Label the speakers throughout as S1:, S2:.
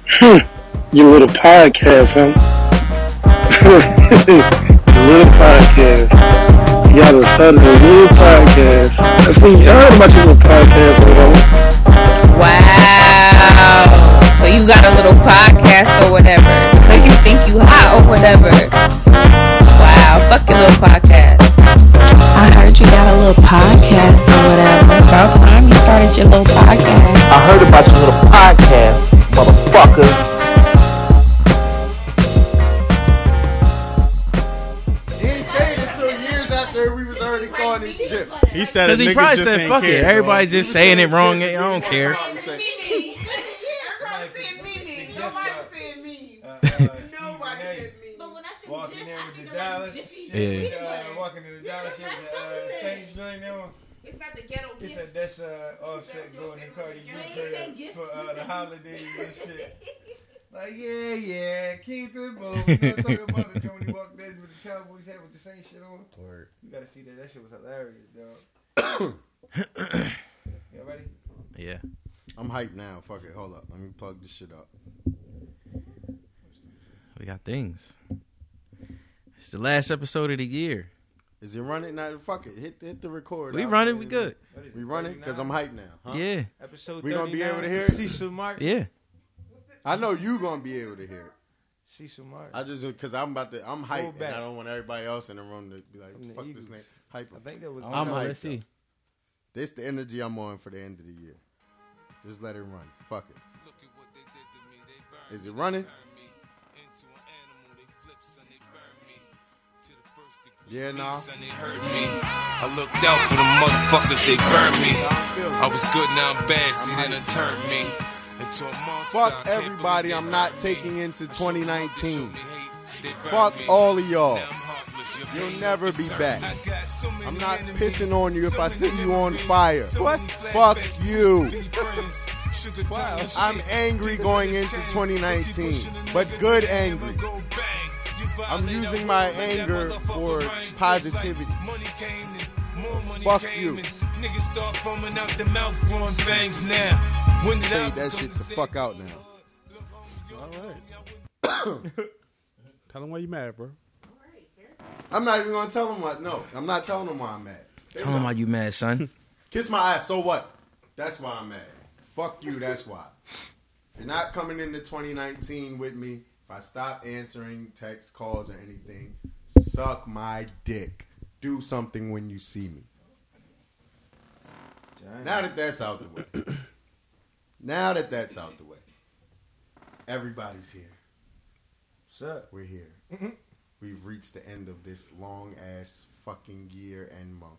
S1: Your little podcast, huh? Your little podcast. You gotta start a little podcast. I see. I heard about your little podcast or whatever.
S2: Wow. So you got a little podcast or whatever. So you think you hot or whatever. Wow. Fuck your little podcast.
S3: I heard you got a little podcast or whatever. About time you started your little podcast.
S4: I heard about your little podcast, motherfucker.
S5: He ain't say it until years after we was already calling.
S6: He said
S7: Because he probably
S6: just
S7: said,
S6: ain't
S7: fuck it.
S6: care,
S7: Everybody
S6: dog.
S7: just saying it wrong. I don't care.
S5: He said,
S6: Walking in with the Dallas.
S7: Yeah.
S6: Uh, walking in the Dallas with the uh, Saints joint there.
S8: It's not the ghetto
S6: He
S8: gift.
S6: said that's uh, Offset going to Cardi B crib for uh, the holidays and shit. Like, yeah, yeah, keep it moving. You know, talking about it when he walked in with the Cowboys hat with the same shit on. You gotta see that. That shit was hilarious, dog. you ready?
S7: Yeah.
S5: I'm hyped now. Fuck it. Hold up. Let me plug this shit up.
S7: We got things. It's the last episode of the year.
S5: Is it running? Now, fuck it. Hit, hit the record.
S7: We running. We good.
S5: We running because I'm hyped now. Huh?
S7: Yeah.
S6: Episode
S5: We gonna be able to hear it?
S6: Cecil Mark.
S7: Yeah.
S5: I know you gonna be able to hear it.
S6: Cecil Mark.
S5: I just because I'm about to. I'm hyped, and. I don't want everybody else in the room to be like, "Fuck
S6: Eagles.
S5: this name." Hype.
S6: I think that was.
S5: I'm hyped.
S7: Let's see.
S5: This the energy I'm on for the end of the year. Just let it run. Fuck it. Is it running? Yeah, nah.
S9: I looked out for the motherfuckers, they burned me. I was good, now I'm bad, see, they done turned me into a monster.
S5: Fuck everybody. I'm not taking into
S9: I showed love, they
S5: 2019.
S9: showed me hate, they burned
S5: Fuck all of y'all.
S9: Now I'm heartless, your
S5: You'll never be back.
S9: I got so many
S5: I'm not pissing on you if I see you on fire. What? Fuck you.
S9: many friends, sugar time,
S5: I'm angry going into 2019, but good angry. I'm using my anger for positivity. Fuck you.
S9: Niggas start foaming out the mouth, growing fangs now. When did I
S5: that shit the fuck out now.
S6: All right. Tell him why you mad, bro.
S5: I'm not even gonna tell him what. No, I'm not telling him why I'm mad. They
S7: Tell him why you mad, son.
S5: Kiss my ass. So what? That's why I'm mad. Fuck you. That's why. If you're not coming into 2019 with me, if I stop answering text calls or anything, suck my dick. Do something when you see me. Now that that's out the way. now that that's out the way. Everybody's here.
S6: What's up?
S5: We're here. We've reached the end of this long ass fucking year and month.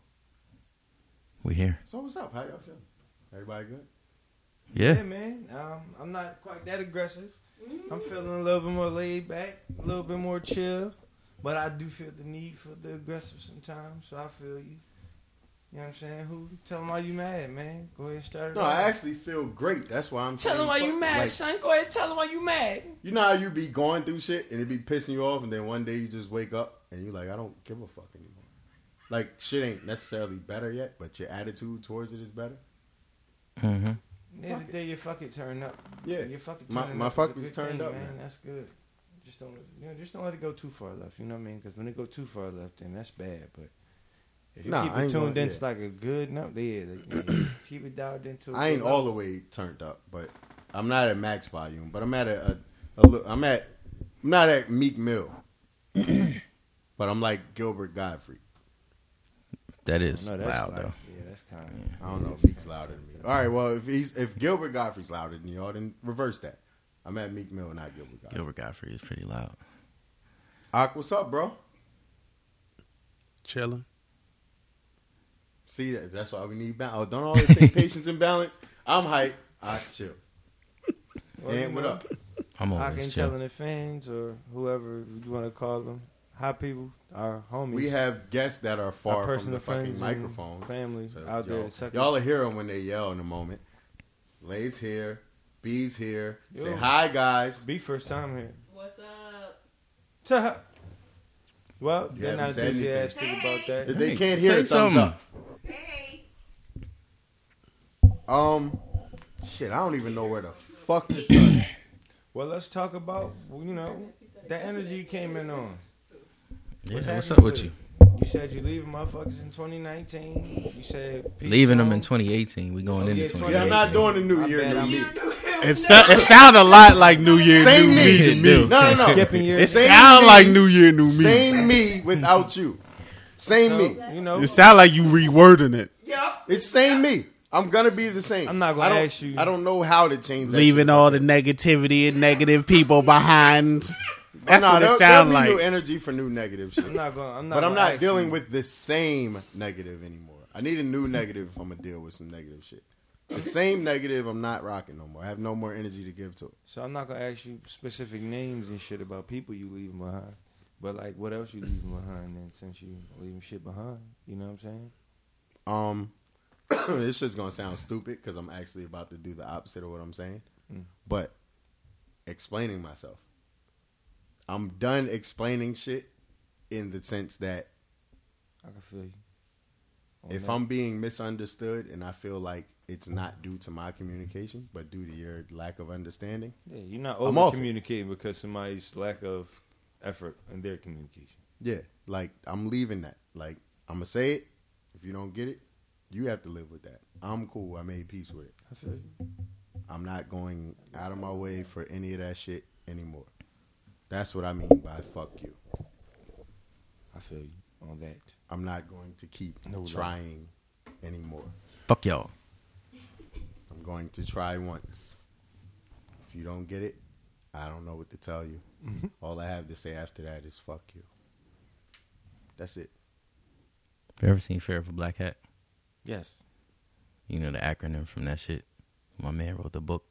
S7: We here.
S5: So what's up? How y'all feeling? Everybody good?
S7: Yeah.
S6: Yeah, man. Um, I'm not quite that aggressive. I'm feeling a little bit more laid back, a little bit more chill. But I do feel the need for the aggressive sometimes, so I feel you. You know what I'm saying? Who? Tell them why you mad, man. Go ahead and start it
S5: No,
S6: off.
S5: I actually feel great. That's why I'm
S6: Tell them why you mad,
S5: like,
S6: son. Go ahead, tell them why you mad.
S5: You know how you be going through shit and it be pissing you off, and then one day you just wake up and you like, I don't give a fuck anymore. Like shit ain't necessarily better yet, but your attitude towards it is better.
S7: Mm-hmm.
S6: The end of the day, your fucking turn up.
S5: Yeah.
S6: your fucking
S5: My-
S6: turn
S5: my
S6: up is a
S5: fucking
S6: good
S5: turned
S6: thing,
S5: up,
S6: man.
S5: man.
S6: That's good. Just don't, you know, just don't let it go too far left. You know what I mean? Because when it go too far left, then that's bad. But if you
S5: Nah,
S6: keep it tuned
S5: gonna-
S6: into
S5: yeah.
S6: like a good note, yeah, like, yeah, keep it dialed into. a
S5: I ain't
S6: good
S5: all the way turned up, but I'm not at max volume. But I'm at a, a, a li- I'm at, I'm not at Meek Mill, but I'm like Gilbert Gottfried.
S7: That is
S6: No, that's
S7: loud
S6: like-
S7: though.
S6: Yeah, that's kind of. Yeah.
S5: I don't know if Meek's louder than me. All right, well if he's if Gilbert Gottfried's louder than y'all, then reverse that. I'm at Meek Mill, not Gilbert Gottfried.
S7: Gilbert Gottfried is pretty loud.
S5: Ak, what's up, bro?
S6: Chilling.
S5: See that? That's why we need balance. Oh, don't always say patience and balance. I'm hype. Ox chill. and what up?
S7: I'm
S6: I
S7: always
S6: can
S7: chill.
S6: telling the fans or whoever you want to call them, hot people, our homies.
S5: We have guests that are
S6: our
S5: far from the fucking
S6: friends,
S5: microphone.
S6: and family
S5: So,
S6: out
S5: y'all,
S6: there. sucking-
S5: y'all will hear them when they yell in a moment. Lay's here. B's here. Say hi, guys.
S6: Be first time here.
S8: What's up?
S6: Well,
S5: You
S6: they're
S5: haven't
S6: not
S5: said anything.
S6: enthusiastic about that.
S5: If they can't hear
S7: say
S5: it, thumbs
S7: something.
S5: up.
S8: Hey.
S5: Um, shit, I don't even know where the fuck to start.
S6: Well, let's talk about you know the energy you came in on.
S7: Yeah,
S6: What's
S7: what's, up with
S6: with
S7: you?
S6: You said you leaving motherfuckers in 2019. You said peace
S7: Leaving them in 2018. We going
S6: Oh,
S7: into
S6: yeah,
S7: 2018.
S5: Yeah, I'm not doing the new
S6: My
S5: year, new
S6: I'm-
S5: me.
S10: It, so, it sounded a lot like New Year,
S5: Same
S10: New
S5: me.
S10: Me me.
S5: No, no, no.
S6: Skipping years.
S10: It
S5: Same
S10: sounded
S5: me.
S10: like New Year, New Me.
S5: Same me without you. Same me.
S6: You know,
S10: It sounded like you rewording it.
S5: Yeah, it's same me. I'm gonna be the same.
S6: I'm not gonna
S5: I don't-
S6: ask you-
S5: I don't know how to change.
S10: Leaving
S5: shit.
S10: all the negativity and negative people behind. That's
S5: Nah,
S10: what
S5: there-
S10: it sounded
S5: there'll be
S10: like.
S5: new energy for new negative shit.
S6: I'm not going. I'm not.
S5: but I'm not dealing
S6: you.
S5: with the same negative anymore. I need a new negative if I'm gonna deal with some negative shit. The same negative, I'm not rocking no more. I have no more energy to give to it.
S6: So I'm not gonna ask you specific names and shit about people you leaving behind. But like, what else you leaving behind? Then since you leaving shit behind, you know what I'm saying?
S5: Um, this shit's gonna sound stupid because I'm actually about to do the opposite of what I'm saying.
S6: Mm.
S5: But explaining myself, I'm done explaining shit in the sense that
S6: I can feel you. On
S5: if
S6: that.
S5: I'm being misunderstood and I feel like it's not due to my communication, but due to your lack of understanding,
S6: yeah, you're not over communicating because somebody's lack of effort in their communication.
S5: yeah, like I'm leaving that. Like I'm gonna say it. If you don't get it, you have to live with that. I'm cool. I made peace with it.
S6: I feel you.
S5: I'm not going out of my way for any of that shit anymore. That's what I mean by fuck you.
S6: I feel you on that.
S5: I'm not going to keep
S6: No lie.
S5: trying anymore.
S7: Fuck y'all.
S5: I'm going to try once. If you don't get it, I don't know what to tell you.
S6: Mm-hmm.
S5: All I have to say after that is fuck you. That's it.
S7: You ever seen Fair for Black Hat?
S6: Yes.
S7: You know the acronym from that shit. My man wrote the book.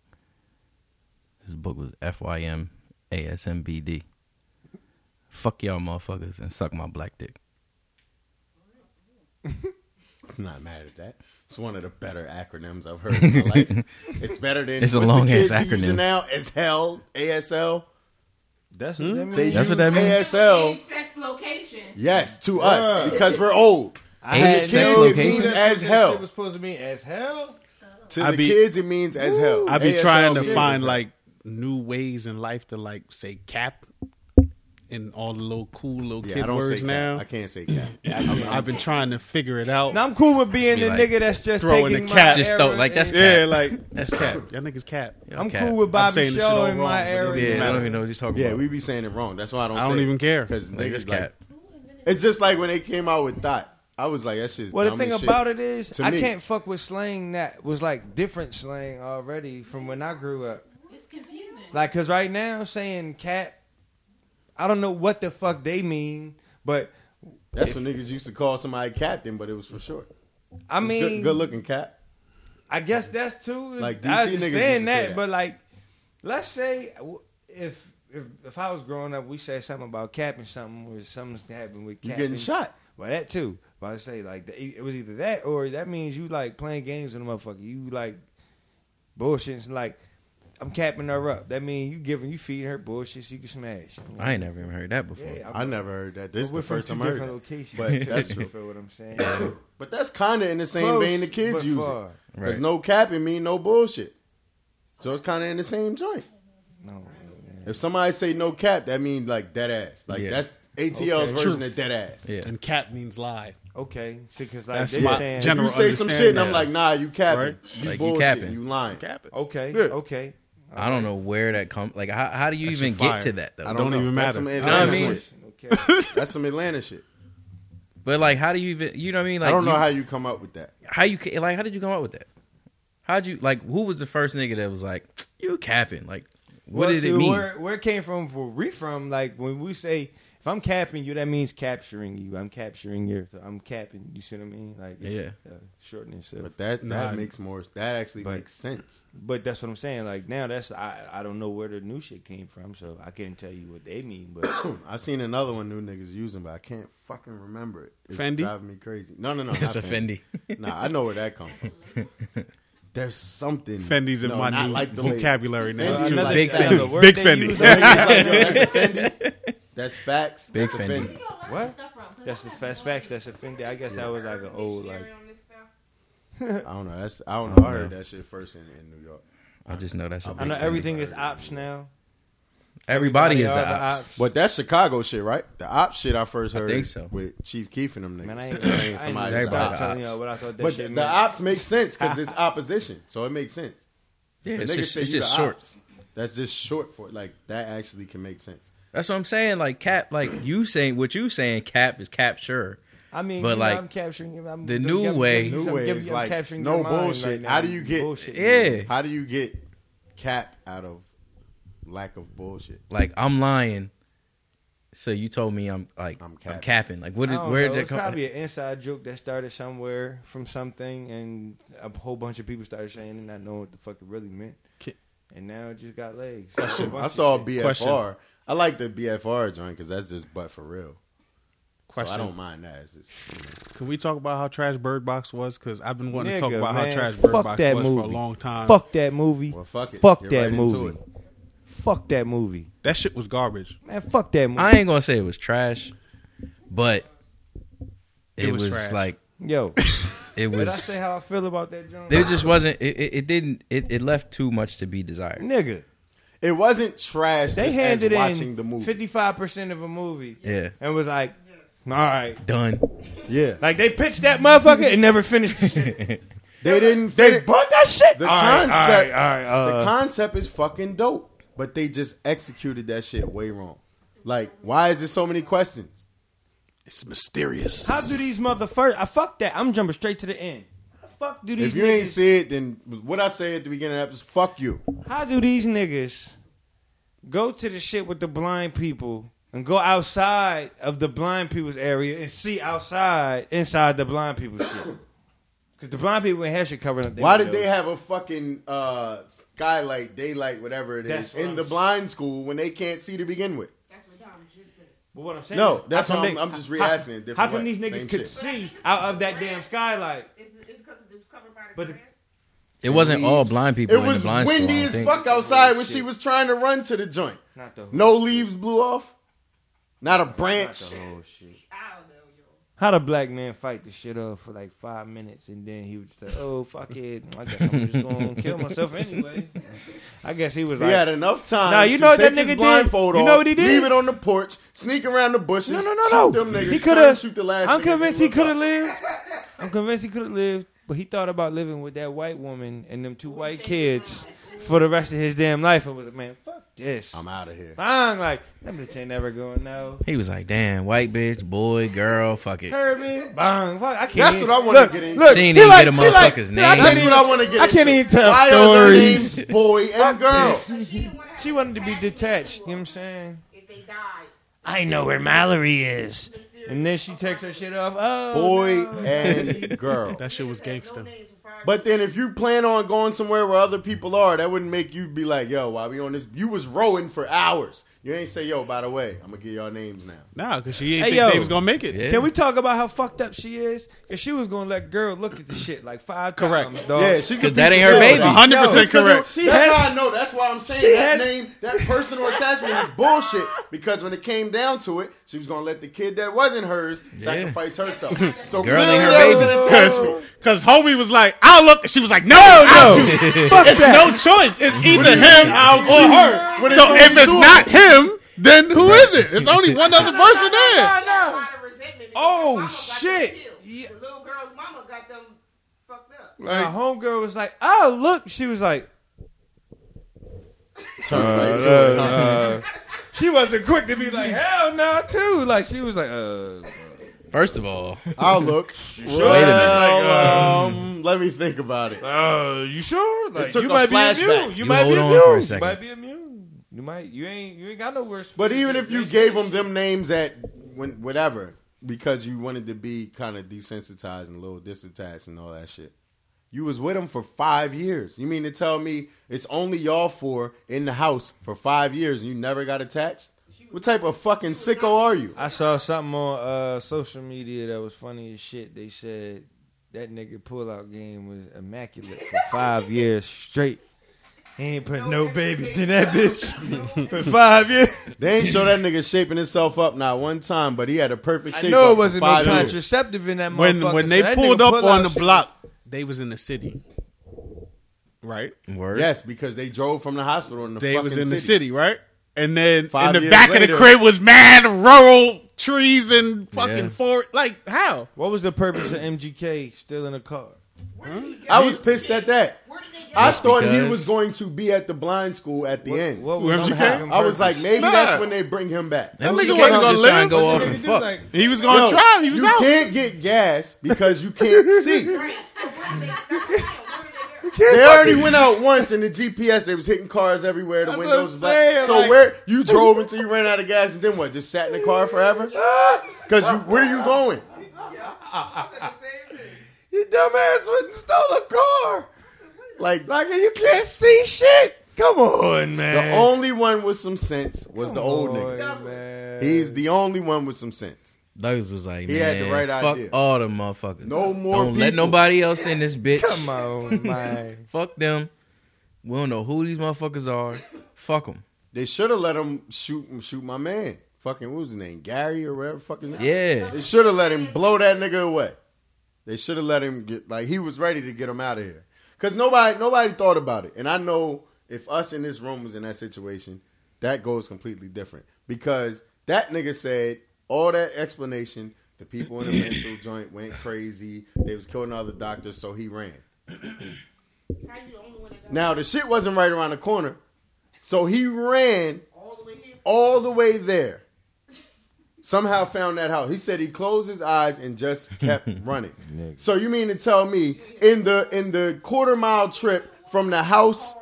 S7: His book was FYM ASMBD. Fuck y'all motherfuckers and suck my black dick.
S5: I'm not mad at that. It's one of the better acronyms I've heard in my life. It's better than
S7: It's a long-ass
S5: kid we using
S7: acronym.
S5: now. As hell, ASL.
S6: That's what hmm? that means.
S5: They
S7: That's
S5: use
S7: what that means?
S5: ASL.
S8: Sex location.
S5: Yes, to us because we're old.
S6: I
S7: Ain't
S6: had
S7: sex
S6: no
S7: location?
S6: clue that's
S5: As
S6: what
S5: hell.
S6: shit was supposed to mean as hell.
S5: To
S10: I
S5: the
S10: be-
S5: kids, it means as hell.
S10: I be
S5: ASL
S10: trying to
S5: means
S10: find
S5: hell.
S10: like new ways in life to like say cap and all the little cool little
S5: Yeah,
S10: kid
S5: I don't say
S10: words
S5: cap.
S10: now.
S5: I can't say cap.
S10: I've, I've been trying to figure it out.
S6: Now I'm cool with being
S7: Be
S6: the
S7: like,
S6: nigga that's just
S10: throwing
S6: taking
S10: the
S6: my
S10: cat.
S7: Just
S6: era
S7: throw- like, that's
S6: and-
S10: yeah, like
S7: That's cap.
S10: y'all niggas cap.
S7: Yo,
S6: I'm
S7: cap.
S6: cool with Bobby
S10: saying the shit
S6: Shaw
S10: all
S6: in my
S10: area. it
S6: era.
S10: don't
S7: Yeah, I don't even know what he's talking
S5: Yeah,
S7: about.
S5: Yeah, we be saying it wrong. That's why I don't.
S10: I don't
S5: say
S10: even care.
S5: because
S7: Like, it's
S5: niggas like.
S7: cap.
S5: It's just like when they came out with Dot. I was like, that shit's
S6: Well, the thing about it is, I
S5: me.
S6: can't fuck with slang that was like different slang already from when I grew up. Like, cause right now saying cat, I don't know what the fuck they mean, but
S5: That's what niggas used to call somebody captain, but it was for short.
S6: I mean,
S5: good, good looking cap.
S6: I guess that's too.
S5: Like, DC
S6: I
S5: niggas used to
S6: understand that,
S5: that.
S6: but like, let's say if if if I was growing up, we said something about capping something, or something's happened with
S5: You
S6: capping.
S5: getting shot.
S6: Well, that too. But I say like it was either that or that means you like playing games with a motherfucker. You like bullshit. It's like I'm capping her up. That means you giving you feeding her bullshit so you can smash.
S7: I ain't never even heard that before.
S6: Yeah,
S5: I never heard that. This is the first time I heard
S6: different
S5: that.
S6: locations.
S5: But that's
S6: You
S5: true.
S6: feel what I'm saying?
S5: But that's kind of in the same
S6: Close,
S5: vein the kids
S6: but
S5: use it. Because
S7: Right.
S5: no capping mean no bullshit. So it's kind of in the same joint.
S6: No, man.
S5: If somebody say no cap, that means like dead ass. Like
S7: Yeah.
S5: that's ATL's
S6: Okay.
S5: version
S10: Truth.
S5: of dead ass.
S7: Yeah.
S10: And cap means lie.
S6: Okay, because like
S10: That's
S6: they're
S10: my
S6: saying,
S10: general-
S5: You say some shit and I'm like, nah, you capping.
S10: Right?
S5: You
S7: Like, you
S5: bullshit.
S7: capping.
S5: You lying.
S10: Cap it.
S6: okay,
S5: Yeah.
S6: okay.
S7: I don't know where that comes. Like, how, how do you
S10: That
S7: even
S10: shit
S7: get to that though?
S5: I
S10: Don't
S5: know.
S10: even
S5: That's
S10: matter.
S5: some
S10: You
S7: know what I
S5: Atlanta
S7: mean?
S5: shit.
S6: Okay.
S5: That's some Atlanta shit.
S7: But like, how do you even? You know what I mean? Like,
S5: I don't know
S7: you-
S5: how you come up with that.
S7: how you ca- like. How did you come up with that? How'd you like? Who was the first nigga that was like, you capping? Like, what
S6: Well,
S7: did
S6: see,
S7: it mean?
S6: Where, where it came from? Where we from? Like when we say, if I'm capping you, that means capturing you. I'm capturing you. So I'm capping. You see what I mean? Like it's,
S7: Yeah.
S6: uh, shortness. Of,
S5: But that
S10: Nah.
S5: that makes more. That actually
S6: But-
S5: makes sense.
S6: But that's what I'm saying. Like now, that's I I don't know where the new shit came from, so I can't tell you what they mean. But
S5: I seen another one new niggas using, but I can't fucking remember it. It's
S10: Fendi?
S5: driving me crazy. No, no, no.
S7: It's
S5: not
S7: a Fendi.
S5: Nah, I know where that comes from. There's something.
S10: Fendi's in
S5: No,
S10: my new
S5: like
S10: vocabulary now.
S5: Fendi
S10: too.
S5: like
S7: Big
S5: that.
S7: Fendi.
S6: another word
S10: Big
S6: they
S10: Fendi.
S6: use
S5: Like,
S6: on-
S5: yo, that's a Fendi. That's facts.
S7: Big
S5: that's a
S7: Fendi.
S5: Fendi.
S6: What? That's the fast facts. That's offended. I guess that was like an old like.
S5: I don't know. That's I don't know. I heard that shit first in, in New York.
S7: I just know that's. a
S5: I
S6: I know
S7: big
S6: everything is ops now.
S7: Everybody, is the
S6: Everybody are
S7: ops.
S5: But that's Chicago shit, right? The op shit I first
S7: I
S5: heard
S7: think so.
S5: with Chief Keef and them niggas.
S6: Man, I ain't, I
S5: saying
S6: ain't, I ain't
S5: somebody
S6: even
S5: was
S7: everybody
S6: start
S5: ops.
S6: telling y'all what I thought that
S5: But
S6: shit
S5: the
S6: meant.
S5: ops make sense because it's opposition, so it makes sense.
S7: Yeah,
S5: The
S7: it's just,
S5: say
S7: it's just
S5: the
S7: short.
S5: ops. That's just short for like that. Actually, can make sense.
S7: That's what I'm saying. Like cap, like you saying what you saying. Cap is capture.
S6: I mean,
S7: But,
S6: you know,
S7: like,
S6: I'm capturing you. I'm,
S7: the
S6: I'm
S7: new way-
S6: giving you
S5: New way
S6: giving
S5: is
S6: I'm
S5: like
S6: capturing
S5: no bullshit.
S6: right.
S5: How do you get?
S6: bullshit?
S7: Yeah.
S5: How do you get cap out of lack of bullshit?
S7: Like I'm lying. So you told me I'm like
S5: I'm
S7: I'm
S5: capping.
S7: capping. Like what
S6: I
S7: did
S6: don't
S7: where
S6: know.
S7: did
S6: It's
S7: that come?
S6: probably an inside joke that started somewhere from something, and a whole bunch of people started saying it, and not knowing what the fuck it really meant. And now it just got legs.
S5: I saw BFR.
S10: Question.
S5: I like the BFR joint because that's just but for real. So I don't mind that. It's just, you know.
S10: Can we talk about how trash Bird Box was? Because I've been wanting to talk about
S6: man,
S10: how trash Bird
S6: fuck
S10: Box
S6: that
S10: was
S6: movie.
S10: for a long time.
S6: Fuck that movie.
S5: Well, fuck it.
S6: Fuck
S5: Get
S6: that
S5: right
S6: movie. Fuck that movie.
S10: That shit was garbage.
S6: Man, fuck that movie.
S7: I ain't gonna say it was trash, but it,
S10: It was
S7: was, like
S6: Yo,
S7: it was.
S6: did I
S7: was.
S6: say how I feel about that joint?
S7: It just wasn't. It, it, it didn't. It, it left too much to be desired.
S6: Nigga,
S5: It wasn't trash.
S6: they
S5: just
S6: handed
S5: as watching
S6: in
S5: the movie.
S6: fifty-five percent of a movie
S7: Yeah,
S6: and was like, "All right."
S7: done.
S5: yeah,
S6: Like they pitched that motherfucker and never finished the shit.
S5: they didn't.
S6: They
S5: They,
S6: bought that shit.
S5: the
S6: All right,
S5: concept.
S6: all right, all right,
S5: the
S6: uh,
S5: concept is fucking dope, but they just executed that shit way wrong. Like, why is there so many questions?
S10: It's mysterious.
S6: How do these motherfuckers? I fuck that. I'm jumping straight to the end. How the fuck do these
S5: If you
S6: niggas?
S5: ain't see it, then what I say at the beginning of the episode, fuck you.
S6: how do these niggas go to the shit with the blind people and go outside of the blind people's area and see outside inside the blind people's shit? Because the blind people ain't have shit covering up. their
S5: Why did they have a fucking uh, skylight, daylight, whatever it
S6: That's
S5: is,
S6: what
S5: in
S6: I'm
S5: the
S6: s-
S5: blind school when they can't see to begin with?
S8: That's what Dom just said.
S6: But what I'm saying
S5: No,
S6: is,
S5: that's what I'm- I'm just
S6: how-
S5: re-asking it different
S6: How come
S5: way.
S6: these niggas
S5: Same
S6: could
S5: shit.
S6: see out of that damn skylight?
S8: It's because it was covered by the
S6: But the-
S7: It wasn't all blind people
S5: It
S7: in
S5: was
S7: the blind
S5: windy
S7: I
S5: as
S7: think.
S5: fuck outside when she was trying to run to the joint.
S6: Not the
S5: No leaves blew off. Not a
S6: not
S5: branch.
S6: the whole shit.
S8: I don't.
S6: How the black man fight the shit up for like five minutes and then he would say, "Oh fuck it, I guess I'm just gonna kill myself anyway." I guess he was
S5: He
S6: like,
S5: had enough time.
S6: Nah, you know what that nigga did?
S5: blindfold
S6: You know what he did?
S5: Leave it on the porch, sneak around the bushes.
S6: "No, no, no,
S5: shoot
S6: no."
S5: Them niggas,
S6: he could have.
S5: shoot the last.
S6: I'm convinced he could have lived. I'm convinced he could have lived, but he thought about living with that white woman and them two white kids for the rest of his damn life. And was like, man, fuck this.
S5: I'm out of here.
S6: I'm like, that bitch ain't never going no.
S7: He was like, "Damn, white bitch, boy, girl, fuck it."
S6: Kirby, bang, fuck. I can't.
S5: That's
S6: even-
S5: what I wanna get into.
S6: Look,
S7: She ain't
S6: he
S7: even
S6: like,
S7: get a
S6: he like-
S7: motherfucker's name.
S5: That's what I want to get.
S6: I can't even tell
S5: Why are their
S6: stories.
S5: names boy and girl?
S6: She wanted to be detached. You know what I'm saying?
S8: If they died.
S6: I know where Mallory is. And then she takes her shit off. Oh,
S5: Boy
S6: no.
S5: and girl.
S10: That shit was gangster.
S5: But then if you plan on going somewhere where other people are, that wouldn't make you be like, yo, why we on this? You was rowing for hours. You ain't say, yo, by the way, I'm gonna give y'all names now.
S10: Nah, because she ain't
S6: Hey,
S10: think
S6: yo.
S10: they was gonna make it.
S7: Yeah.
S6: Can we talk about how fucked up she is? Cause she was gonna let girl look at the shit like five
S10: Correct.
S6: times, dog.
S5: Yeah, she's a
S7: 'Cause that
S5: piece
S7: ain't her
S5: shit.
S7: baby.
S10: 100%
S5: Yo,
S10: correct.
S6: She
S5: That's
S6: has-
S5: how I know. That's why I'm saying
S6: She
S5: that
S6: has-
S5: name, that personal attachment is bullshit. Because when it came down to it, she was gonna let the kid that wasn't hers sacrifice herself. So
S7: Girl
S5: clearly
S7: ain't her
S5: there was
S7: baby.
S5: an attachment.
S10: Because homie was like, I'll look. She was like, no, I'll
S6: no.
S10: choose.
S6: Fuck
S10: It's
S6: that.
S10: no choice. It's either him or her.
S5: When it's
S10: So
S5: only
S10: if it's
S5: two of
S10: not him, then who is it? It's only one other person there.
S6: no.
S8: A lot of resentment because
S6: Oh,
S8: their mama got
S6: shit.
S8: them killed.
S6: Yeah.
S8: The little girl's mama got them fucked up.
S6: My homegirl was like, "Oh, look." She was like,
S5: Turn right to it.
S6: uh, she wasn't quick to be like, "Hell no," too. Like she was like, "Uh."
S7: First of all,
S5: I'll look.
S7: Wait a minute.
S5: Well, um, let me think about it.
S6: Uh, you sure? Like
S5: took
S6: you
S5: a
S6: might be
S5: flashback.
S6: immune. You,
S7: You
S6: might be
S7: hold on
S6: immune.
S7: for a
S6: You
S7: second.
S6: might be immune. You might. You ain't. You ain't got no worse.
S5: But even if you gave them them names at when whatever, because you wanted to be kind of desensitized and a little disattached and all that shit, you was with them for five years. You mean to tell me it's only y'all four in the house for five years and you never got attached? What type of fucking sicko are you?
S6: I saw something on uh, social media that was funny as shit. They said that nigga pullout game was immaculate for five years straight. He ain't put no babies in that bitch for five years.
S5: They ain't show that nigga shaping himself up not one time, but he had a perfect
S6: I know
S5: up
S6: it wasn't no
S5: five years.
S6: contraceptive in that
S10: When
S6: motherfucker.
S10: when
S6: so
S10: they
S6: that
S10: pulled up
S6: pullout
S10: on the
S6: shit
S10: block, they was in the city. Right?
S7: word.
S5: Yes, because they drove from the hospital in the.
S10: They was in the
S5: city.
S10: city, right? and then
S5: Five
S10: in the
S5: years
S10: back of the crib was mad rural trees and fucking
S7: Yeah.
S10: forest. Like how?
S6: What was the purpose of MGK stealing a car?
S5: I was pissed at that. I
S7: Just
S5: thought he
S7: because-
S5: was going to be at the blind school at the end.
S6: What was
S10: MGK?
S6: the
S5: I was like,
S6: purpose?
S5: maybe
S10: Nah.
S5: that's when they bring him back.
S7: That
S10: nigga
S7: nigga
S10: wasn't gonna
S7: just trying
S10: live.
S7: to go off and
S6: he
S7: fuck.
S6: Like,
S10: He was going
S5: Yo,
S10: to drive. He was
S5: you
S10: out.
S5: can't get gas because you can't see.
S8: Right. So where did they, where did they go?
S5: They already went out once in the GPS. They was hitting cars everywhere. The
S6: That's
S5: windows
S6: what
S5: was
S6: I'm
S5: black.
S6: saying,
S5: So
S6: like-
S5: where you drove until you ran out of gas, and then what? Just sat in the car forever? Because you, where you going?
S8: I said the same thing.
S6: you dumbass went and stole a car.
S5: Like
S6: Like you can't see shit. Come on, man.
S5: the only one with some sense was the old
S6: on,
S5: nigga.
S6: man.
S5: He's the only one with some sense.
S7: Douglas was like,
S5: He
S7: man,
S5: had the right
S7: fuck
S5: idea.
S7: all the motherfuckers.
S5: No more
S7: Don't let nobody else in this bitch.
S6: Come on, man.
S7: Fuck them. We don't know who these motherfuckers are. Fuck them.
S5: They should have let him shoot shoot my man. Fucking what was his name? Gary or whatever. Fucking
S7: Yeah.
S5: They should have let him blow that nigga away. They should have let him get like he was ready to get him out of here. Cause nobody nobody thought about it. And I know if us in this room was in that situation, that goes completely different. Because that nigga said all that explanation, the people in the mental joint went crazy. They was killing other doctors, so he ran.
S8: How you the only one that got
S5: Now the shit wasn't right around the corner. So he ran
S8: all the way here?
S5: all the way there. Somehow found that house. He said he closed his eyes and just kept running. So you mean to tell me in the in the quarter mile trip from the house?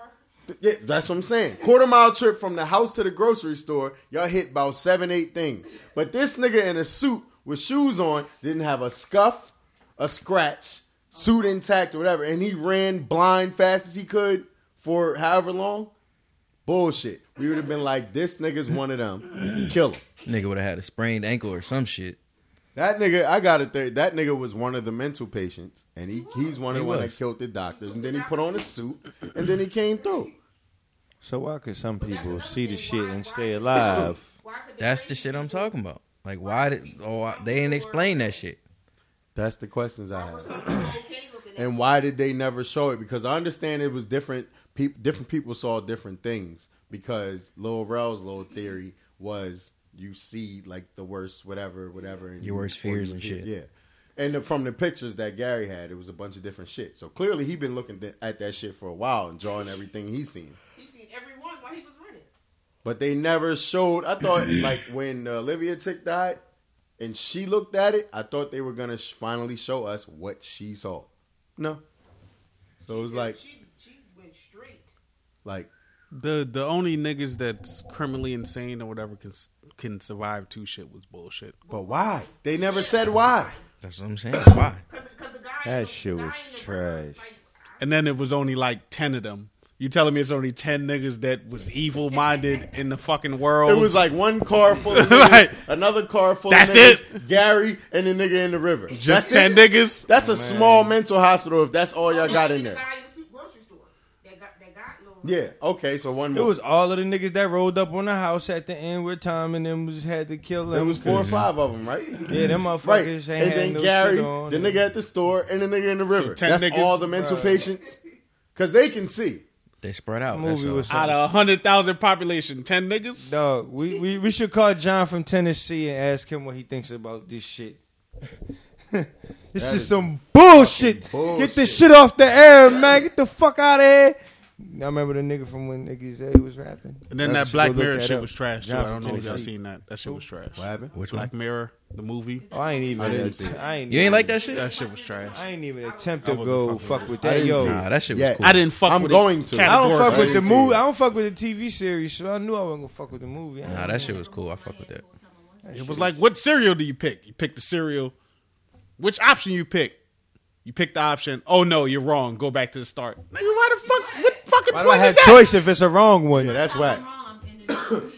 S5: Yeah, that's what I'm saying. Quarter mile trip from the house to the grocery store, y'all hit about seven, eight things. But this nigga in a suit with shoes on didn't have a scuff, a scratch, suit intact, or whatever, and he ran blind fast as he could for however long. Bullshit. We would have been like, this nigga's one of them. Kill him.
S7: Nigga would have had a sprained ankle or some shit.
S5: That nigga, I got it there. That nigga was one of the mental patients, and he he's one of
S7: He
S5: the one that
S7: was.
S5: killed the doctors, and then he put on a suit, and then he came through.
S6: So why could some people see the shit and stay alive?
S8: Why could they
S7: That's the shit? I'm talking about. Like, why did? Oh, I- they didn't explain that shit.
S5: That's the questions I have.
S8: Okay, looking at
S5: And why did they never show it? Because I understand it was different. Peop different people saw different things. Because Lil Rel's little theory was you see like the worst, whatever, whatever, and
S7: Your
S5: you-
S7: worst fears
S5: you
S7: and shit.
S5: Yeah. And the, from the pictures that Gary had, it was a bunch of different shit. So clearly, he been looking th- at that shit for a while and drawing everything he's seen.
S8: He seen everyone while he was running.
S5: But they never showed. I thought like when uh, Olivia chick died, and she looked at it, I thought they were gonna sh- finally show us what she saw. No. So it was like
S8: She she went straight.
S5: like
S10: The the only niggas that's criminally insane or whatever can can survive two shit was bullshit.
S5: But why? They never said why.
S7: That's what I'm saying. Why?
S8: Cause, cause the guy
S6: That shit was trash.
S10: And then it was only like ten of them. You telling me it's only ten niggas that was evil minded in the fucking world?
S5: It was like one car full of
S10: Like,
S5: another car full
S10: that's
S5: of niggas, Gary and the nigga in the river.
S10: just
S5: That's
S10: ten
S5: it?
S10: niggas.
S5: That's a small mental hospital if that's all y'all got in there.
S8: guy in the su- grocery store that got that got little.
S5: Yeah, okay, so one
S6: It was all of the niggas that rolled up on the house at the end with Tom and them just had to kill them.
S5: It was four or five of them, right?
S6: Yeah, them
S5: Right,
S6: motherfuckers ain't
S5: and
S6: had
S5: then
S6: no
S5: Gary,
S6: shit on.
S5: the nigga at the store, and the nigga in the river.
S10: 10
S5: That's
S10: niggas?
S5: all the mental
S6: Right.
S5: patients, because they can see.
S7: They spread out.
S6: Movie
S7: That's all.
S6: was
S10: out of a hundred thousand population, ten niggas.
S6: Dog, we, we, we should call John from Tennessee and ask him what he thinks about this shit. this is,
S5: is
S6: some bullshit.
S5: fucking
S6: Get this shit off the air, man. Get the fuck out of here. I remember the nigga from when niggas said he was rapping.
S10: And then
S6: Y'all
S10: that Black Mirror
S6: that
S10: shit
S6: up.
S10: was trash too.
S6: John
S10: I don't
S6: from
S10: know if y'all seen that. That shit was trash.
S5: What happened?
S7: Which one?
S10: Black Mirror, the movie.
S6: Oh, I ain't even.
S5: I didn't see
S6: att-
S5: it.
S6: I ain't
S7: You ain't like that shit?
S10: That shit was trash.
S6: I ain't even attempt to go fuck
S10: with
S6: with that. Yo.
S7: Nah, that shit was
S5: Yeah.
S7: cool.
S10: I didn't fuck.
S5: I'm
S10: with
S5: going
S10: it
S5: to.
S6: I don't fuck with the movie. I don't fuck with the TV series, so I knew I wasn't gonna fuck with the movie.
S7: Nah, that shit was cool. I fuck with that.
S10: It was like, what cereal do you pick? You pick the cereal. Which option you pick? You pick the option. Oh no, you're wrong. Go back to the start. Nigga, why the fuck? What fucking
S6: Why do I
S10: point is
S6: have
S10: that?
S6: choice if it's a wrong one?
S5: Yeah, that's whack.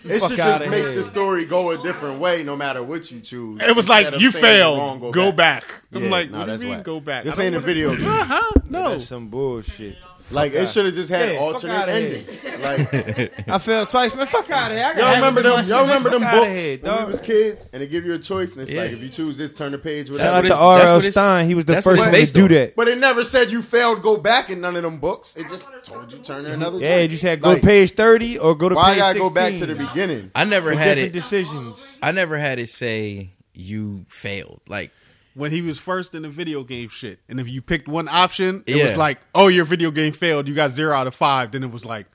S5: It
S6: Fuck
S5: should
S6: outta
S5: just make
S6: here.
S5: the story go a different way, no matter what you choose.
S10: It was
S5: Instead
S10: like
S5: of
S10: you
S5: saying
S10: failed.
S5: wrong,
S10: go, back. I'm
S5: Yeah,
S10: like,
S5: nah,
S10: what do
S5: that's
S10: you mean
S5: whack.
S10: go back?
S5: This
S10: I
S5: ain't
S10: don't
S5: a video
S10: wanna-
S5: game.
S10: Uh-huh, no.
S6: That's some bullshit.
S5: Like it should have just had
S6: Yeah, fuck
S5: alternate
S6: outta here.
S5: endings. Like
S6: I failed twice, man. Fuck out of here. I
S5: y'all
S6: got
S5: remember them? Y'all remember them books
S6: Here,
S5: when we was kids, and they give you a choice, and it's
S7: Yeah.
S5: like if you choose this, turn the page.
S7: That's
S6: Shout
S5: Whatever.
S6: out
S7: what
S6: to
S7: it's-
S6: R.L.
S7: that's what it's-
S6: Stein. He was the
S7: that's what
S6: first
S7: it's
S6: one to
S7: based
S6: do
S7: on.
S6: that.
S5: But it never said you failed. Go back in none of them books. It just told you turn to another.
S6: Yeah,
S5: joint.
S6: you just had go
S5: Like,
S6: to page thirty or go to
S5: Why I
S6: page
S5: gotta go back to the beginning?
S7: I never
S6: For
S7: had
S6: different
S7: it.
S6: decisions.
S7: I never had it say you failed. Like
S10: when he was first in the video game shit. And if you picked one option, it
S7: Yeah.
S10: was like, oh, your video game failed. You got zero out of five. Then it was like,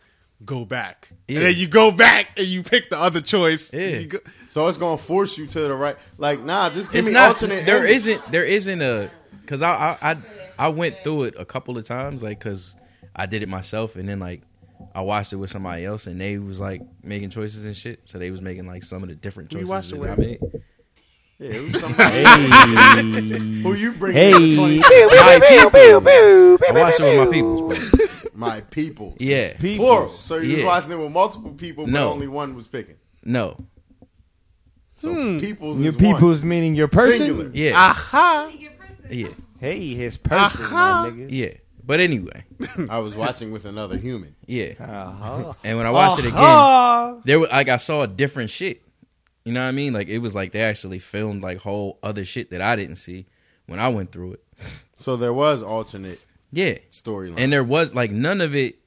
S10: go back.
S7: Yeah.
S10: And then you go back and you pick the other choice.
S7: Yeah.
S10: Go-
S5: So it's gonna force you to the right. Like, nah, just give
S7: it's
S5: me
S7: not.
S5: alternate.
S7: There isn't. There isn't a because I, I I I went through it a couple of times like because I did it myself and then like I watched it with somebody else and they was like making choices and shit. So they was making like some of the different choices that I made.
S5: Yeah, it was somebody. Who you bring?
S6: Hey.
S5: to the 20
S7: My peoples. I watched it with my peoples. bro.
S5: My people.
S7: Yeah.
S5: Plural. So you was
S7: Yeah.
S5: watching it with multiple people, but
S7: No.
S5: only one was picking.
S7: No.
S5: So
S10: Hmm.
S5: people's
S6: Your
S5: is one.
S6: people's meaning your person.
S5: Singular.
S7: Yeah.
S10: Aha.
S7: Yeah.
S6: Hey, his person, my nigga.
S7: Yeah. But anyway.
S5: I was watching with another human.
S7: Yeah.
S6: Uh-huh.
S7: And when I watched it again, there was like I saw a different shit. You know what I mean? Like it was like they actually filmed like whole other shit that I didn't see when I went through it.
S5: So there was alternate
S7: Yeah.
S5: storyline.
S7: And there was like none of it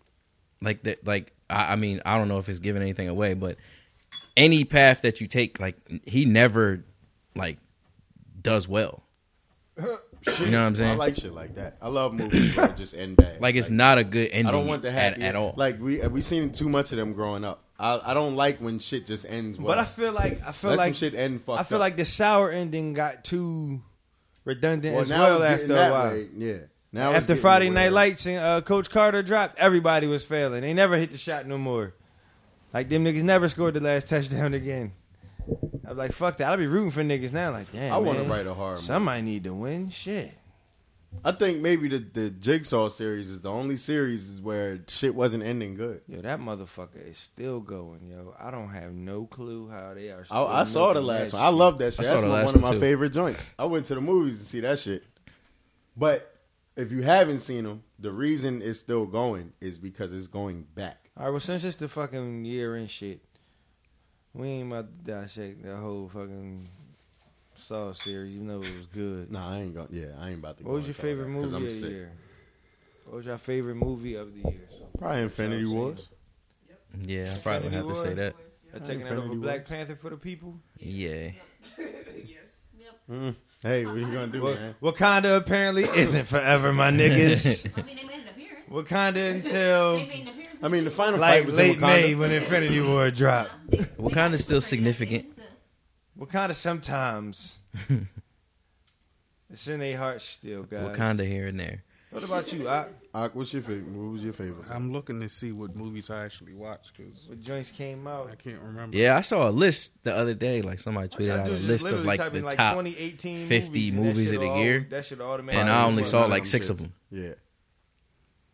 S7: like that like I, I mean, I don't know if it's giving anything away, but any path that you take, like he never like does well. You know what I'm saying?
S5: I like shit like that. I love movies where it just end bad.
S7: Like it's not a good ending.
S5: I don't want the happy
S7: at, at all.
S5: Like we we seen too much of them growing up. I I don't like when shit just ends. Well.
S6: But I feel like I feel
S5: Let
S6: like
S5: shit end fucked
S6: I feel
S5: up.
S6: like the sour ending got too redundant
S5: well,
S6: as
S5: now
S6: well after a while.
S5: way. Yeah. Now
S6: after Friday
S5: the
S6: Night Lights and uh, Coach Carter dropped, everybody was failing. They never hit the shot no more. Like them niggas never scored the last touchdown again. I'm like, fuck that. I'll be rooting for niggas now. Like, damn.
S5: I wanna
S6: man,
S5: write a horror movie.
S6: Somebody need to win. Shit.
S5: I think maybe the the Jigsaw series is the only series is where shit wasn't ending good.
S6: Yo, that motherfucker is still going, yo. I don't have no clue how they are.
S5: I,
S6: Still
S5: I saw the last
S6: that
S5: one. I love that shit.
S7: I saw
S5: That's
S7: the
S5: one,
S7: last
S5: one of my
S7: too.
S5: favorite joints. I went to the movies to see that shit. But if you haven't seen them, the reason it's still going is because it's going back.
S6: All right, well, since it's the fucking year and shit, we ain't about to dissect the whole fucking Saw series. You know it was good.
S5: Nah, I ain't gonna. Yeah, I ain't about to. Go.
S6: What
S5: go
S6: was your favorite
S5: that, 'cause
S6: movie
S5: I'm
S6: of the
S5: sick.
S6: year? What was your favorite movie of the year? So,
S5: Probably Infinity
S6: That's what I'm
S5: Wars.
S7: yeah, I probably would have to say that.
S6: Y'all taking that over Black Panther for the people?
S7: Yeah. Yes.
S5: Mm. Hey, what you gonna do,
S6: Wa-
S5: man?
S6: Wakanda apparently isn't forever, my niggas.
S11: I mean, they made an appearance.
S6: Wakanda until
S11: They made an appearance.
S5: I mean, the final
S6: like
S5: fight was
S6: late
S5: in
S6: May
S5: Wakanda.
S6: when Infinity War dropped.
S7: Wakanda's still significant.
S6: Wakanda sometimes. it's in their hearts still, guys.
S7: Wakanda here and there.
S6: What about you? Ak?
S5: Ak, what's your favorite? What was your favorite?
S10: I'm looking to see what movies I actually watched because
S6: What joints came out?
S10: I can't remember.
S7: Yeah, I saw a list the other day. Like somebody tweeted out a list of like the
S6: like,
S7: top
S6: 2018
S7: 50
S6: movies,
S7: movies of the
S6: all-
S7: year.
S6: that should automatically.
S7: and I only saw like six
S5: them
S7: of them.
S5: Yeah.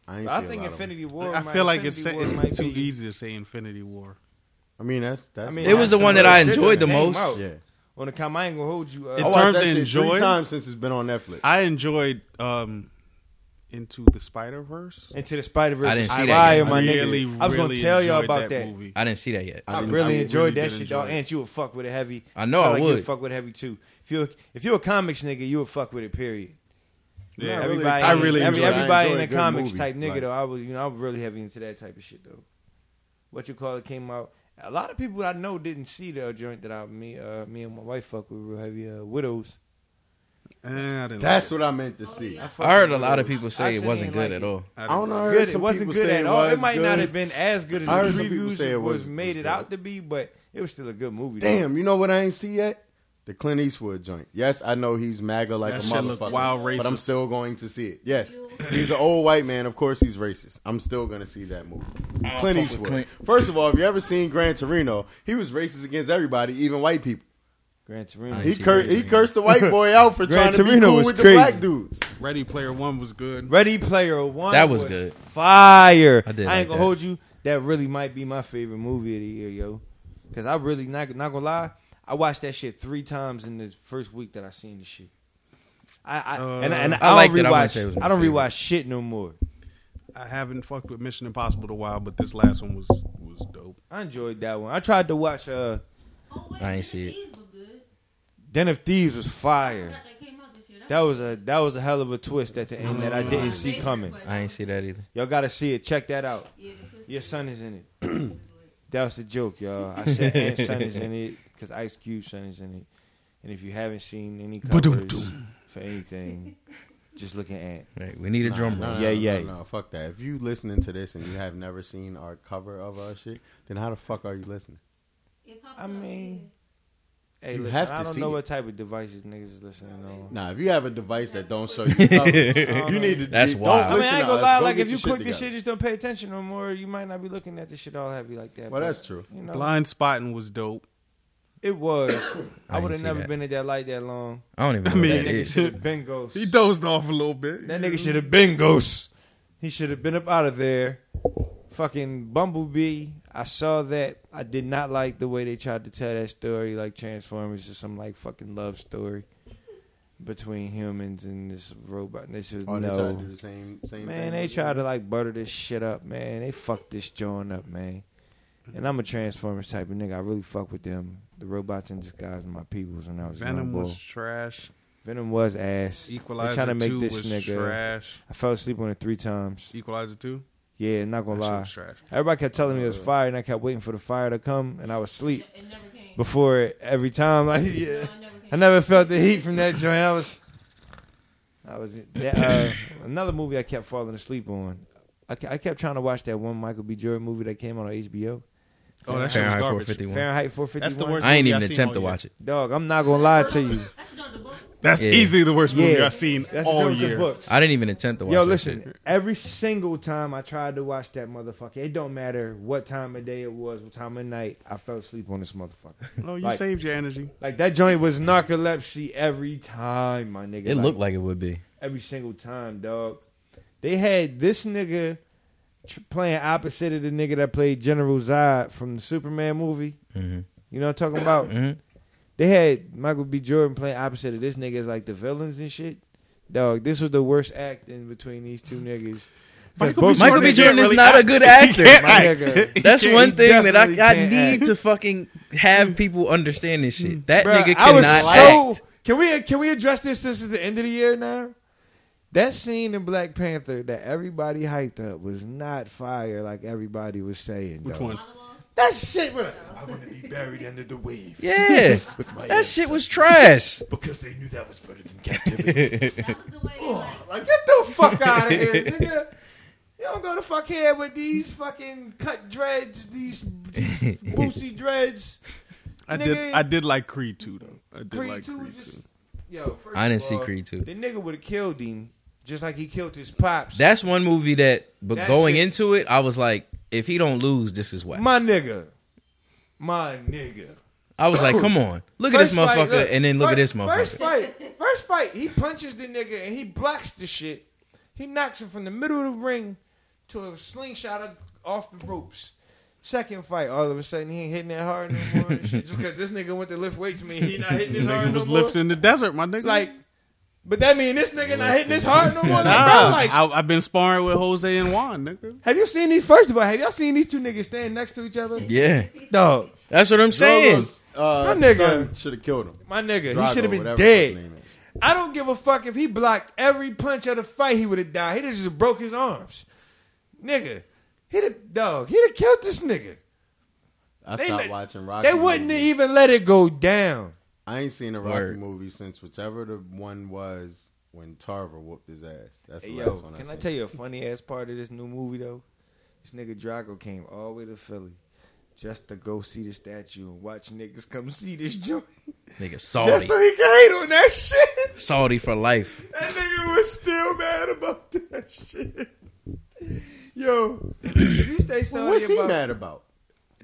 S5: I, ain't
S6: I
S5: see a
S6: think
S5: lot of them.
S6: Infinity War.
S10: I
S6: might-
S10: feel like it's,
S6: Infinity War
S10: it's too
S6: be-
S10: easy to say Infinity War.
S5: I mean, that's that's.
S6: I mean,
S7: It was the one that I enjoyed the most.
S6: out.
S5: yeah.
S6: On the come, I ain't gonna hold you. Uh,
S10: In
S5: I watched
S10: terms
S5: that
S10: of
S5: shit
S10: enjoy-
S5: three times since it's been on Netflix.
S10: I enjoyed um, Into the Spider Verse.
S6: into the Spider Verse.
S7: I didn't see that
S6: Fire,
S7: yet.
S6: my
S10: I
S6: niggas.
S10: really,
S6: I was gonna tell y'all about that.
S10: movie.
S7: I didn't see that yet.
S6: I
S5: didn't-
S6: really enjoyed
S10: really
S6: that shit, dog.
S10: enjoy it.
S6: And you would fuck with it heavy.
S7: I know
S6: feel
S7: I
S6: like
S7: would.
S6: You'd fuck with it heavy too. If you if you're a comics nigga, you would fuck with it. Period.
S10: Yeah,
S5: I really-
S6: everybody,
S10: I really
S6: every,
S10: enjoyed it.
S6: everybody
S5: I
S6: in the comics
S5: movie.
S6: type nigga
S5: Like-
S6: though. I was you know I'm really heavy into that type of shit though. What you call it came out. A lot of people I know didn't see the joint that I me uh, me and my wife fuck with real heavy. Uh, Widows.
S10: Eh, I
S5: That's
S10: like
S5: what I meant to see.
S6: I,
S7: I heard a lot of people say it wasn't good
S6: like
S7: at all.
S10: I
S5: I don't know. I
S10: like
S5: heard
S6: good.
S5: some
S6: It wasn't good
S5: say
S6: at all. It
S5: was
S6: might not have been as good as
S5: I
S6: the
S5: some
S6: previews
S5: say it
S6: was,
S5: was-
S6: made
S5: was
S6: it out to be, but it was still a good movie. though.
S5: Damn, you know what I ain't see yet? The Clint Eastwood joint. Yes, I know he's MAGA like
S10: That
S5: a
S10: shit
S5: motherfucker,
S10: wild
S5: but I'm still going to see it. Yes, he's an old white man. Of course, he's racist. I'm still going to see that movie. Clint Eastwood. First of all, if you ever seen Gran Torino, he was racist against everybody, even white people.
S6: Gran Torino.
S5: He cur-
S7: Gran
S5: he
S7: Torino.
S5: cursed the white boy out for
S6: Gran
S5: trying to be cool
S6: was
S5: with
S6: crazy.
S5: the black dudes.
S10: Ready Player One was good.
S6: Ready Player One.
S7: That was good.
S6: Fire.
S7: I did
S6: I
S7: like
S6: ain't gonna
S7: that.
S6: hold you. That really might be my favorite movie of the year, yo. Cause I really not not gonna lie. I watched that shit three times in the first week that I seen the shit. I, I
S10: Uh,
S6: and, and I,
S7: I liked
S6: don't
S7: it. I
S6: rewatch.
S7: say it
S6: I don't
S7: favorite.
S6: rewatch shit no more.
S10: I haven't fucked with Mission Impossible in a while, but this last one was was dope.
S6: I enjoyed that one. I tried to watch uh
S7: I ain't see it.
S6: Den of Thieves was fire. That was a that was a hell of a twist at the end that I didn't see coming.
S7: I ain't see that either.
S6: Y'all gotta see it. Check that out. Your son is in it. that was the joke, y'all. I said Ant's son is in it because Ice Cube's son is in it. And if you haven't seen any covers for anything, just look at Ant.
S7: Right, we need a drum roll.
S5: no,
S6: Yeah,
S5: no,
S6: yeah.
S5: No, no, fuck that. If you listening to this and you have never seen our cover of our shit, then how the fuck are you listening?
S6: I mean, hey,
S5: You
S6: listen,
S5: have to
S6: I don't
S5: see
S6: know
S5: it.
S6: what type of devices niggas is listening on.
S5: Nah, if you have a device that don't show you cover, you need to.
S7: That's
S5: don't
S7: wild.
S6: I mean, I ain't gonna lie.
S5: Go
S6: Like, if you click this shit,
S5: together.
S6: just don't pay attention no more. You might not be looking at this shit all heavy like that.
S5: Well,
S6: but,
S5: that's true.
S6: You know,
S10: Blind Spotting was dope.
S6: It was. I
S7: I
S6: would have never
S7: that.
S6: been in that light that long.
S7: I don't even
S10: I mean,
S6: That
S7: that
S6: nigga should have been ghost.
S10: He dozed off a little bit.
S6: That nigga should have been ghost. He should have been up out of there. Fucking Bumblebee. I saw that. I did not like the way they tried to tell that story, like Transformers or some like fucking love story between humans and this robot. This is
S5: Oh, they try
S6: no.
S5: to do the same same
S6: Man,
S5: thing.
S6: they try to like butter this shit up, man. They fucked this joint up, man. And I'm a Transformers type of nigga. I really fuck with them. The robots in disguise are my peoples when I was
S10: Venom
S6: young
S10: was
S6: boy.
S10: trash.
S6: Venom was ass.
S10: Equalizer
S6: they trying to make
S10: two
S6: this
S10: was
S6: nigga.
S10: trash.
S6: I fell asleep on it three times.
S10: Equalizer two.
S6: Yeah, not gonna
S10: That shit
S6: lie.
S10: was trash.
S6: Everybody kept telling me it was fire, and I kept waiting for the fire to come, and I was asleep before it every time. Like, yeah, I never felt the heat from that joint. I was, I was. That, uh, another movie I kept falling asleep on. I, I kept trying to watch that one Michael B. Jordan movie that came out on HBO.
S10: Oh, that shit was
S7: Fahrenheit
S10: garbage.
S7: 451.
S6: Fahrenheit 451.
S10: That's the worst.
S7: I ain't
S10: movie
S7: even
S10: I've seen
S7: attempt to
S10: all year.
S7: watch it.
S6: Dog, I'm not gonna lie to you.
S10: That's
S7: Yeah.
S10: easily the worst movie
S6: Yeah.
S10: I've seen
S6: That's
S10: all
S6: the
S10: year.
S6: books.
S7: I didn't even attempt to watch it.
S6: Yo,
S7: that
S6: listen.
S7: shit.
S6: Every single time I tried to watch that motherfucker, it don't matter what time of day it was, what time of night, I fell asleep on this motherfucker.
S10: No, you
S6: Like-
S10: saved your energy.
S6: Like that joint was narcolepsy every time, my nigga.
S7: It
S6: Like,
S7: looked like it would be.
S6: every single time, dog. They had this nigga tr- playing opposite of the nigga that played General Zod from the Superman movie.
S7: hmm
S6: You know what I'm talking about?
S7: hmm
S6: They had Michael B. Jordan playing opposite of this nigga as like the villains and shit. Dog, this was the worst acting between these two niggas.
S10: Michael B.
S7: Michael B.
S10: Jordan
S7: Jordan
S10: can't
S7: is
S10: really
S7: not a good actor.
S10: can't
S6: My
S10: act.
S6: nigga.
S7: That's one thing that I, I need
S6: act.
S7: to fucking have people understand this shit. That
S6: Bruh,
S7: nigga
S6: I was
S7: cannot
S6: so.
S7: act.
S6: Can we can we address this? This is the end of the year now. That scene in Black Panther that everybody hyped up was not fire like everybody was saying.
S10: Which
S6: dog.
S10: one?
S6: That shit. bro. I want to be buried under the waves.
S7: Yeah,
S6: With my
S7: that shit
S6: ancestors.
S7: was trash.
S6: because they knew that was better than captivity. like get the fuck out of here, nigga. You don't go to fuck here with these fucking cut dreads, these, these bootsy dreads.
S10: I
S6: Nigga.
S10: did. I did like Creed two though. I did
S6: Creed
S10: like
S6: two
S10: Creed
S6: just- Yo, first
S7: I didn't
S6: of
S7: see
S6: all,
S7: Creed 2.
S6: The nigga would have killed him just like he killed his pops.
S7: That's one movie that, but
S6: That
S7: going
S6: shit-
S7: into it, I was like, if he don't lose, this is whack.
S6: my nigga. My nigga.
S7: I was like, come on, look at
S6: First
S7: this
S6: fight,
S7: motherfucker,
S6: look,
S7: and then look at
S6: first-
S7: this
S6: First
S7: motherfucker.
S6: fight, first fight, he punches the nigga and he blocks the shit. He knocks him from the middle of the ring to a slingshot off the ropes. Second fight, all of a sudden he ain't hitting that hard no more. and shit. Just because this nigga went to lift weights, mean he not hitting this hard
S10: Nigga
S6: no
S10: was
S6: more.
S10: lifting the desert, my nigga.
S6: Like, but that mean this nigga not hitting this hard no more. Like,
S10: nah,
S6: bro, like,
S10: I, I've been sparring with Jose and Juan, nigga.
S6: have you seen these? First of all, have y'all seen these two niggas standing next to each other?
S7: Yeah,
S6: Dog,
S7: that's what I'm saying.
S5: Drago's, uh,
S6: My nigga.
S5: should have killed him.
S6: my nigga,
S5: Drago,
S6: he should have been dead. I don't give a fuck if he blocked every punch of the fight, he would have died. He'd have just broke his arms. Nigga, he'd have, dog, he'd have killed this nigga.
S5: I
S6: They
S5: stopped
S6: let-
S5: watching Rocky.
S6: They wouldn't
S5: movies.
S6: even let it go down.
S5: I ain't seen a Rocky
S7: Word.
S5: movie since whichever the one was when Tarver whooped his ass. That's the
S6: Hey,
S5: last
S6: yo,
S5: one.
S6: I can I tell you a funny ass part of this new movie, though? This nigga Drago came all the way to Philly just to go see the statue and watch niggas come see this joint.
S7: Nigga, salty.
S6: Just
S7: salty,
S6: so he can hate on that shit.
S7: salty for life.
S6: That nigga was still mad about that shit. Yo, if you stay salty
S5: What's he
S6: about
S5: mad about?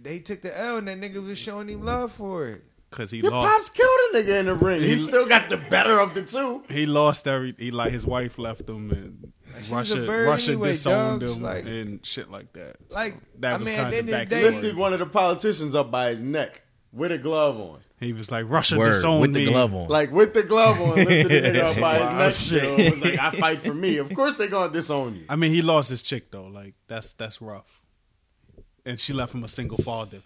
S6: they took the L and that nigga was showing him love for it.
S10: Cause he
S5: Your
S10: lost.
S5: pops killed a nigga in the ring. He still got the better of the two.
S10: He lost every. He like his wife left him and
S6: she was a
S10: Russia.
S6: bird
S10: Russia
S6: anyway,
S10: disowned
S6: dogs,
S10: him
S6: like-
S10: and shit like that. So
S6: Like,
S10: that
S6: I
S10: was
S6: mean,
S10: kind
S6: the
S10: of
S6: end of the
S10: backstory.
S6: day-
S5: Lifted one of the politicians up by his neck with a glove on.
S10: He was like, Russia
S7: Word,
S10: disowned
S7: with
S10: me.
S7: the glove on.
S5: Like with the glove on, lifted the nigga up by
S10: Wow,
S5: his neck.
S10: shit.
S5: yo. It was like, I fight for me. Of course they gonna disown you.
S10: I mean, he lost his chick though. Like that's that's rough. And she left him a single father.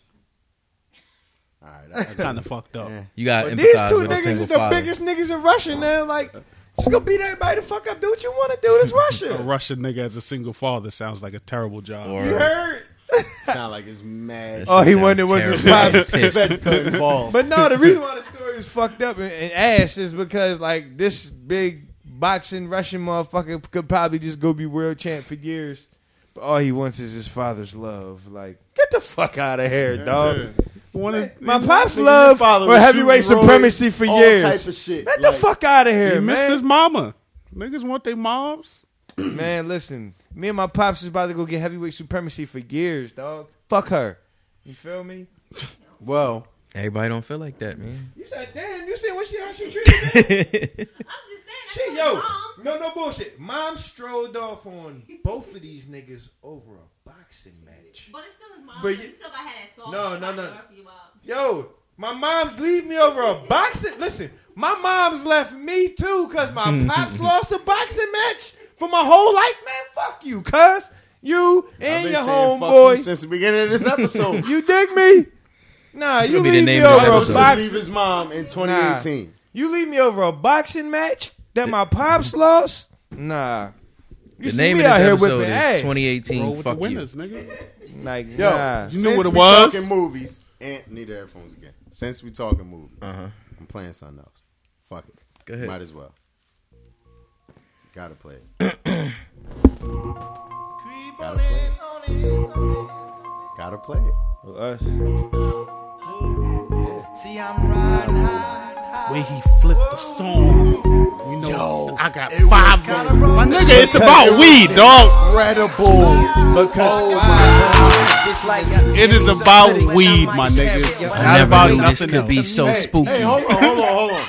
S5: All right,
S10: That's kind of fucked up.
S7: You got
S6: these two niggas
S7: single
S6: is the
S7: father.
S6: biggest niggas in Russia now. Like, just gonna beat everybody the fuck up. Do what you want to do. This Russia.
S10: A Russian nigga as a single father sounds like a terrible job.
S7: Or-
S6: You heard?
S5: Sound like it's mad.
S6: Oh, he
S7: sounds
S6: wanted was his
S7: terrible.
S6: pops.
S7: Pissed.
S5: cut involved.
S6: But no, the reason why the story is fucked up and, and ass is because like this big boxing Russian motherfucker could probably just go be world champ for years. But all he wants is his father's love. Like, get the fuck out of here, dog.
S10: Yeah. One is-
S6: My pops
S5: Nigga,
S6: love
S5: his father
S6: or
S5: was
S6: heavyweight supremacy for years.
S5: type of shit.
S6: Get the fuck out of
S10: he
S6: here,
S10: missed his mama. Niggas want their moms.
S6: man, listen. Me and my pops is about to go get heavyweight supremacy for years, dog. Fuck her. You feel me?
S5: Well,
S7: Everybody don't feel like that, man.
S6: You said, damn, you said what she how she treated me?
S11: I'm just saying. that's
S6: Shit,
S11: what
S6: yo,
S11: moms-
S6: no, no bullshit. Mom strolled off on both of these niggas over a boxing match.
S11: But it's still his mom.
S6: But you-
S11: you still gotta have that song.
S6: No, no, no.
S11: for your mom.
S6: Yo, my mom's leave me over a boxing. Listen, my mom's left me too because my pops lost a boxing match for my whole life, man. Fuck you, cuz. You and your
S5: saying
S6: homeboy.
S5: you since the beginning of this episode.
S6: You dig me? Nah,
S7: This
S6: you
S7: gonna be
S6: leave me over a
S7: episode.
S5: Supposed to leave
S6: boxing.
S5: his mom in 2018.
S6: You leave me over a boxing match that my pops lost? Nah. You
S7: The name of
S6: out
S7: this episode is
S6: ass.
S7: 2018.
S10: Roll with the
S7: Fuck you.
S10: winners, nigga.
S6: Like,
S5: Yo,
S6: nah.
S10: You knew what it
S5: we
S10: was?
S5: talking movies, and need the headphones again. Since we talking movies,
S7: Uh-huh.
S5: I'm playing something else. Fuck it.
S7: Go ahead.
S5: Might as well. Gotta play it. Gotta play it. Gotta play it.
S6: Us.
S10: Way he flipped the song. You know, I got five. My nigga, it's about weed, dog.
S5: Incredible. Because oh,
S10: It is about weed, my nigga. It's not
S7: never
S10: about
S7: knew this
S10: nothing
S7: could be
S10: else.
S7: so spooky.
S5: Hey, hold on, hold on, hold on.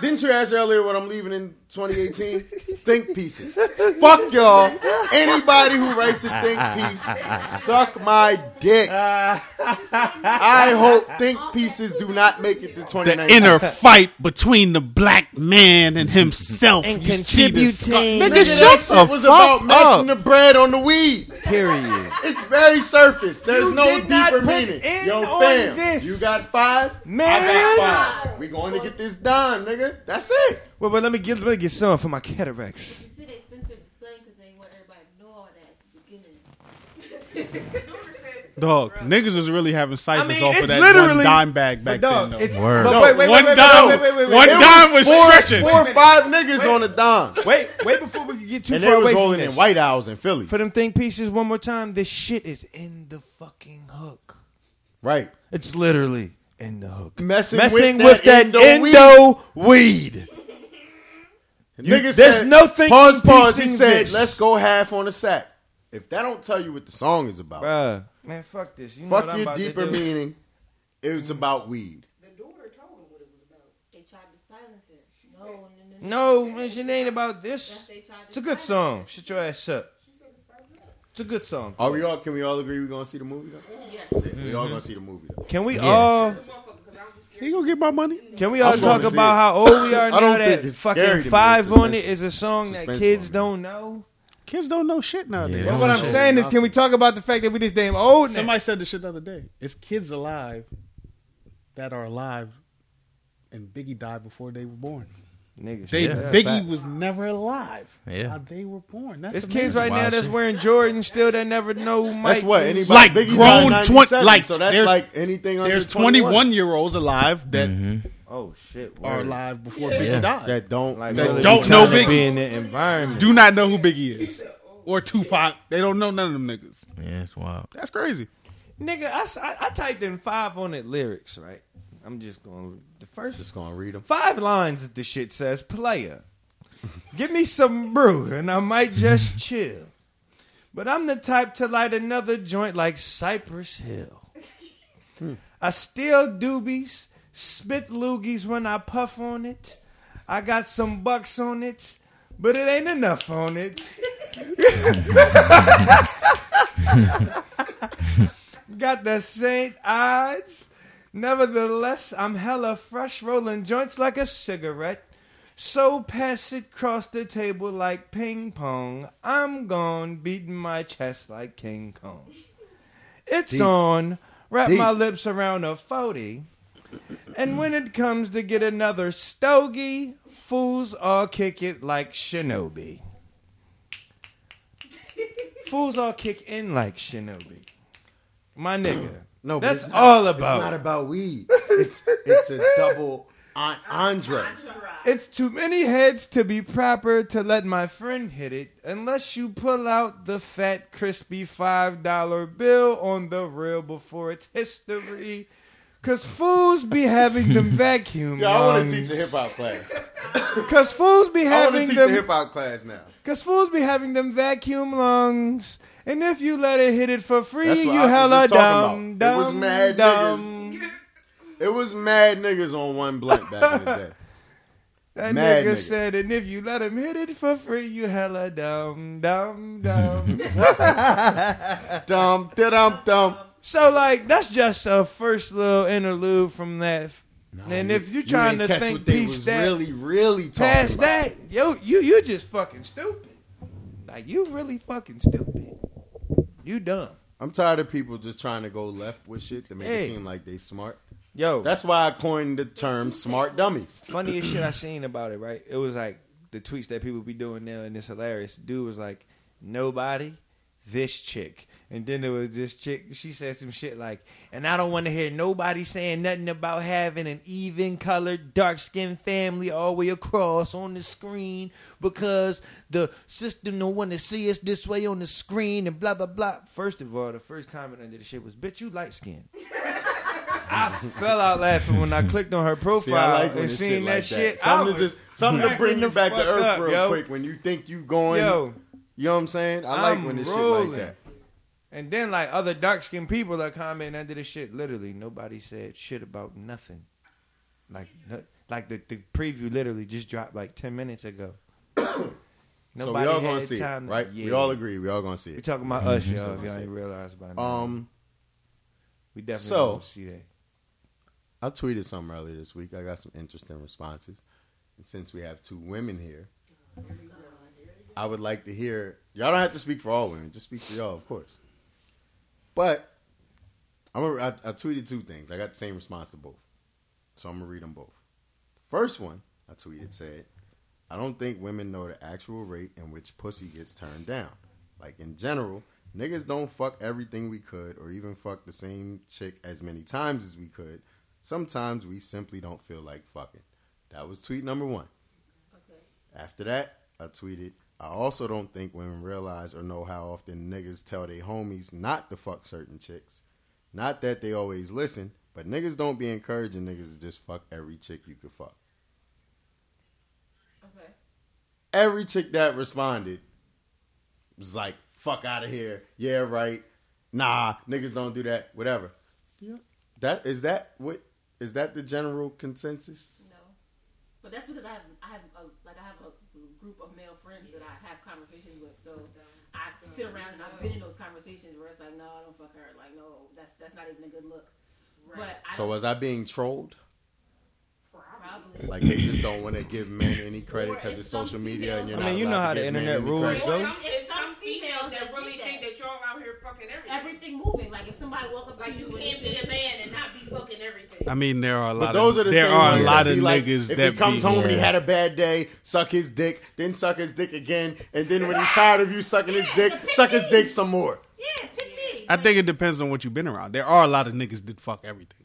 S5: Didn't you ask earlier what I'm leaving in 2018? Think pieces. Fuck y'all. Anybody who writes a think piece, suck my dick. I hope think pieces do not make it to 2019.
S10: The inner fight between the black man and himself.
S6: And
S10: you see
S6: contributing.
S10: Nigga,
S5: Nigga,
S10: shut
S5: that
S10: the
S5: shit was about
S10: fuck
S5: matching
S10: up.
S5: the bread on the weed.
S6: Period.
S5: It's very surface. There's
S6: You
S5: no deeper meaning. Yo, fam,
S6: this.
S5: you got five.
S6: Man.
S5: I got five. We going to get this done, nigga. That's it.
S6: Well, but let me get let me get some for my cataracts.
S11: You see, they censored the sun because they want everybody to know all that at the beginning.
S10: Dog, niggas was really having ciphers
S6: I mean,
S10: off of that
S6: literally-
S10: one dime bag back
S6: But dog,
S10: then. Though.
S6: it's
S7: Word.
S6: but
S5: No,
S6: wait, wait,
S10: one
S6: wait, wait,
S10: dime,
S6: wait, wait, wait, wait,
S10: one
S6: wait.
S10: dime was
S5: four,
S10: stretching.
S5: Four or five niggas on a dime.
S6: Wait, wait before we get too
S5: And
S6: far
S5: they
S6: away
S5: was
S6: from
S5: rolling
S6: this.
S5: in White Owls in Philly.
S6: For them think pieces one more time, this shit is in the fucking hook.
S5: Right.
S6: It's literally in the hook.
S5: Messing,
S6: Messing
S5: with,
S6: with
S5: that,
S6: that
S5: endo, weed.
S6: endo weed.
S5: Nigga
S6: there's
S5: said,
S6: no thinking
S5: Pause, pause. He said,
S6: this.
S5: let's go half on the sack. If that don't tell you what the song is about,
S6: Bruh. Man, fuck this. You know what
S5: fuck
S6: I'm
S5: your
S6: about to
S5: deeper
S6: do.
S5: meaning. It's mm. about weed.
S11: The daughter told him what it was about. They tried to silence it. No, no, no,
S6: No, man, it ain't about this.
S11: They tried to
S6: It's a good song. Shut your ass up. It's a good song.
S5: Are we all? Can we all agree we're gonna see the movie? Though?
S11: Yes.
S5: We all gonna mm-hmm. see the movie though.
S6: Can we
S7: Yeah.
S6: all
S10: He gonna get my money.
S6: can we all
S5: I'm
S6: talk
S5: going to see
S6: about
S5: it.
S6: how old we are
S5: I
S6: now
S5: don't think
S6: that
S5: it's scary to
S6: fucking
S5: me.
S6: five
S5: It's
S6: on it
S5: suspense-
S6: is a song that
S5: suspense
S6: kids don't know?
S10: Kids don't know shit nowadays.
S7: Yeah.
S6: But what I'm
S7: shit.
S6: saying is, can we talk about the fact that we this damn old now?
S10: Somebody said this shit the other day. It's kids alive that are alive, and Biggie died before they were born.
S6: Niggas,
S10: They,
S6: yeah,
S10: Biggie was never alive.
S7: Yeah.
S10: How they were born. That's
S6: It's
S10: amazing.
S6: kids right now that's wearing Jordan still that never know Mike.
S5: That's what anybody.
S10: Like
S5: Biggie
S10: grown
S5: died in
S10: 20
S5: 97,
S10: like,
S5: so that's like anything under
S10: There's
S5: 21,
S10: 21 year olds alive that mm-hmm.
S6: Oh shit!
S10: are alive before Biggie
S7: Yeah.
S10: died.
S5: that don't
S6: Like,
S10: that
S6: really
S10: don't know Biggie.
S6: Be in the environment.
S10: Do not know who Biggie is or Tupac. They don't know none of them niggas.
S7: Yeah, it's wild.
S10: That's crazy.
S6: Nigga, I typed in five on it lyrics, right? I'm just going the first
S5: just gonna read them.
S6: five lines of the shit says player. Give me some brew and I might just chill. But I'm the type to light another joint like Cypress Hill. Hmm. I steal doobies, spit loogies when I puff on it. I got some bucks on it, but it ain't enough on it. got the St. Ides. Nevertheless, I'm hella fresh, rolling joints like a cigarette. So pass it across the table like ping pong. I'm gone, beating my chest like King Kong. It's
S5: Deep.
S6: on. Wrap
S5: Deep.
S6: my lips around a 40. And when it comes to get another stogie, fools all kick it like Shinobi. fools all kick in like Shinobi. My nigga.
S5: No, but
S6: that's
S5: it's not-
S6: all about.
S5: It's not about weed. It's it's a double en- Andre.
S6: It's too many heads to be proper to let my friend hit it unless you pull out the fat, crispy $5 bill on the rail before it's history. Cause fools be having them vacuum
S5: Yeah, I want to teach a hip hop class.
S6: Cause fools be
S5: I want
S6: having
S5: to teach
S6: them
S5: a hip hop class now.
S6: Cause fools be having them vacuum lungs. And if you let it hit it for free, you
S5: I
S6: hella dumb,
S5: about. It was mad
S6: dumb.
S5: It was mad niggas on one blunt back in the day.
S6: That
S5: Mad
S6: nigga
S5: niggas.
S6: said, and if you let him hit it for free, you hella dumb, dumb, dumb.
S5: Dum, dum, dum.
S6: So like that's just a first little interlude from that. and if you're trying to think
S5: was
S6: that
S5: really, really talking
S6: past
S5: about.
S6: that, yo, you you just fucking stupid. Like you really fucking stupid. You dumb.
S5: I'm tired of people just trying to go left with shit to make
S6: Hey.
S5: it seem like they smart.
S6: Yo,
S5: That's why I coined the term smart dummies.
S6: funniest shit I seen about it, right? It was like the tweets that people be doing now, and it's hilarious. Dude was like, "Nobody, this chick," and then there was this chick. She said some shit like, "And I don't want to hear nobody saying nothing about having an even colored, dark skinned family all the way across on the screen because the system don't want to see us this way on the screen and blah blah blah." First of all, the first comment under the shit was, "Bitch, you light skinned." I fell out laughing when I clicked on her profile
S5: See, like
S6: and seen that
S5: like
S6: shit.
S5: that. Something to just something to bring you back to earth
S6: up,
S5: real
S6: yo.
S5: quick when you think you going.
S6: Yo,
S5: you know what I'm saying? I like
S6: I'm
S5: when it's shit like that.
S6: And then like other dark skinned people are commenting under the shit. Literally, nobody said shit about nothing. Like, no, like the, the preview literally just dropped like ten minutes ago.
S5: so we all gonna see it,
S6: time to-
S5: right? We all agree. We all gonna see it.
S6: We talking about us,
S5: Mhm.
S6: y'all. If y'all
S5: I
S6: ain't
S5: see.
S6: realized by now,
S5: Um,
S6: we definitely
S5: so-
S6: gonna see that.
S5: I tweeted something earlier this week. I got some interesting responses. And since we have two women here, I would like to hear. Y'all don't have to speak for all women. Just speak for y'all, of course. But I, I tweeted two things. I got the same response to both, so I'm gonna read them both. First one I tweeted said, "I don't think women know the actual rate in which pussy gets turned down. Like in general, niggas don't fuck everything we could, or even fuck the same chick as many times as we could. Sometimes we simply don't feel like fucking." That was tweet number one. After that, I tweeted, I also don't think women realize or know how often niggas tell their homies not to fuck certain chicks. Not that they always listen, but niggas don't be encouraging niggas to just fuck every chick you could fuck.
S11: Okay.
S5: Every chick that responded was like, fuck out of here. Yeah, right. Nah, niggas don't do that. Whatever. Yeah. That is that what is that the general consensus?
S11: No. But that's because I have I have a, oh, like I have a group of male friends that I have conversations with. So I sit around and I've been in those conversations where it's like, no, I don't fuck her. Like, no, that's that's not even a good look. But I
S5: So was I being trolled?
S11: Probably
S5: Like they just don't want to give men any credit because
S11: it's
S5: it's social media and you're
S6: I
S5: not
S6: mean, you
S5: allowed
S6: know
S5: to
S6: how the
S5: give men
S6: internet
S5: any
S6: rules
S5: credit.
S6: go.
S11: Some, it's some females that really think that
S8: y'all out here fucking everything.
S11: everything moving. Like if somebody woke up
S8: Like
S11: you,
S8: you can't be a man and not be fucking everything.
S10: I mean, there are a lot
S5: But those
S10: of
S5: are the
S10: there
S5: same
S10: are a
S5: ones
S10: lot of
S5: be like,
S10: niggas
S5: if
S10: that
S5: he comes
S10: be,
S5: home and he had a bad day, suck his dick, then suck his dick again, and then when he's tired of you sucking his dick, suck his dick some more.
S11: Yeah, pick me.
S10: I think it depends on what you've been around. There are a lot of niggas that fuck everything.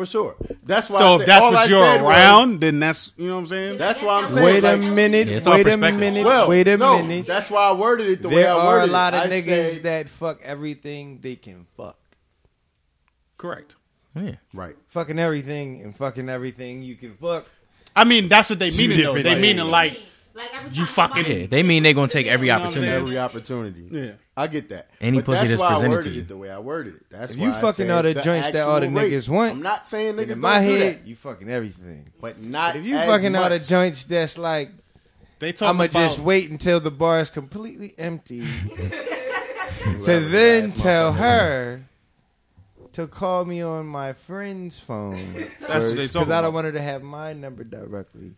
S5: For sure. That's why. I
S10: So
S5: said,
S10: if that's
S5: all
S10: what
S5: I
S10: you're
S5: said was-
S10: around, then that's you know what I'm saying.
S5: that's why I'm saying.
S6: Wait a
S5: like,
S6: minute.
S7: Yeah,
S6: wait a minute.
S5: Well,
S6: wait a
S5: no,
S6: minute.
S5: That's why I worded it the way I worded it.
S6: There are a lot of
S5: I
S6: niggas
S5: said-
S6: that fuck everything they can fuck.
S10: Correct.
S7: Yeah.
S5: right.
S6: Fucking everything and fucking everything you can fuck.
S10: I mean, that's what they mean. though. They
S7: things.
S10: mean like
S11: Like every
S10: You fucking-
S11: somebody-
S7: Yeah, they mean they're gonna take every
S10: You know I'm
S7: opportunity.
S10: saying?
S5: Every opportunity.
S10: Yeah.
S5: I get that.
S7: Any
S5: but
S7: pussy
S5: that's
S7: that's
S5: why I
S7: presented
S5: worded
S7: to you.
S5: it the way I worded it. That's
S6: If
S5: why
S6: you
S5: I
S6: fucking
S5: said
S6: all the joints that all the
S5: actual rate.
S6: niggas want,
S5: I'm not saying
S6: And
S5: niggas
S6: in
S5: don't
S6: my
S5: do
S6: head,
S5: that,
S6: you fucking everything.
S5: but not.
S6: But if you
S5: as
S6: fucking all the
S5: much.
S6: joints that's like,
S10: they talk
S6: I'ma
S10: about
S6: just wait until the bar is completely empty to then tell her to call me on my friend's phone.
S10: That's
S6: because I don't want her to have my number directly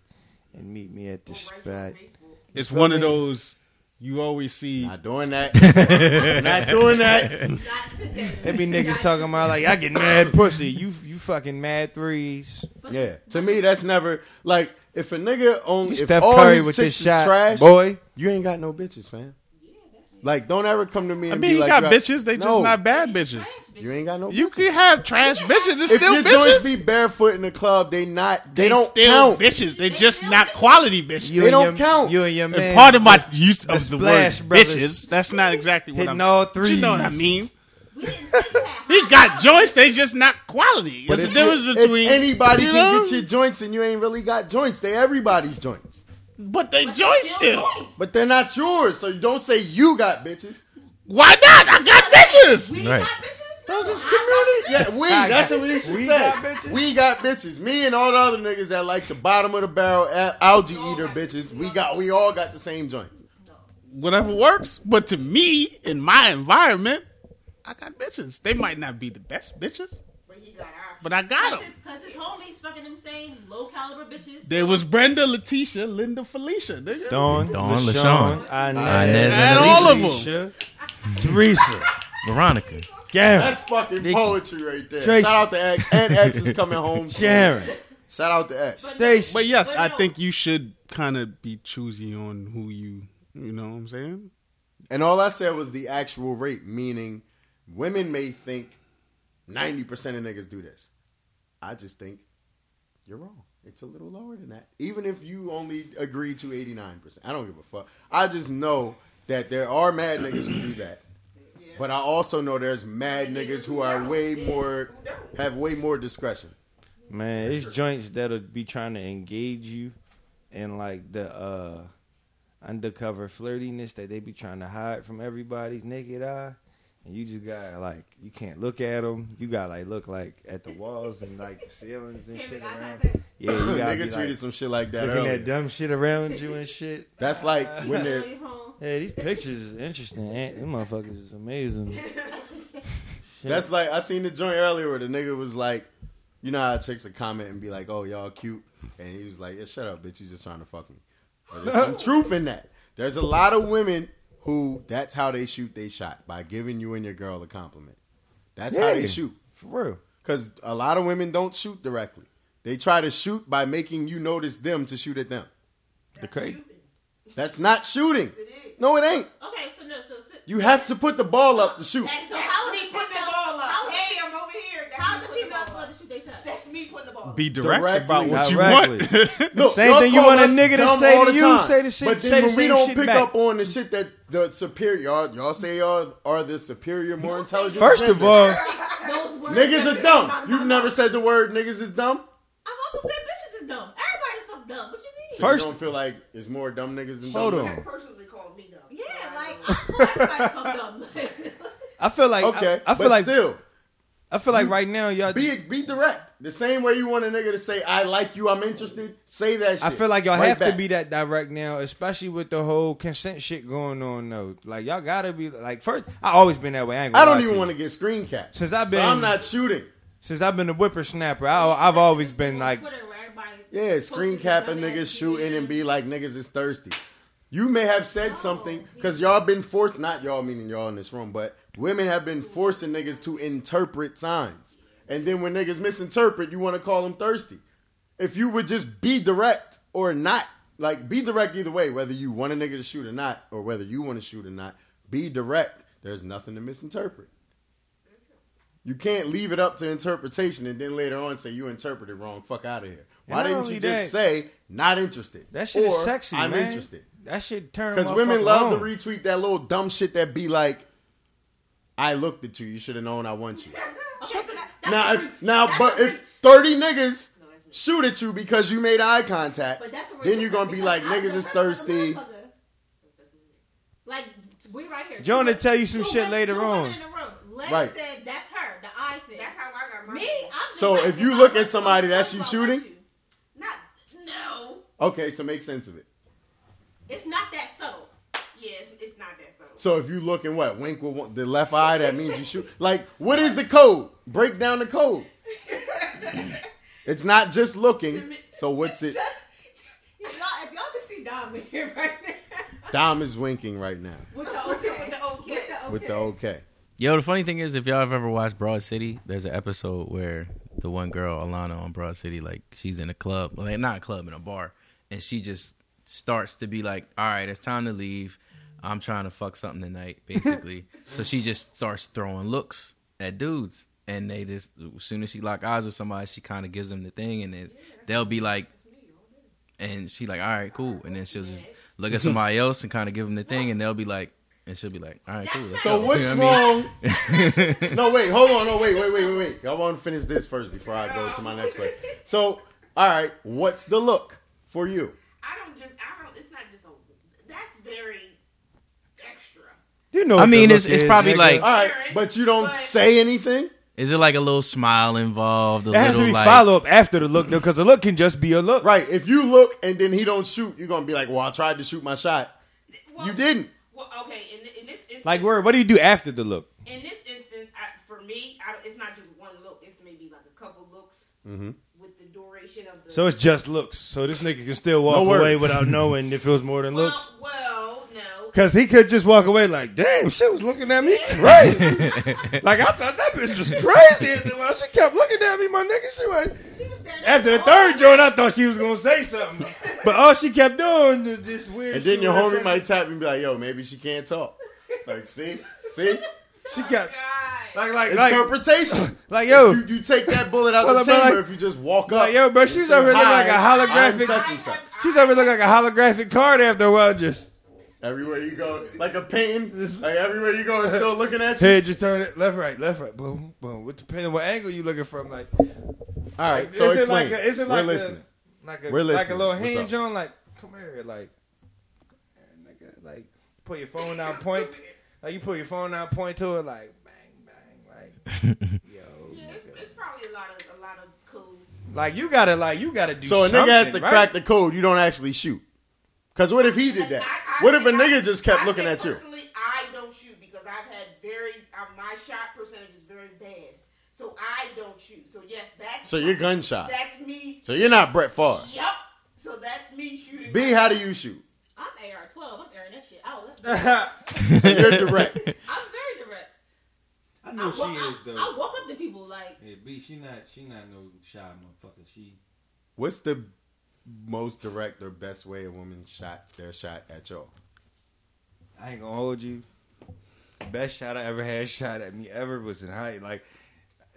S6: and meet me at the spot.
S10: It's
S6: Feel
S10: one of those you always see.
S5: Not doing that. Not doing that.
S6: There be niggas talking about like I get mad pussy. You you fucking mad threes.
S5: Yeah. To me, that's never like if a nigga only
S6: You
S5: if
S6: Steph
S5: all
S6: Curry
S5: his
S6: with
S5: chicks
S6: this
S5: is
S6: shot,
S5: trash,
S6: boy.
S5: You ain't got no bitches, fam. Like, don't ever come to me
S10: I
S5: and
S10: mean,
S5: be
S10: you
S5: like,
S10: got
S5: you got
S10: bitches. They
S5: No.
S10: just not bad bitches.
S5: You ain't got no.
S10: You
S5: bitches.
S10: can have trash bitches. It's
S5: if
S10: still
S5: your
S10: bitches.
S5: joints be barefoot in the club, they not. They,
S10: they
S5: don't
S10: still
S5: count.
S10: bitches. They just not quality bitches.
S6: You
S5: They
S6: and
S5: don't
S6: your,
S5: count.
S6: You and your
S10: And
S6: man.
S10: part of my
S6: the-
S10: use of the word
S6: Brothers
S10: bitches, that's not exactly what
S6: hitting
S10: I'm.
S6: all
S10: but You know what I
S6: threes.
S10: mean?
S11: We didn't say that.
S10: He got joints. They just not quality.
S5: But
S10: There's a
S5: if
S10: difference
S5: you-
S10: between
S5: if anybody
S10: you
S5: can
S10: know?
S5: get your joints and you ain't really got joints. They everybody's joints,
S10: but they
S11: But
S10: joints
S11: they're
S10: still.
S11: joints.
S5: but they're not yours. So you don't say you got bitches.
S10: Why not? I got bitches.
S11: We
S7: Right.
S11: got bitches.
S5: Those
S11: No,
S5: is community. Yeah, we.
S6: I
S5: That's what we should
S6: we
S5: say.
S6: got bitches?
S5: We got bitches. Me and all the other niggas that like the bottom of the barrel al- algae eater bitches. We got. We all got the same joint.
S10: Whatever works. But to me, in my environment, I got bitches. They might not be the best bitches,
S8: But he got our.
S10: But I got them.
S11: Because his homies fucking them same low caliber bitches.
S10: There was Brenda, Letitia, Linda, Felicia. Nigga.
S6: Dawn,
S7: Dawn,
S6: LaShawn,
S7: LaShawn,
S6: Inez,
S7: Inez,
S10: and all of them.
S6: Teresa,
S7: Veronica.
S6: Gary,
S5: That's fucking
S6: Nikki.
S5: poetry right there.
S6: Tracy.
S5: Shout out to X. And X is coming home.
S6: Sharon,
S5: Shout out to X.
S6: Stacy.
S10: But yes,
S11: But
S10: I
S11: no.
S10: think you should kind of be choosy on who you, you know what I'm saying?
S5: And all I said was the actual rate, meaning women may think 90% of niggas do this. I just think you're wrong. It's a little lower than that. Even if you only agree to 89%. I don't give a fuck. I just know that there are mad niggas who do that. But I also know there's mad niggas who are way more, have way more discretion.
S6: Man, it's joints that'll be trying to engage you and like the uh undercover flirtiness that they be trying to hide from everybody's naked eye. And you just got like you can't look at them. You got like look like at the walls and like the ceilings and shit around. Yeah, you got
S5: Nigga tweeted some shit like that
S6: looking
S5: earlier.
S6: at dumb shit around you and shit.
S5: That's like when they're
S11: You home.
S6: Hey, these pictures is interesting. Ain't them motherfuckers is amazing.
S5: That's like I seen the joint earlier where the nigga was like, you know how chicks would comment and be like, "Oh, y'all cute," and he was like, yeah, "Shut up, bitch! You just trying to fuck me." But there's some truth in that. There's a lot of women who that's how they shoot they shot by giving you and your girl a compliment. That's how they shoot.
S6: for real.
S5: Because a lot of women don't shoot directly. They try to shoot by making you notice them to shoot at them.
S6: Okay, crazy.
S5: That's not shooting. No, it ain't.
S11: Okay, so no, so, so
S5: You have to put the ball up to shoot.
S11: And so how is
S8: me
S10: Be direct
S5: Directly.
S10: about what you
S6: Directly.
S10: want.
S5: Look,
S6: Same
S5: y'all
S6: thing you
S5: call
S6: want a
S5: us
S6: nigga to
S5: dumb
S6: say
S5: all
S6: to
S5: the
S6: you,
S5: time.
S6: say the shit-
S5: But
S6: say
S5: then
S6: the
S5: when we
S6: same
S5: don't
S6: shit
S5: pick
S6: back.
S5: up on the shit that the superior, y'all, y'all say y'all are the superior, more intelligent.
S6: First of
S5: gender.
S6: all,
S11: Those words
S5: niggas
S11: that
S5: are dumb. You've never said the word niggas is dumb.
S11: I've also said bitches is dumb. Everybody's fuck dumb. What you mean?
S5: So
S6: First-
S5: you don't feel like there's more dumb niggas than
S6: Hold
S5: dumb
S6: on.
S5: niggas?
S8: personally called me dumb.
S11: Yeah, like I call everybody fuck dumb.
S6: I feel like
S5: Okay,
S6: I, I feel
S5: but
S6: like
S5: still,
S6: I feel like right now y'all.
S5: be be direct. The same way you want a nigga to say "I like you, I'm interested." Say that. shit.
S6: I feel like y'all
S5: Right
S6: have to be that direct now, especially with the whole consent shit going on. Though, like y'all gotta be like first. I always been that way. I, ain't
S5: I
S6: gonna
S5: don't even want to get screen capped.
S6: Since I've been.
S5: So
S6: been-
S5: I'm not shooting.
S6: Since I've been a whippersnapper, I, I've always been like,
S11: Twitter
S5: Yeah, screen
S11: posted
S5: capping
S11: dumb ass
S5: niggas shooting and be like niggas is thirsty. You may have said something because y'all been forced, not y'all meaning y'all in this room, but women have been forcing niggas to interpret signs. And then when niggas misinterpret, you want to call them thirsty. If you would just be direct or not, like be direct either way, whether you want a nigga to shoot or not, or whether you want to shoot or not, be direct. There's nothing to misinterpret. You can't leave it up to interpretation and then later on say you interpreted wrong. Fuck out of here. Why didn't you just
S6: that-
S5: say not interested?
S6: that shit is sexy,
S5: I'm
S6: man.
S5: interested.
S6: That shit turn
S5: Because women love
S6: on.
S5: to retweet that little dumb shit that be like, "I looked at you. You should have known I want you."
S11: Okay, so that, that's
S5: now, if, now,
S11: That's
S5: but if thirty niggas shoot at you because you made eye contact,
S11: But that's a reach
S5: then you're gonna be like, "Niggas is thirsty."
S11: Like we right here.
S6: Jonah
S11: Two
S6: tell you some
S11: two
S6: shit
S11: women-
S6: later
S11: two
S6: on.
S11: women in the room. Lex
S5: Right.
S11: said that's her, the eye thing.
S8: That's how I got my
S11: Me, I'm
S5: So
S11: like,
S5: if you look at somebody, that's you shooting?
S11: you. Not no.
S5: Okay, so make sense of it.
S11: It's not that subtle.
S8: Yeah, it's, it's not that subtle.
S5: So if you look and what wink with one, the left eye, that means you shoot. Like, what is the code? break down the code. It's not just looking. So what's it?
S11: Y'all, if y'all can see Dom in here right now,
S5: Dom is winking right now
S11: with the okay, with the okay, with the
S5: okay.
S7: Yo, the funny thing is, if y'all have ever watched Broad City, there's an episode where the one girl, Ilana, on Broad City, like she's in a club, like not a club, in a bar, and she just starts to be like, "All right, it's time to leave. I'm trying to fuck something tonight, basically." so she just starts throwing looks at dudes, and they just as soon as she lock eyes with somebody, she kind of gives them the thing, and then they'll be like, and she like, "All right, cool," and then she'll just look at somebody else and kind of give them the thing, and they'll be like. And she'll be like, "All right, cool."
S5: So
S7: go."
S5: what's
S7: You know what I mean?
S5: wrong? no, wait, hold on. No, wait, wait, wait, wait, wait. I want to finish this first before I go to my next question. So, all right, what's the look for you?
S8: I don't just. I don't. It's not just a. That's very extra.
S6: You know,
S7: I mean, it's it's
S6: is,
S7: probably
S6: nigga.
S7: like,
S5: All right, but you don't say anything.
S7: is it like a little smile involved? A
S6: There has to be
S7: like,
S6: follow up after the look though, because the look can just be a look.
S5: Right. If you look and then he don't shoot, you're gonna be like, "Well, I tried to shoot my shot. You didn't."
S8: Well, okay. In, in this instance,
S6: Like, where? What do you do after the look?
S8: in this instance, I, for me, I, it's not just one look. It's maybe like a couple looks
S5: Mm-hmm.
S8: with the duration of the.
S6: So it's just looks. So this nigga can still walk
S5: No
S6: away without knowing if it was more than
S8: well,
S6: looks.
S8: well, no.
S6: Cause he could just walk away like, damn, she was looking at me crazy. like I thought that bitch was crazy. Well, she kept looking at me, my nigga. She was.
S8: She was
S6: After the third joint, I thought she was gonna say something, but all she kept doing was this weird.
S5: And then your homie
S6: her-
S5: might tap and be like, "Yo, maybe she can't talk." Like, see, see,
S6: She kept oh
S8: God.
S6: like like like
S5: interpretation.
S6: like yo.
S5: you, you take that bullet out
S6: Well,
S5: the
S6: but like-
S5: chamber if you just walk up.
S6: Like, yo, bro, she's over here looking like a holographic-
S5: such such.
S6: She's ever look like a holographic card after a while. Just
S5: Everywhere you go, like a painting. Like everywhere you go, it's still looking at you.
S6: Hey, just turn it left, right, left, right, boom, boom. With depending on what angle you looking from, like
S5: All right, so
S6: is it
S5: explain.
S6: like a, is it
S5: We're
S6: like
S5: listening.
S6: A, like a
S5: We're listening.
S6: like a little
S5: What's
S6: hinge on, like come here, like nigga, like put your phone down, point, like you put your phone down, point to it, like bang, bang, like yo,
S8: Yeah, it's, it's probably a lot of a lot of codes.
S6: like you gotta like you gotta do.
S5: So a
S6: something,
S5: nigga has to
S6: right?
S5: crack the code. You don't actually shoot. Because what if he did that?
S8: I- I
S5: What if a
S8: say-
S5: nigga just kept
S8: I
S5: looking at you?
S8: Personally, I don't shoot because I've had very uh, my shot percentage is very bad, so I don't shoot. So yes, that's
S5: So you're gunshot.
S8: That's me.
S5: So you're not Brett Favre.
S8: Yep. So that's me shooting.
S5: B, how do you shoot?
S8: I'm AR twelve. I'm airing that shit out. Let's
S5: So you're direct.
S8: I'm very direct.
S12: I know
S8: I
S12: she
S8: walk, I,
S12: is though.
S8: I walk up to people like
S12: Yeah, B, she not she not no shy motherfucker. She
S5: What's the most direct or best way a woman shot their shot at y'all?
S6: I ain't gonna hold you. The best shot I ever had shot at me ever was in high. Like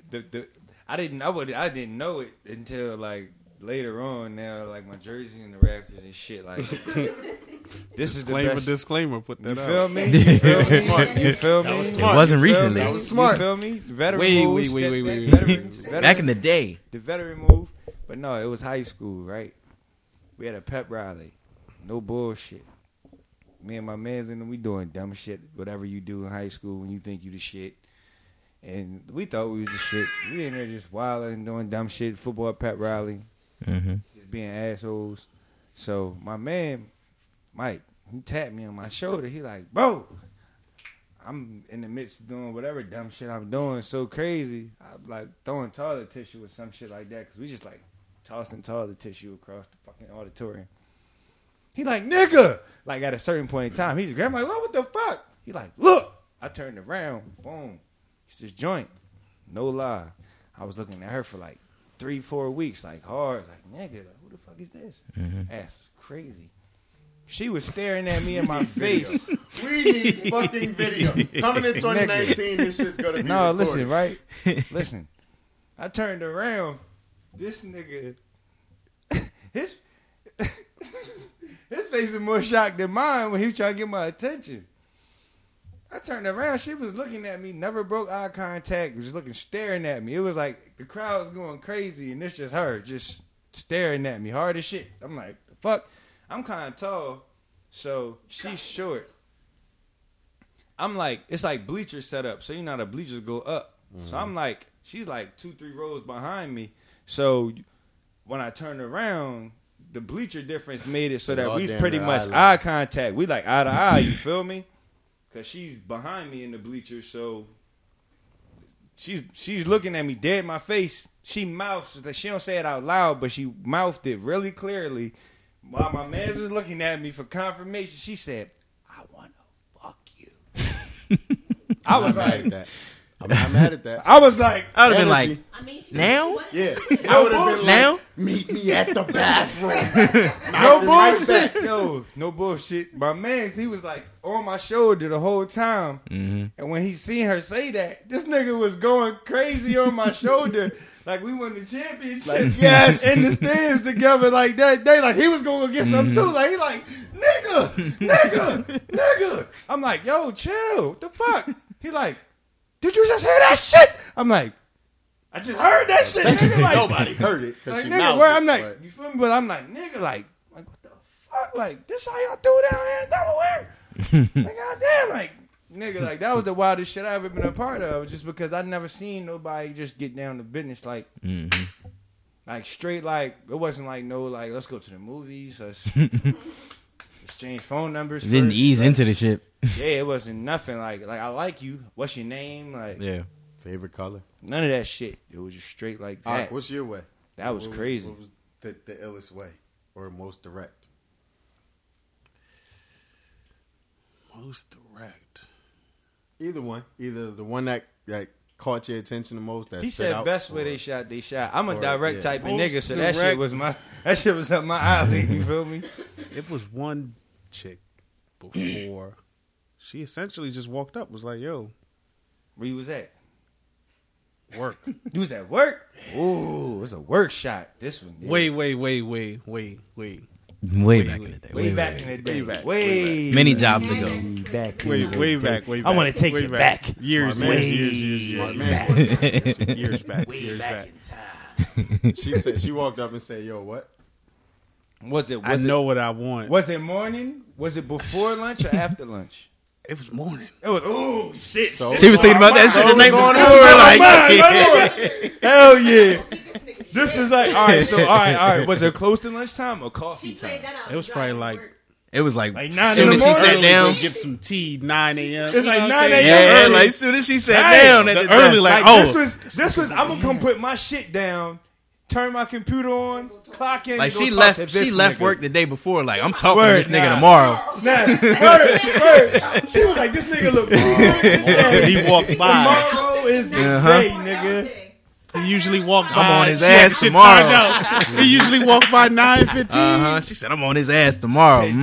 S6: the the I didn't I would I didn't know it until like later on. Now like my jersey and the Raptors and shit. Like this is the
S10: Disclaimer,
S6: best.
S10: disclaimer. Put
S6: You
S10: that
S6: feel
S10: out.
S6: me? You feel me?
S5: smart.
S6: You feel me?
S5: That was
S7: It
S5: smart.
S7: wasn't
S6: You
S7: recently.
S6: me?
S5: That was smart.
S6: You feel me? Veteran
S10: Wait,
S6: moves,
S10: wait, wait, wait, wait, wait.
S6: veterans-
S7: Back in the day,
S6: the veteran move. But no, it was high school, right? We had a pep rally. No bullshit. Me and my mans in, and we doing dumb shit, whatever you do in high school when you think you the shit. And we thought we was the shit. We in there just wilding and doing dumb shit, football pep rally,
S7: hmm
S6: just being assholes. So my man, Mike, he tapped me on my shoulder. He like, bro, I'm in the midst of doing whatever dumb shit I'm doing, so crazy. I'm like throwing toilet tissue or some shit like that because we just like tossing toilet tissue across the fucking auditorium. He like nigga, like at a certain point in time, he's just grabbed my what, what the fuck? He like look. I turned around, boom, it's this joint. No lie, I was looking at her for like three, four weeks, like hard, like nigga, like who the fuck is this? Mm-hmm. Ass crazy. She was staring at me in my face.
S5: We need fucking video. Coming in 2019, this shit's gonna be
S6: No,
S5: recorded.
S6: listen, right? listen. I turned around. This nigga, his his face was more shocked than mine when he was trying to get my attention. I turned around. She was looking at me. Never broke eye contact. Was just looking, staring at me. It was like the crowd was going crazy, and it's just her just staring at me hard as shit. I'm like, the fuck. I'm kind of tall, so she's short. I'm like, it's like bleacher setup. So you know how the bleachers go up. So mm-hmm. I'm like, she's like two, three rows behind me. So when I turned around, the bleacher difference made it so that we pretty much
S5: eye
S6: eye contact. We like eye to eye. You feel me? Cause she's behind me in the bleachers, so she's she's looking at me dead in my face. She mouths that she don't say it out loud, but she mouthed it really clearly. While my man's was looking at me for confirmation, she said, "I want to fuck you." I was
S5: I'm not mad
S6: like,
S5: at that. I'm not mad at that.
S6: I was like,
S7: I would have been like,
S5: Energy.
S11: I mean, she
S7: now?
S5: Yeah, I would have been
S7: Now?
S5: like, meet me at the bathroom.
S6: no bullshit. Yo, no bullshit. My man, he was like on my shoulder the whole time.
S7: Mm-hmm.
S6: And when he seen her say that, this nigga was going crazy on my shoulder. Like we won the championship.
S5: Like, yes.
S6: In the stands together like that day. Like he was gonna go get some too. Like he like, nigga, nigga, nigga. I'm like, yo, chill. What the fuck? He like, did you just hear that shit? I'm like, I just heard that shit. Nigga, like,
S5: Nobody heard it because
S6: like,
S5: she
S6: nigga, where
S5: it,
S6: I'm like,
S5: but-
S6: you feel me? But I'm like, nigga, like, like what the fuck? Like, this how y'all do it down here in Delaware? like, goddamn, like, nigga, like that was the wildest shit I ever been a part of. Just because I never seen nobody just get down to business like,
S7: Mm-hmm.
S6: like straight. Like it wasn't like no, like let's go to the movies. Let's exchange phone numbers.
S7: Didn't
S6: first.
S7: ease
S6: Like,
S7: into the shit.
S6: Yeah, it wasn't nothing like like I like you. What's your name? Like
S7: Yeah.
S5: Favorite color?
S6: none of that shit. It was just straight like that.
S5: Ak, what's your way?
S6: That was
S5: What
S6: crazy.
S5: What was the, the illest way or most direct?
S10: Most direct.
S5: Either one. Either the one that that caught your attention the most. That
S6: He said
S5: out,
S6: best way they shot, they shot. I'm a
S5: or-
S6: direct
S5: yeah.
S6: type of nigga, so that shit was my that shit was up my alley. You feel me?
S10: It was one chick before. she essentially just walked up, was like, "Yo,
S6: Where you was at?
S10: work."
S6: You was at work. Ooh, it was a work shot. This one, yeah.
S10: wait, wait, wait, wait, wait, wait,
S7: Way back in the day.
S6: way, back in the day,
S10: way back,
S6: way,
S7: Many jobs ago.
S6: back,
S10: way, way back, way back.
S6: I want to take
S10: way
S6: you back.
S10: Years,
S5: Smart man.
S10: years, years, years,
S5: Smart
S10: years,
S5: man.
S10: years back,
S6: Way
S10: years
S6: back
S10: back.
S6: in time.
S5: She said she walked up and said, "Yo, what?"
S6: Was it? Was
S10: I
S6: it,
S10: know what I want.
S6: Was it morning? Was it before lunch or after lunch?
S10: It was morning.
S6: It was. Oh shit!
S5: So-
S7: She was thinking about that shit the night
S5: on
S7: before. Like,
S6: Hell yeah! This was like all right. So all right, all right. Was it close to lunchtime or coffee time?
S10: It was probably like
S7: it was like,
S6: Like nine
S7: soon as she sat down.
S10: Get some tea. Nine a.m.
S6: It's
S10: You
S6: like
S10: know what
S6: 9
S10: I'm
S6: a.m.
S10: saying?
S7: Yeah,
S6: early.
S7: like soon as she sat
S6: Right.
S7: down at
S10: The
S7: the
S10: early, like,
S6: Like
S10: oh.
S6: this was this was. I'm gonna come put my shit down, turn my computer on, clock in.
S7: Like she left, she left
S6: nigga.
S7: work the day before. Like I'm talking
S6: Word,
S7: to this nigga
S6: nah.
S7: tomorrow.
S6: Nah, word, word. She was like, "This nigga look good.
S10: He walked by.
S6: Tomorrow is the
S7: Uh-huh.
S6: day, nigga."
S10: He usually walk by.
S7: I'm on his ass tomorrow.
S10: He usually walk by nine fifteen.
S7: Uh huh. She said I'm on his ass tomorrow.
S6: Today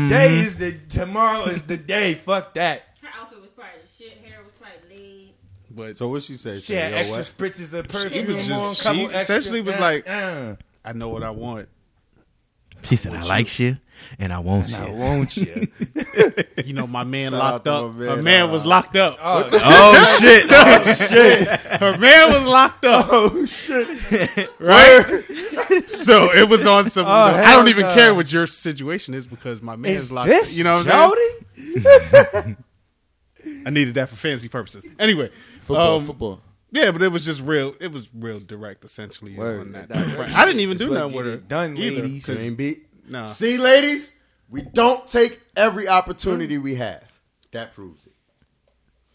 S7: Mhm.
S6: is the tomorrow is the day. Fuck that.
S11: Her outfit was probably the shit. Hair was probably laid.
S10: But
S5: So what she said?
S6: She had
S5: Yo,
S6: extra
S5: what?
S6: spritzes of perfume.
S10: She was
S6: on,
S10: just-
S6: couple
S10: she
S6: extra-
S10: essentially was
S6: uh,
S10: like-
S6: uh,
S10: I know what I want.
S7: She said I likes you and I won't
S6: I
S7: you.
S6: won't you?
S10: You know, my man
S5: Shout
S10: locked up.
S5: my
S10: Her
S5: man,
S10: man
S5: uh,
S10: was locked up.
S6: Oh,
S7: Oh shit!
S10: Her man was locked up.
S6: oh shit!
S10: right? so it was on some.
S6: Oh,
S10: I don't even
S6: no.
S10: care what your situation is because my man's
S6: Is
S10: locked.
S6: this
S10: you know what I'm saying? I needed that for fantasy purposes. Anyway,
S5: Football,
S10: um,
S5: football.
S10: Yeah, but it was just real. It was real direct, essentially.
S6: Word.
S10: on that.
S6: That-
S10: I didn't even
S6: That's
S10: do
S6: what
S10: nothing with
S6: get
S10: her.
S6: it done,
S10: either,
S6: ladies.
S10: 'cause-
S5: Same beat.
S10: No.
S5: See, ladies, we don't take every opportunity we have. That proves it.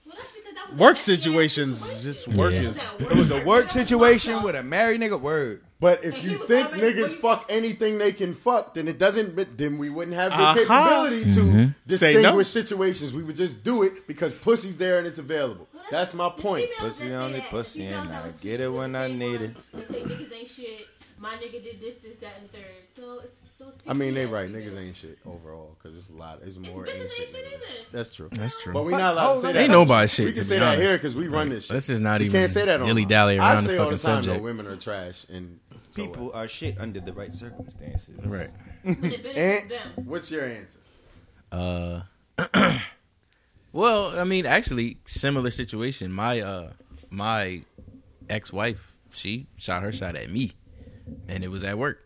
S11: Well, that
S10: Work
S11: a nasty ass
S10: situations,
S11: situation.
S10: just work
S7: Yeah.
S10: is.
S6: It was a work situation with a married nigga. Word.
S5: But if you think niggas fuck anything they can fuck, then it doesn't. Then we wouldn't have the
S10: Uh-huh.
S5: capability to
S7: Mhm.
S10: Say
S5: distinguish
S10: no.
S5: situations. We would just do it because pussy's there and it's available. That's my point.
S6: Pussy
S11: just
S6: on
S11: say
S6: the
S11: that.
S6: pussy
S11: Females
S6: and I
S11: was
S6: get it when I need
S11: ones
S6: it.
S11: that say niggas ain't shit. My nigga did this, this, that, and third. So it's those.
S5: I mean, they right. Niggas ain't shit overall because it's a lot. It's
S11: It's
S5: more
S11: bitches
S5: ain't
S11: ain't
S5: shit.
S11: shit
S5: niggas.
S11: either.
S5: That's true.
S7: That's true.
S5: But we not allowed to say that.
S7: Ain't nobody shit,
S5: We
S7: to
S5: can
S7: be
S5: say that
S7: honest.
S5: here because we run this shit.
S7: Let's just not
S5: we
S7: even
S5: can't say that on
S7: dilly-dally
S5: I
S7: around the
S5: say all the
S7: fucking
S5: time,
S7: subject.
S5: though, women are trash and so
S6: People are shit under the right circumstances.
S7: Right.
S11: When it benefits
S5: And
S11: them.
S5: what's your answer?
S7: Uh, well, I mean, actually, similar situation. My uh, my ex wife, she shot her shot at me, and it was at work.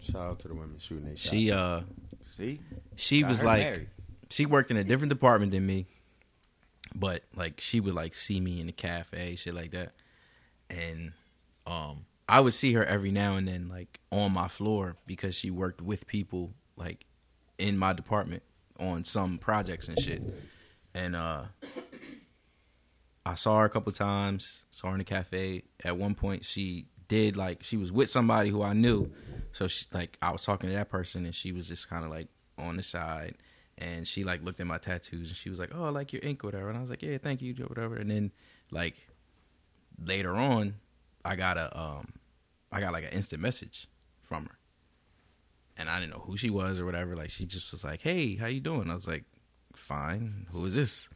S5: Shout out to the women shooting their.
S7: She uh,
S6: See,
S7: she
S6: Got
S7: was like,
S6: married.
S7: she worked in a different department than me, but like she would like see me in the cafe, shit like that, and um, I would see her every now and then, like on my floor because she worked with people like in my department on some projects and shit, and uh, I saw her a couple times. Saw her in the cafe. At one point, she did like she was with somebody who I knew. So she like I was talking to that person, and she was just kind of like on the side, and she like looked at my tattoos, and she was like, "Oh, I like your ink, whatever." And I was like, "Yeah, thank you, whatever." And then like later on, I got a um, I got like an instant message from her, and I didn't know who she was or whatever. Like she just was like, "Hey, how you doing?" I was like, "Fine. Who is this?"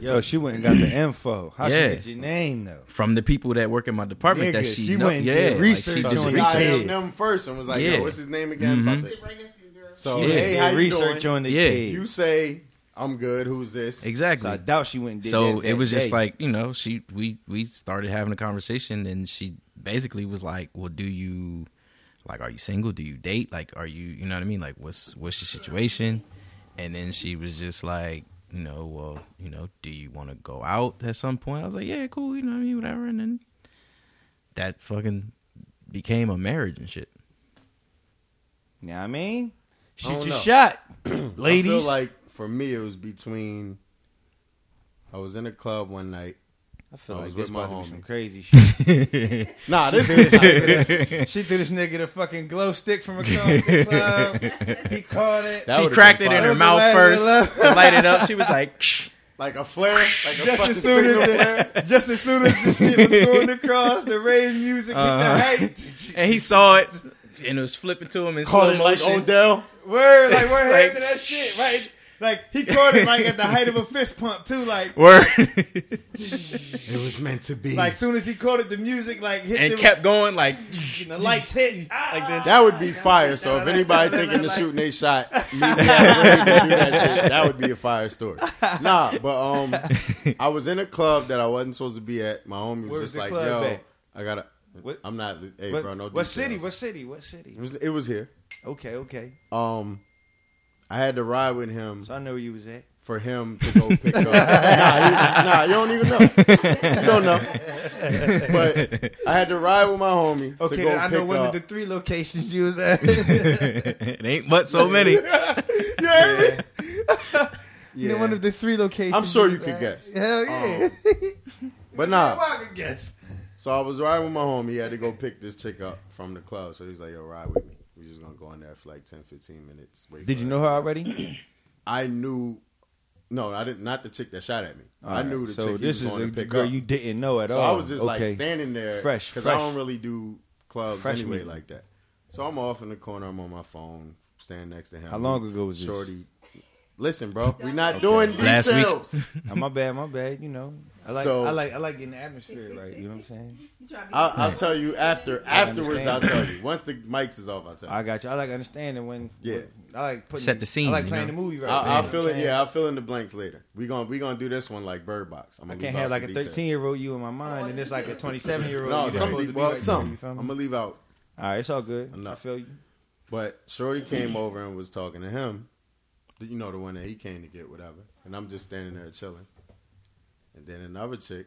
S6: Yo, she went and got the info. How
S7: Yeah.
S6: she get your name though?
S7: From the people that work in my department that she,
S6: she
S7: know-
S6: went and
S7: yeah,
S6: did
S7: like,
S6: research
S7: she
S6: on
S7: did
S5: So
S6: the
S5: she
S7: research.
S5: got them first and was like,
S7: Yeah.
S5: "Yo, what's his name again?"
S7: Mhm.
S5: About So
S7: Yeah.
S5: hey, how you
S6: research
S5: doing?
S6: on the
S7: Yeah.
S6: kid.
S5: You say I'm good. Who's this?
S7: Exactly.
S6: So I doubt she went and did
S7: so
S6: that that
S7: it was just like you know she we we started having a conversation and she basically was like well do you like are you single do you date like are you you know what i mean like what's what's your situation and then she was just like you know well you know do you want to go out at some point i was like yeah cool you know what i mean whatever and then that fucking became a marriage and shit
S6: You know what I mean? Shoot
S5: don't
S6: your
S5: know.
S6: shot,
S5: I
S6: ladies.
S5: feel like for me it was between. I was in a club one night.
S6: I feel
S5: I
S6: like this
S5: with my
S6: about to be some crazy shit.
S5: Nah, this
S6: threw
S5: is-
S6: she threw this nigga the fucking glow stick from across the club. He caught it.
S5: That
S7: she cracked it in her mouth first to light it up she was like
S5: Like a flare, like a
S6: Just as soon as
S5: signal
S6: the, just as soon as the shit was going across, the rave music
S7: Uh-huh.
S6: the height.
S7: and he saw it and it was flipping to him in
S5: Caught
S7: slow
S5: it like
S7: motion
S5: Odell.
S6: Word, like word
S7: Like-
S6: like, to that shit, right? Like he caught it like at the height of a fist pump too, like
S7: word
S5: It was meant to be.
S6: like soon as he caught it, the music like hit
S7: and
S6: the,
S7: kept going like
S6: and the lights hit
S7: like this
S5: that would be fire. So if anybody thinking of shooting they shot, me at the rave and do that shit. That would be a fire story. Nah, but um, I was in a club that I wasn't supposed to be at. My homie was
S6: Where
S5: just
S6: the
S5: like, "Yo,
S6: at?
S5: I gotta."
S6: What-
S5: I'm not. Hey,
S6: what,
S5: bro, no.
S6: what
S5: details.
S6: city? What city? What city?
S5: It was. It was here.
S6: Okay, okay.
S5: Um, I had to ride with him
S6: So I know where you was at.
S5: for him to go pick up. nah, you, nah, you don't even know. You don't know. But I had to ride with my homie
S6: Okay,
S5: to go
S6: then I
S5: pick
S6: know one
S5: up.
S6: of the three locations you was at.
S7: it ain't but so many
S6: yeah. You know
S5: Yeah.
S6: one of the three locations.
S5: I'm sure
S6: was
S5: you could
S6: at.
S5: guess.
S6: Hell um, yeah.
S5: But
S6: Nah.
S5: nah.
S6: I could guess.
S5: So I was riding with my homie. He had to go pick this chick up from the club. So he's like, yo, ride with me. We just gonna go in there for like 10, 15 minutes. Wait
S6: Did you know her already?
S5: I knew. No, I didn't. Not the chick that shot at me. I
S6: Alright,
S5: knew the
S6: so
S5: chick he
S6: this
S5: was
S6: is
S5: going
S6: a
S5: pick
S6: girl
S5: up.
S6: you didn't know at
S5: so
S6: all.
S5: I was just like standing there,
S6: Fresh,
S5: because I don't really do clubs
S6: Fresh
S5: anyway
S6: meat.
S5: like that. So I'm off in the corner. I'm on my phone, standing next to him.
S6: How long ago was this?
S5: Shorty. Listen, bro, we're not doing
S7: Last week.
S5: details.
S6: Oh, my bad, my bad. You know, I like,
S5: So-
S6: I like, I like getting the atmosphere right. You know what I'm saying?
S5: I'll, I'll tell you after.
S6: I
S5: Afterwards, I'll tell you. Once the mics is off, I'll tell you.
S6: I got you. I like understanding when.
S5: Yeah.
S6: I like putting,
S7: Set the scene,
S6: I like
S7: you
S6: playing
S7: know?
S6: the movie right.
S5: I'll,
S6: there,
S5: I'll fill it. Yeah. I'll fill in the blanks later. We gonna we gonna do this one like Bird Box. I'm gonna
S6: can't have like a
S5: some details.
S6: 13 year old you in my mind, and it's like a 27 year old.
S5: No, some
S6: supposed
S5: de- well,
S6: right
S5: some.
S6: there,
S5: I'm gonna leave out.
S6: All right, it's all good. I
S5: Enough.
S6: feel you.
S5: But Shorty came over and was talking to him. The- You know the one that he came to get, whatever. And I'm just standing there chilling. And then another chick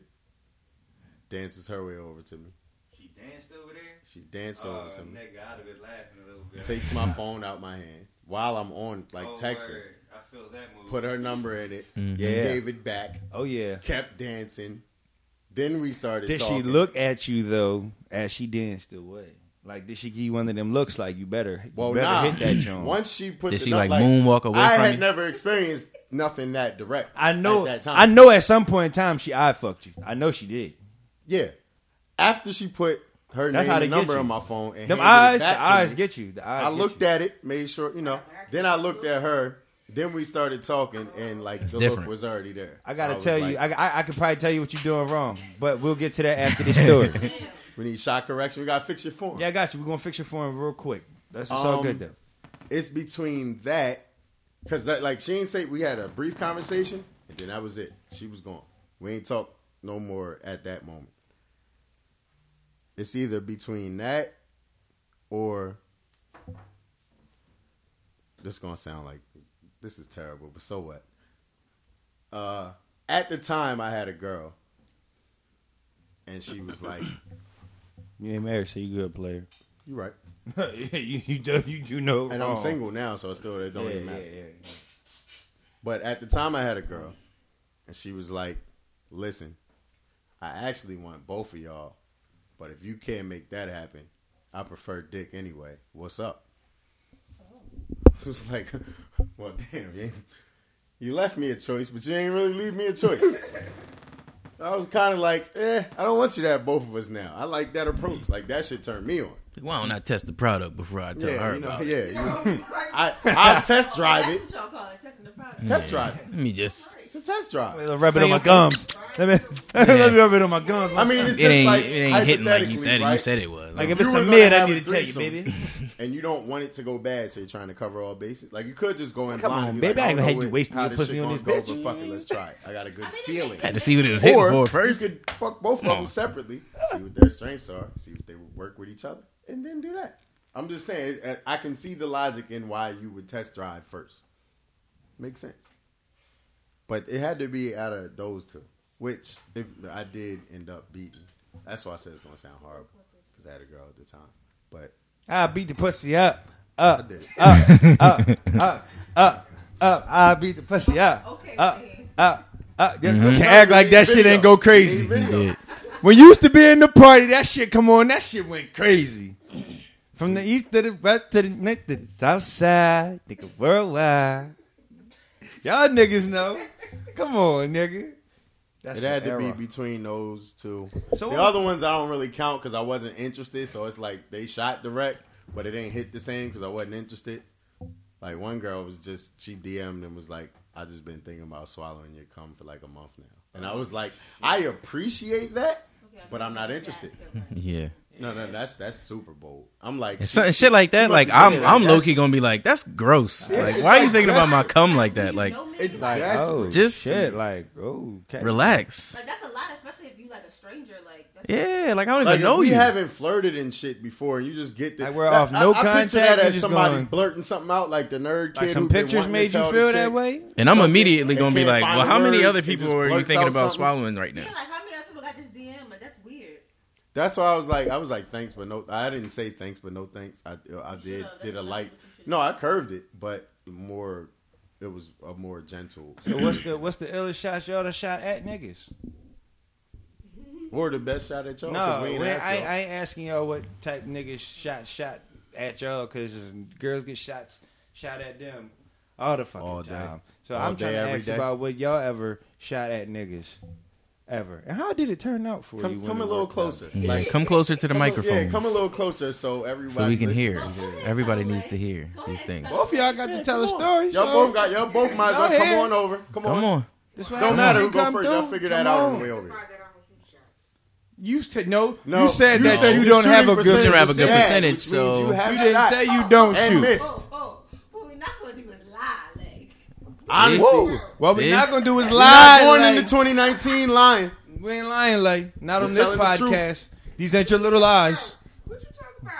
S5: dances her way over to me.
S13: She danced over there.
S5: She danced
S13: Oh,
S5: over to me.
S13: nigga, I'd have been laughing a little bit.
S5: Takes my phone out my hand while I'm on like
S13: Oh,
S5: texting.
S13: word. I feel that move.
S5: Put her number in it.
S7: Mhm.
S6: Yeah.
S5: Gave it back.
S6: Oh yeah.
S5: Kept dancing. Then we started.
S6: Did
S5: talking.
S6: she look at you though as she danced away? Like did she give you one of them looks like you better, you
S5: Well,
S6: better
S5: nah.
S6: hit that joint?
S5: Once she put
S7: Did
S5: the
S7: she,
S5: num-
S7: like, moonwalk away
S5: I
S7: from
S5: had
S7: you?
S5: never experienced nothing that direct.
S6: I know.
S5: at that time.
S6: I know. At some point in time, she eye fucked you. I know she did.
S5: Yeah. After she put her
S6: That's
S5: name
S6: how they
S5: and
S6: get
S5: number on my phone and
S6: Them eyes,
S5: it back
S6: the
S5: to
S6: eyes
S5: me,
S6: get you. The eyes
S5: I
S6: get
S5: looked at it, made sure, you know. Then I looked at her. Then we started talking, and like the
S7: different.
S5: look was already there.
S6: I gotta
S5: So was
S6: tell
S5: like,
S6: you, I, I I could probably tell you what you're doing wrong, but we'll get to that after this story.
S5: we need shot correction. We gotta fix your form.
S6: yeah, I got you. We're gonna fix your form real quick. That's all
S5: Um,
S6: good though.
S5: It's between that, because that like she ain't say we had a brief conversation, and then that was it. She was gone. We ain't talk no more at that moment. It's either between that or this gonna sound like this is terrible, but so what? Uh, at the time, I had a girl, and she was like,
S6: You ain't married, so you good player.
S5: "You right,"
S6: you you do you do know.
S5: and
S6: wrong.
S5: I'm single now, so it still it don't
S6: Yeah,
S5: even matter.
S6: yeah, yeah.
S5: But at the time, I had a girl, and she was like, "Listen, I actually want both of y'all, but if you can't make that happen, I prefer dick anyway. What's up? It's like, well, damn, you, you left me a choice, but you ain't really leave me a choice. I was kind of like, eh, I don't want you to have both of us now. I like that approach. Like that should turn me on.
S7: Why don't I test the product before I tell
S5: yeah,
S7: her
S5: you know,
S7: about
S5: yeah.
S7: it?
S5: you- I, I'll test drive it.
S11: That's what y'all call it, testing the product.
S5: Test drive it.
S7: Let me just.
S5: It's a test drive.
S6: Let me rub it on my gums. Let me, let me rub it on my gums.
S5: I mean, it's
S7: It
S5: just
S7: ain't-
S5: like
S7: it ain't hitting like you said it- you said it was.
S6: Like, if it's a
S5: gonna
S6: mid, I need
S5: a
S6: to tell you, baby.
S5: And you don't want it to go bad, so you're trying to cover all bases. Like you could just go in
S6: Come
S5: blind.
S6: on,
S5: and
S6: baby,
S5: like,
S6: I ain't
S5: don't
S6: gonna have you
S5: what-
S6: wasting
S5: how
S6: your
S5: this
S6: pussy on
S5: gonna
S6: this
S5: go,
S6: bitch.
S5: But fuck it, let's try. it. I got a good feeling.
S7: Had to see what it was hitting
S5: Or
S7: for first.
S5: You could fuck both of them separately, see what their strengths are, see if they would work with each other, and then do that. I'm just saying, uh, I can see the logic in why you would test drive first. Makes sense. But it had to be out of those two, which if I did end up beating. That's why I said it's gonna sound horrible because I had a girl at the time. But
S6: I beat the pussy up, up,
S5: I did
S6: up, up, up, up, up. I beat the pussy up, up, up, up. You
S7: Mhm.
S6: can't act like that shit ain't go crazy.
S7: You.
S6: When you used to be in the party, that shit come on, that shit went crazy. From the east to the west to the north to the south side, nigga, worldwide. Y'all niggas know. Come on, nigga. That's
S5: it had
S6: the
S5: to be between those two.
S6: So
S5: the
S6: what-
S5: other ones I don't really count because I wasn't interested. So it's like they shot direct, but it ain't hit the same because I wasn't interested. Like one girl was just she DM'd and was like, "I just been thinking about swallowing your cum for like a month now," and I was like, "I appreciate that, but I'm not interested."
S7: Yeah.
S5: No, no, that's that's super bold. I'm like
S7: And
S5: she-
S7: so- shit like that, like I'm,
S5: thinking,
S7: I'm
S5: that's-
S7: low key gonna be like, that's gross.
S5: Yeah,
S7: like,
S5: it's
S7: why are you thinking about my cum like that? Like,
S5: It's
S6: Like, oh,
S7: Just-
S6: shit, like, oh, okay.
S7: relax.
S11: Like that's a lot, especially if you like a stranger. Like that's
S7: Yeah, like I don't
S5: Like
S7: even know
S5: if
S7: you.
S5: haven't flirted and shit before, and you just get the
S6: Like, we're off no
S5: I, I picture
S6: contact,
S5: that as
S6: just
S5: somebody
S6: going-
S5: blurting something out, like the nerd kid.
S6: Like some
S5: who
S6: pictures made you feel that way?
S7: and I'm immediately gonna be like, well, how many other people are you thinking about swallowing right now?
S11: yeah, like how many other people got this DM? Like that's weird.
S5: That's why I was like, I was like, thanks, but no. I didn't say thanks, but no thanks. I I did
S11: should've.
S5: did a
S11: That's
S5: light.
S11: what you should've
S5: No, I curved it, but more. It was a more gentle.
S6: So what's the what's the illest shot y'all done shot at niggas?
S5: Or the best shot at y'all. 'cause
S6: No,
S5: we ain't
S6: we-
S5: asked
S6: I,
S5: y'all.
S6: I ain't asking y'all what type niggas shot shot at y'all because girls get shots shot at them all the fucking
S5: All day.
S6: time. So
S5: All
S6: I'm
S5: day,
S6: trying to ask
S5: day.
S6: about what y'all ever shot at niggas ever, and how did it turn out for you?
S5: Come,
S6: when
S5: come a little closer.
S7: Yeah, come closer to the microphone.
S5: Yeah, come a little closer so everybody
S7: so we can hear.
S5: can.
S7: Everybody needs to hear these things.
S6: Both of y'all got to tell a story.
S5: Y'all
S6: so-
S5: both got. Y'all both might as well come on over. Come on.
S7: Come on.
S6: This way
S5: Don't
S6: I'm
S5: matter
S6: gonna
S5: who go
S6: come
S5: first. Y'all figure that
S6: Come
S5: out on
S6: on.
S5: the way over.
S6: You said no.
S5: No,
S6: you said
S5: you
S6: that
S5: said
S6: you don't have a
S5: shooting
S6: good.
S7: You don't have a good percentage,
S5: which
S7: so
S5: you,
S6: You didn't
S5: shot
S6: say you don't
S5: and
S6: shoot.
S5: missed.
S11: Oh, oh, what we're not gonna do is lie. Like
S5: Honestly,
S6: Whoa. What we
S7: See?
S6: not gonna do is
S5: We're not
S6: lie.
S5: going
S6: like-
S5: into 2019 lying.
S6: we ain't lying, like not
S5: We're
S6: on this
S5: telling the
S6: podcast. These ain't your little lies.
S14: What you talking about?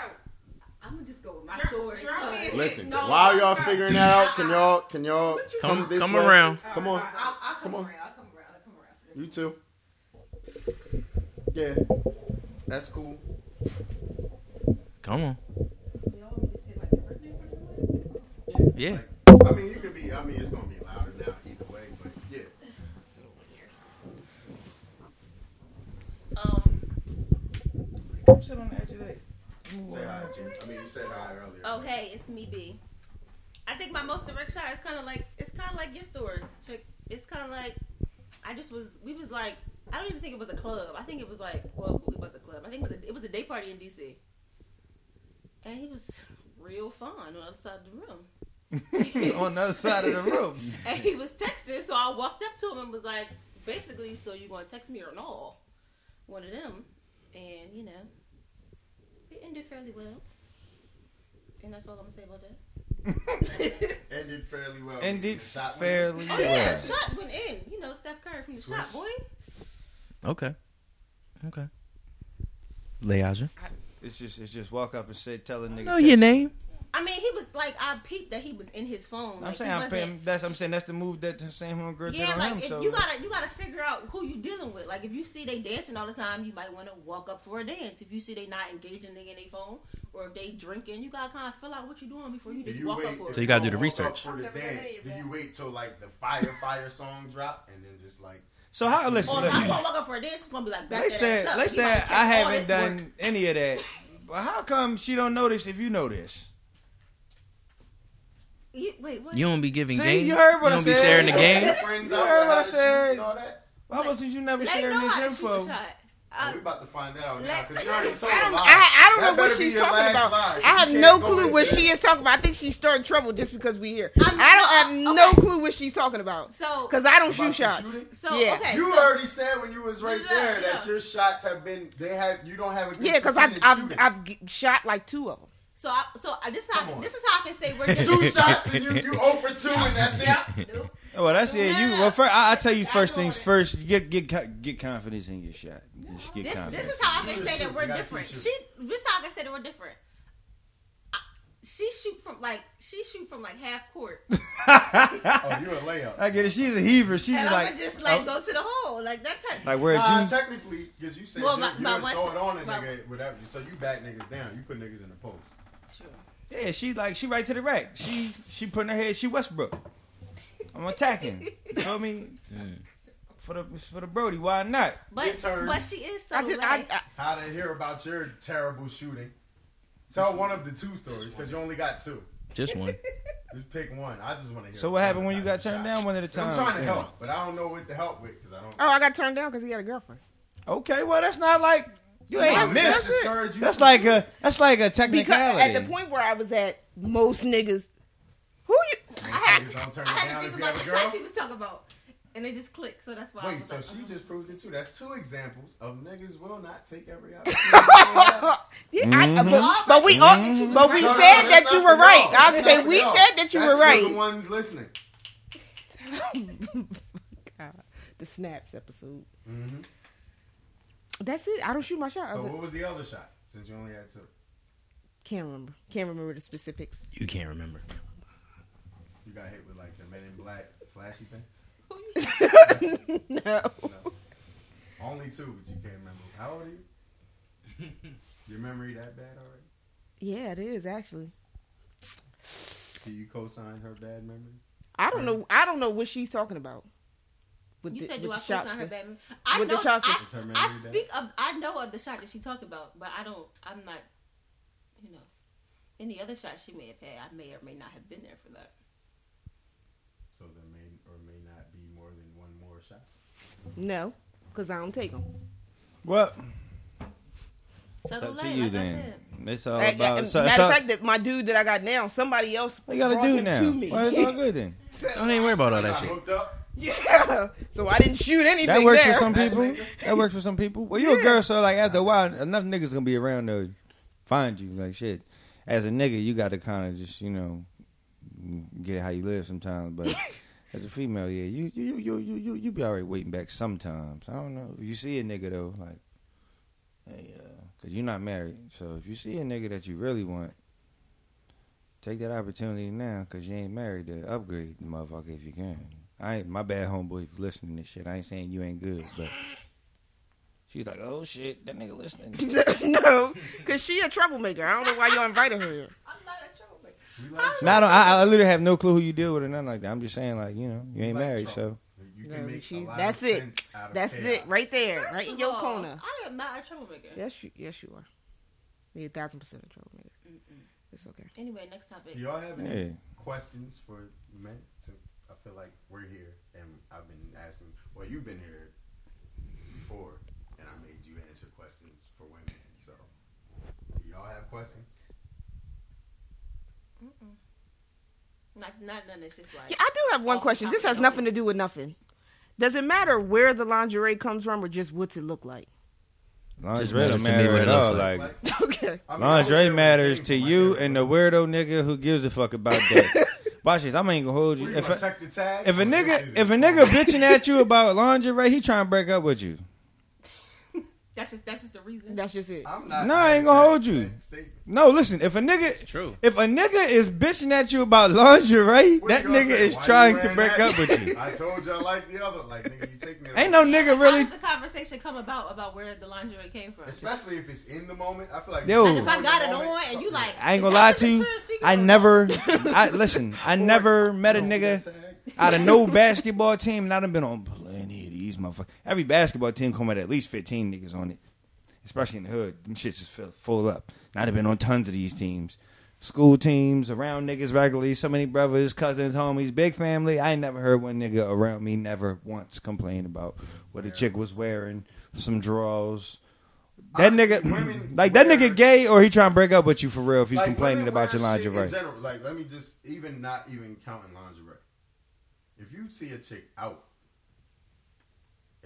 S11: I'm gonna just go with my story.
S14: Drop me a hit.
S5: Listen,
S14: No,
S5: while y'all
S14: no.
S5: figuring that out, can y'all can y'all come,
S7: Come-
S5: this
S7: come
S5: way?
S7: around.
S5: Come on,
S11: I'll, I'll come,
S5: Come on.
S11: around. I'll come around. I'll come around.
S5: you too. Yeah, that's cool.
S7: Come on.
S11: Y'all want me to say like your birthday for the
S7: Yeah.
S5: I mean, you could be. I mean, it's gonna be louder now either way, but yeah.
S11: Um.
S6: Come sit on the edge of that.
S5: Say hi. Jim. I mean, you said hi earlier.
S11: Oh hey, it's me B. I think my most direct shot is kind of like it's kind of like your story. Chick. It's kind of like I just was. We was like I don't even think it was a club. I think it was like well, it was a club. I think it was a, it was a day party in DC. And he was real fun on the other side of the room.
S6: on the other side of the room.
S11: and he was texting, so I walked up to him and was like, basically, so you gonna text me or no? One of them, and you know, it ended fairly well. And that's all I'm gonna say about that.
S5: Ended fairly well.
S6: Ended
S5: Shot went
S6: fairly
S11: Oh yeah,
S6: well.
S11: shot went in. You know, Steph Curry from the shot, boy.
S7: Okay. Okay. Leaja.
S6: It's just it's just walk up and say tell a nigga.
S7: Know your
S6: me.
S7: name.
S11: I mean, he was like, I peeped that he was in his phone.
S6: I'm
S11: Like,
S6: saying
S11: he
S6: I'm paying, that's I'm saying that's the move that the same homegirl did
S11: Yeah,
S6: on
S11: like
S6: him.
S11: if
S6: So
S11: you gotta you gotta figure out who you dealing with. Like if you see they dancing all the time, you might want to walk up for a dance. If you see they not engaging in their phone, or if they drinking, you gotta kind of fill out what you're doing before you just
S5: you
S11: walk
S5: wait?
S11: up for
S7: So
S11: it.
S7: you gotta do the research.
S5: for the dance. Do you wait till like the fire fire song drop and then just like
S6: So how? Listen,
S11: Or if
S6: listen.
S11: I'm gonna walk up for a dance, it's gonna be like back
S6: They said,
S11: ass up.
S6: they said I haven't done
S11: work.
S6: any of that. But how come she don't notice if you know this?
S11: You, wait, what?
S7: You don't be giving
S6: See,
S7: game.
S6: you heard what
S7: you
S6: I
S7: don't
S6: said.
S7: be sharing the game.
S6: You heard what I said.
S5: and all that?
S6: Why wasn't you never
S11: They
S6: sharing this
S11: to
S6: info?
S11: shot.
S5: Oh, we about to find that out now because you already told
S8: I
S5: a
S8: don't,
S5: lie.
S8: I, I don't
S5: That
S8: know what
S5: be
S8: she's
S5: your
S8: talking about.
S5: lie.
S8: I have no clue what she is talking about. I think she's starting trouble just because we here.
S11: I'm-
S8: I don't have
S11: uh,
S8: no clue what she's talking about.
S11: So,
S8: Because I don't shoot shots.
S5: shooting?
S11: so
S8: Yeah.
S11: okay,
S5: You
S11: so,
S5: already said when you was right
S11: No,
S5: there that
S11: no.
S5: your shots have been they have you don't have a good
S8: Yeah, because I've, I've. I've shot like two of them.
S11: So, I, so this is
S5: Come
S11: how
S5: on.
S11: this is how I can say we're
S5: two shots and you you over two and that's it.
S11: Nope.
S6: Well, that's it. You well, first I, I tell you
S11: I
S6: first things
S11: it.
S6: first. Get get get confidence in your shot. Just get
S11: This,
S6: confidence.
S11: this is how I can
S5: Shoot,
S11: say that we're different. She, this is how I can say that we're different. I, she shoot from like she shoot from like half court,
S5: Oh, you a layup.
S6: I get it. She's a heaver. She's
S11: and
S6: like
S11: I'm just like
S6: oh,
S11: go to the hole like that type.
S6: like where
S5: Nah, uh,
S6: you
S5: technically, because you said
S11: Well,
S5: you,
S11: my-
S5: you
S11: my
S5: throw it on a
S11: my-
S5: nigga, whatever. So you back niggas down. You put niggas in the post.
S11: True.
S6: yeah. She like she right to the rack. She she putting her head. She Westbrook. I'm attacking. You know what I mean? For the for the Brody, why not?
S11: But but she is so
S8: I just, I,
S11: like,
S8: I,
S5: How to hear about your terrible shooting? Tell one of the two stories because you only got two.
S7: Just one.
S5: Just pick one. I just want to hear.
S6: So what happened when you got turned
S5: shot.
S6: down one at a time?
S5: I'm trying to help, but I don't know what to help with because I don't.
S8: oh, I got turned down because he had a girlfriend.
S6: Okay, well that's not like you
S5: I
S6: ain't
S5: miss.
S6: missed.
S5: discourage you.
S6: That's like a that's like a technicality.
S8: Because at the point where I was at, most niggas, who you?
S11: I had,
S5: Niggas don't turn
S11: I had to think
S5: you
S11: about
S5: have
S11: the
S5: a
S11: shot she was talking about, and it just clicked. So that's why. I
S5: Wait,
S11: was
S5: so
S11: like,
S5: she
S11: uh-huh.
S5: just proved it too. That's two examples of niggas will not take every opportunity.
S8: Yeah,
S6: Mm-hmm.
S8: but, but we all,
S11: Mhm.
S8: but we
S5: No, no, no,
S8: said that you were right.
S5: y'all.
S8: I was gonna say we
S5: y'all.
S8: said that you
S5: That's
S8: were right.
S5: The ones listening.
S8: God, the snaps episode.
S5: hmm
S8: That's it. I don't shoot my shot.
S5: So what was the other shot? Since you only had two,
S8: Can't remember. Can't remember the specifics.
S7: You can't remember.
S5: you got hit with like the Men in Black flashy thing.
S8: no.
S5: No. Only two, but you can't remember. How old are you? Your memory that bad already?
S8: Yeah, it is actually.
S5: Do you co-sign her bad memory?
S8: I don't know. I don't know what she's talking about. With
S11: You
S8: the-
S11: said do
S8: with
S11: I
S8: the shots
S11: co-sign her
S8: thing.
S11: bad memory? I
S8: With the
S11: know.
S8: shots
S11: I,
S5: Is her memory
S11: I speak of. I know of the shot that she talked about, but I don't. I'm not. You know, any other shot she may have had, I may or may not have been there for that.
S5: So there may or may not be more than one more shot.
S8: No, because I don't take them.
S6: Well, it's up to you
S11: like
S6: then.
S11: said.
S6: It's uh, all
S8: matter
S6: about. So,
S8: of
S6: so,
S8: fact, that my dude that I got now, somebody else
S6: what you gotta
S8: brought
S6: do
S8: him
S6: now?
S8: to me.
S6: Well, it's all good then.
S7: I Don't even worry about all that
S5: Got
S7: shit.
S8: Yeah. So I didn't shoot anything
S6: That works
S8: there.
S6: for some people. That works for some people. Well, you a girl, so like after a while, enough niggas gonna be around to find you. Like shit. As a nigga, you got to kind of just you know get how you live sometimes. But as a female, yeah, you you you you you you be already waiting back sometimes. I don't know. If you see a nigga though, like, hey, uh, cause you're not married, so if you see a nigga that you really want. Take that opportunity now, cause you ain't married to upgrade the motherfucker if you can. I ain't my bad homeboy if you listening to this shit. I ain't saying you ain't good, but she's like, oh shit, that nigga listening.
S8: no, because she a troublemaker. I don't know why y'all invited her here.
S11: I'm not a troublemaker.
S5: We like
S6: Now I, don't, I, I literally have no clue who you deal with or nothing like that. I'm just saying, like you know, you ain't
S5: like
S6: married,
S5: trouble.
S6: so
S5: You
S8: No,
S5: can make a
S8: she's- that's it.
S5: sense out of
S8: That's
S5: chaos.
S8: it, right there,
S11: First
S8: right in your
S11: all,
S8: corner.
S11: I am not a troublemaker.
S8: Yes, you, yes, you are. You're a thousand percent a troublemaker. It's okay.
S11: Anyway, next topic.
S5: Do y'all have any
S6: Yeah.
S5: questions for men? Since I feel like we're here and I've been asking. Well, you've been here before, and I made you answer questions for women. So, do y'all have questions? Mm.
S11: Not, not none. It's just like.
S8: Yeah, I do have one question. This has
S11: the
S8: nothing to do with nothing. Does it matter where the lingerie comes from, or just what's it look like?
S6: lingerie
S7: matters
S6: don't
S7: to me what
S6: at
S7: it looks
S6: all.
S7: like.
S6: Like,
S8: okay.
S5: I mean, I was there
S6: lingerie matters to you and the weirdo nigga who gives a fuck about that. Watch this. I ain't gonna hold
S5: What,
S6: you.
S5: you
S6: If a,
S5: check the tag?
S6: if a nigga if a nigga bitching at you about lingerie, he trying to break up with you.
S11: That's just that's just the reason.
S8: That's just it.
S5: I'm not.
S6: No, I ain't gonna hold you. No, listen. If a nigga,
S7: True.
S6: if a nigga is bitching at you about lingerie,
S5: What
S6: that
S5: you gonna
S6: nigga
S5: say?
S6: is
S5: Why you
S6: trying to
S5: wearing
S6: break
S5: that?
S6: up with you.
S5: I told you I like the other. Like, nigga, you take me. to
S6: Ain't no nigga
S11: How
S6: really.
S11: did the conversation come about about where the lingerie came from?
S5: Especially if it's in the moment. I feel like.
S6: Yo.
S11: Like if I got it on and you like,
S6: I ain't gonna lie to you. I never. I listen. I never met a
S5: you don't see
S6: nigga out of no basketball team, and I done been on plenty of these motherfuckers. Every basketball team come with at least fifteen niggas on it, especially in the hood. Them shits is fill- full up. And I'd have been on tons of these teams. School teams around niggas regularly. So many brothers, cousins, homies, big family. I ain't never heard one nigga around me never once complain about what a chick was wearing, some drawers. That nigga, like that nigga gay or he trying to break up with you for real if he's
S5: Like,
S6: complaining about your lingerie.
S5: In general, like, let me just even not even counting lingerie. If you see a chick out,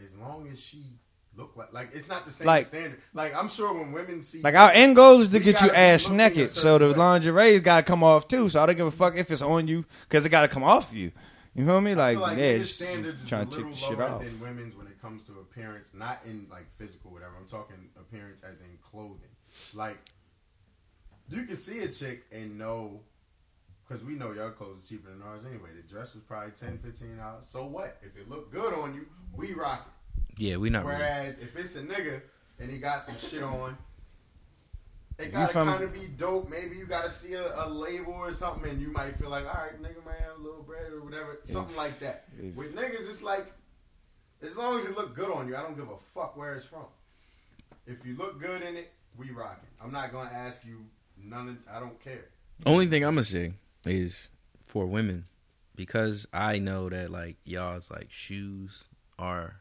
S5: as long as she look like like it's not the same
S6: Like-
S5: standard. Like I'm sure when women see
S6: Like our end goal is to get you ass naked, so the
S5: way.
S6: lingerie got to come off too. So I don't give a fuck if it's on you because it got to come off you. You feel me? Like,
S5: like
S6: yeah, just
S5: standards
S6: trying
S5: a
S6: to
S5: little
S6: take the shit
S5: lower
S6: off.
S5: than women's when it comes to appearance, not in like physical whatever. I'm talking appearance as in clothing. Like you can see a chick and know because we know your clothes is cheaper than ours anyway. The dress was probably 10 15 dollars. So what? If it looked good on you, we rock it.
S7: Yeah, we not really.
S5: Whereas if it's a nigga and he got some shit on, it gotta kind of be dope. Maybe you gotta see a, a label or something, and you might feel like, all right, nigga might have a little bread or whatever, something like that.
S6: if-
S5: With niggas, it's like, as long as it look good on you, I don't give a fuck where it's from. If you look good in it, we rocking. I'm not gonna ask you none. Of, I don't care.
S7: Only thing I'm gonna say is for women, because I know that like y'all's like shoes are,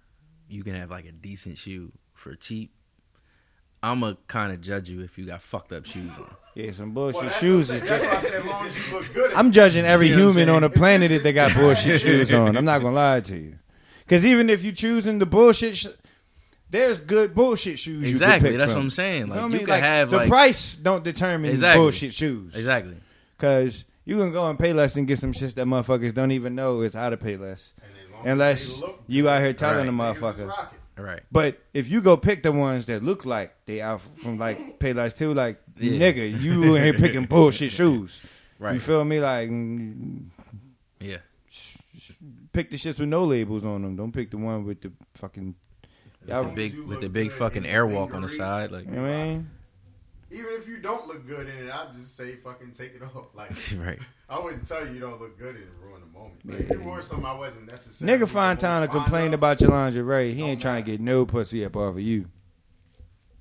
S7: you can have like a decent shoe for cheap. I'ma kind of judge you if you got fucked up shoes on.
S6: Yeah, some bullshit
S5: Well,
S6: shoes
S5: what
S6: is
S5: I'm. That's why I said as long as you look good. in
S6: I'm judging every
S7: You know what I'm
S6: human on the planet that they got bullshit shoes on. I'm not gonna lie to you, because even if you choosing the bullshit, sh- there's good bullshit shoes. you
S7: Exactly,
S6: can pick
S7: that's
S6: from.
S7: what I'm saying. Like,
S6: Feel
S7: you
S6: me?
S7: could have,
S6: the
S7: like-
S6: price don't determine
S7: Exactly.
S6: bullshit shoes.
S7: Exactly.
S6: Because you can go and pay less and get some shit that motherfuckers don't even know is how to pay less,
S5: long as
S6: unless you out here telling
S7: Right.
S6: the motherfucker.
S5: rocking.
S7: Right.
S6: But if you go pick the ones that look like they out from like Payless too, like
S7: Yeah.
S6: nigga, you ain't picking bullshit shoes.
S7: Right.
S6: You feel me? Like mm,
S7: Yeah.
S6: pick the shits with no labels on them. Don't pick the one with the fucking. Y'all,
S7: The big with the big fucking airwalk on the side, like
S6: you know what I mean?
S5: Even if you don't look good in it, I'd just say fucking take it off. Like
S7: right.
S5: I wouldn't tell you you don't look good in it and ruin the moment. But if you wore something I wasn't necessarily.
S6: Nigga find time to complain
S5: fond
S6: about your lingerie. He
S5: Don't
S6: ain't trying to get no pussy up off of you.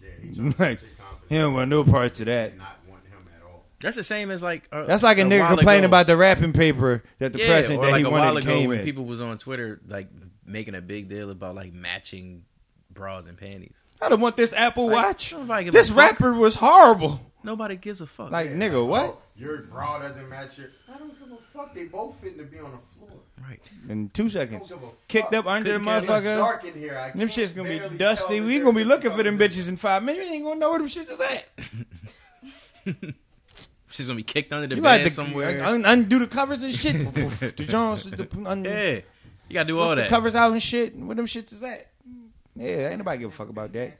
S5: Yeah, he trying to
S6: Like,
S5: set your
S6: he don't want no parts of that.
S5: Not want him at all.
S7: That's the same as like uh,
S6: That's like a nigga complaining
S7: ago.
S6: about the wrapping paper that the
S7: yeah,
S6: president
S7: or
S6: that
S7: like
S6: he
S7: a while
S6: wanted
S7: ago
S6: came
S7: when
S6: in.
S7: people was on Twitter like making a big deal about like matching bras and panties.
S6: I don't want this Apple
S7: Like,
S6: Watch.
S7: nobody
S6: This
S7: a fuck.
S6: rapper was horrible.
S7: Nobody gives a fuck.
S6: Like
S5: Yeah,
S6: nigga, what?
S5: oh, your bra doesn't match your. I don't give a fuck. They both fitting to be on the floor.
S7: right.
S6: In two seconds,
S5: don't give a
S6: kicked up under the
S5: Couldn't care. It's
S6: motherfucker.
S5: dark in here. I
S6: Them shit's gonna be dusty. We gonna be looking for them bitches in five minutes. We ain't gonna know where them shits is at.
S7: She's gonna be kicked under the
S6: You
S7: bed
S6: to
S7: somewhere.
S6: un- undo the covers and shit. the Jones, the, un-
S7: yeah, you gotta do
S6: flip
S7: all
S6: the covers out and shit. Where them shits is at? Yeah, ain't nobody give a fuck about that.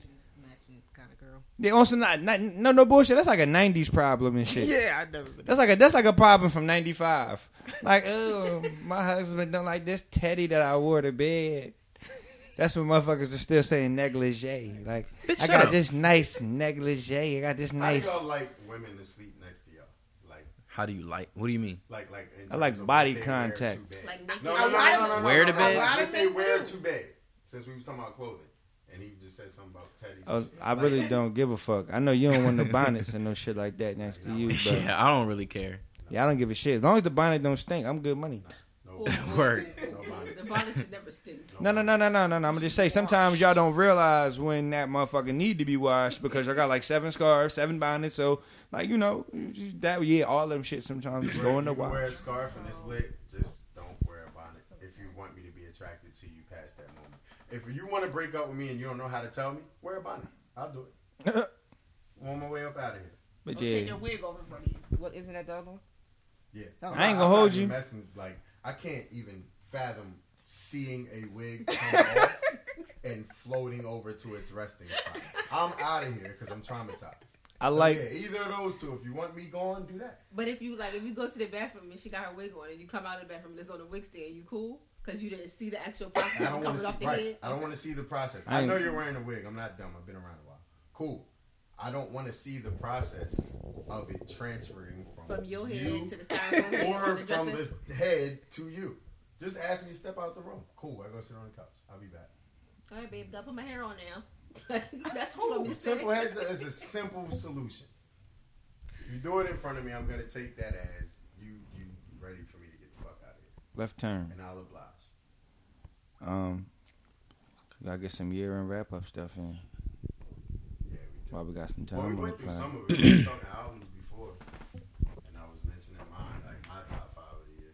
S6: Yeah, also not, not no no bullshit. That's like a '90s problem and shit.
S8: Yeah, I never been.
S6: That's like a that's like a problem from '95. Like, oh, my husband don't like this teddy that I wore to bed. That's what motherfuckers are still saying negligee. Like,
S7: Bitch,
S6: I got
S7: up.
S6: this nice negligee. I got this
S5: How
S6: nice.
S5: do y'all like women to sleep next to y'all? Like,
S7: How do you like? What do you mean?
S5: like, like.
S6: I like
S5: terms of
S6: body
S5: what they wear
S6: contact.
S5: to bed.
S14: Like naked.
S5: No,
S14: A
S5: no, no,
S14: lot
S5: no,
S14: of-
S5: no, no,
S7: Wear
S5: no,
S7: to
S5: no,
S7: bed?
S5: Like
S14: A lot
S5: what
S14: of
S5: they
S14: men
S5: wear
S14: do.
S5: to bed. Since we was talking about clothing, and he just said something about teddies.
S6: Oh, I,
S5: and.
S6: I
S5: Like,
S6: really don't give a fuck. I know you don't want no bonnets and no shit like that next to you, but yeah.
S7: Yeah, I don't really care.
S6: Yeah, I don't give a shit. As long as the bonnet don't stink, I'm good money.
S5: No,
S7: Word.
S5: nobody.
S11: The bonnet should never stink.
S6: No, no, no, no, no, no, no. I'm gonna just say sometimes y'all don't realize when that motherfucker need to be washed because y'all got like seven scarves, seven bonnets. So like you know that yeah, all them shit sometimes just go in the
S5: You wear
S6: wash.
S5: a scarf and it's lit. Just don't wear a bonnet if you want me to be attracted to you past that moment. If you want to break up with me and you don't know how to tell me, wear a bonnet. I'll do it. I'm on my way up out of here.
S6: But
S14: Or take
S6: yeah,
S14: your wig off in front of you. What isn't that the other one?
S5: Yeah, oh.
S14: I
S6: ain't gonna
S5: not
S6: hold you.
S5: Messing, like I can't even fathom seeing a wig come off and floating over to its resting spot. I'm out of here because I'm traumatized.
S6: I
S5: So,
S6: like.
S5: yeah, either of those two. If you want me gone, do that.
S11: But if you like, if you go to the bathroom and she got her wig on, and you come out of the bathroom and it's on the wig stand, you cool? Because you didn't see the actual process
S5: I don't want
S11: coming
S5: to
S11: off
S5: see.
S11: the
S5: Right.
S11: head.
S5: I don't want to see the process.
S6: I
S5: I know you're wearing a wig. I'm not dumb. I've been around a while. Cool. I don't want to see the process of it transferring from,
S11: From your head
S5: you
S11: to the styrofoam
S5: or
S11: from the
S5: from the head to you. Just ask me to step out the room. Cool. I go sit on the couch. I'll be back.
S11: All right, babe, gotta put my hair on now. That's what you want me to.
S5: Simple heads is a simple solution. If you do it in front of me, I'm gonna take that as you you ready for me to get the fuck out of here,
S6: Left turn.
S5: and I'll oblige.
S6: Um, gotta get some year and wrap up stuff in.
S5: Yeah, we do.
S6: While we got some time
S5: Well, we went through some of it. We were talking albums before, and I was mentioning mine, like my top five of the year.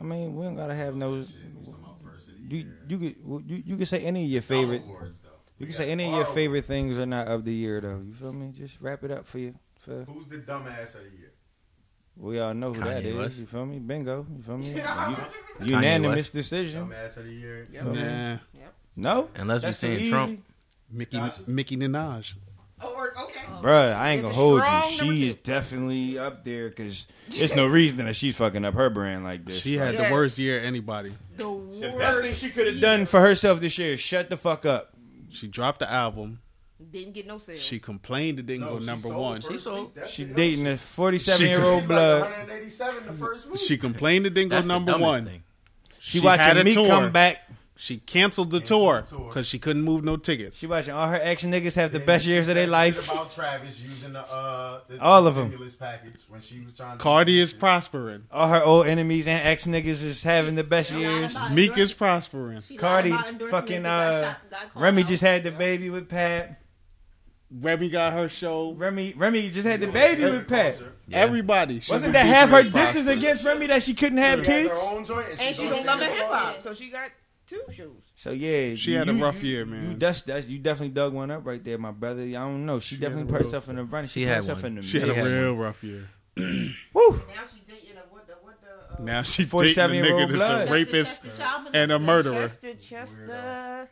S6: I mean, we don't gotta have no.
S5: Shit, we was talking about first of the
S6: You you could you you can say any of your favorite.
S5: awards, though.
S6: You can say any of your favorite
S5: awards.
S6: things are not of the year though. You feel me? Just wrap it up for you. For
S5: Who's the dumbass of the year?
S6: We all know who that
S7: Kanye
S6: is.
S7: West.
S6: You feel me? Bingo. You feel me?
S5: Kanye
S6: U- unanimous
S7: West.
S6: decision.
S5: Dumbass of the year.
S10: Nah,
S6: No,
S7: Unless we
S6: That's so
S7: saying
S6: easy.
S7: Trump.
S10: Nicki
S5: Gotcha.
S10: Nicki Minaj.
S14: Oh, or, okay.
S6: Bruh, I ain't
S14: It's
S6: gonna hold you. She is definitely up there because there's no reason that she's fucking up her brand like this.
S10: She had
S14: Yes.
S10: the worst year of anybody.
S14: The
S6: the best thing she could have done for herself this year is shut the fuck up.
S10: She dropped the album.
S14: Didn't get no sales.
S10: She complained it didn't
S5: No,
S10: go number
S5: sold
S10: one.
S5: first
S7: She sold.
S5: That's
S6: She
S5: it.
S6: dating a 47 year old
S5: Like
S6: blood.
S5: 187 the first week.
S10: She complained it didn't go
S7: That's the
S10: number one.
S7: thing.
S6: She,
S10: had
S6: watching
S10: a
S6: me
S10: tour.
S6: come back.
S10: She canceled the
S5: Canceled
S10: tour because she couldn't move no tickets.
S6: She watching all her ex niggas have the
S5: Then
S6: best years of their
S5: shit
S6: life.
S5: About Travis using the uh the,
S6: All
S5: of
S6: of 'em.
S5: stimulus package when she was trying.
S10: Cardi
S5: do
S10: is
S5: shit.
S10: prospering.
S6: All her old enemies and ex niggas is having the best years.
S10: Meek is prospering.
S11: She
S6: Cardi,
S11: about endorsements
S6: fucking uh,
S11: shot- got called
S6: Remy
S11: out.
S6: just had the baby with Pat.
S10: Remy got her show.
S6: Remy, Remy just had the baby with Pat.
S5: Culture. She has her own joint, and,
S14: and
S5: she
S14: she's
S5: don't
S14: on Love
S5: take
S14: and
S5: it
S14: Hip
S5: apart.
S14: Hop, so she got two shoes.
S6: So yeah,
S10: She had a rough year, man.
S6: You, that's, that's, you definitely dug one up right there, my brother. I don't know. She,
S10: She
S6: definitely
S10: a
S6: put herself in the run. She,
S7: She
S6: put
S7: had
S6: herself
S7: one.
S6: in the.
S10: She had a
S6: one.
S10: real rough year.
S6: Woo.
S14: Now she's dating a what the what the uh,
S10: Now she dating a
S6: 47 year
S10: nigga
S6: old
S10: that's
S6: blood.
S10: a rapist
S11: Chester, child
S10: and a
S11: molester.
S10: murderer.
S14: Chester Chester.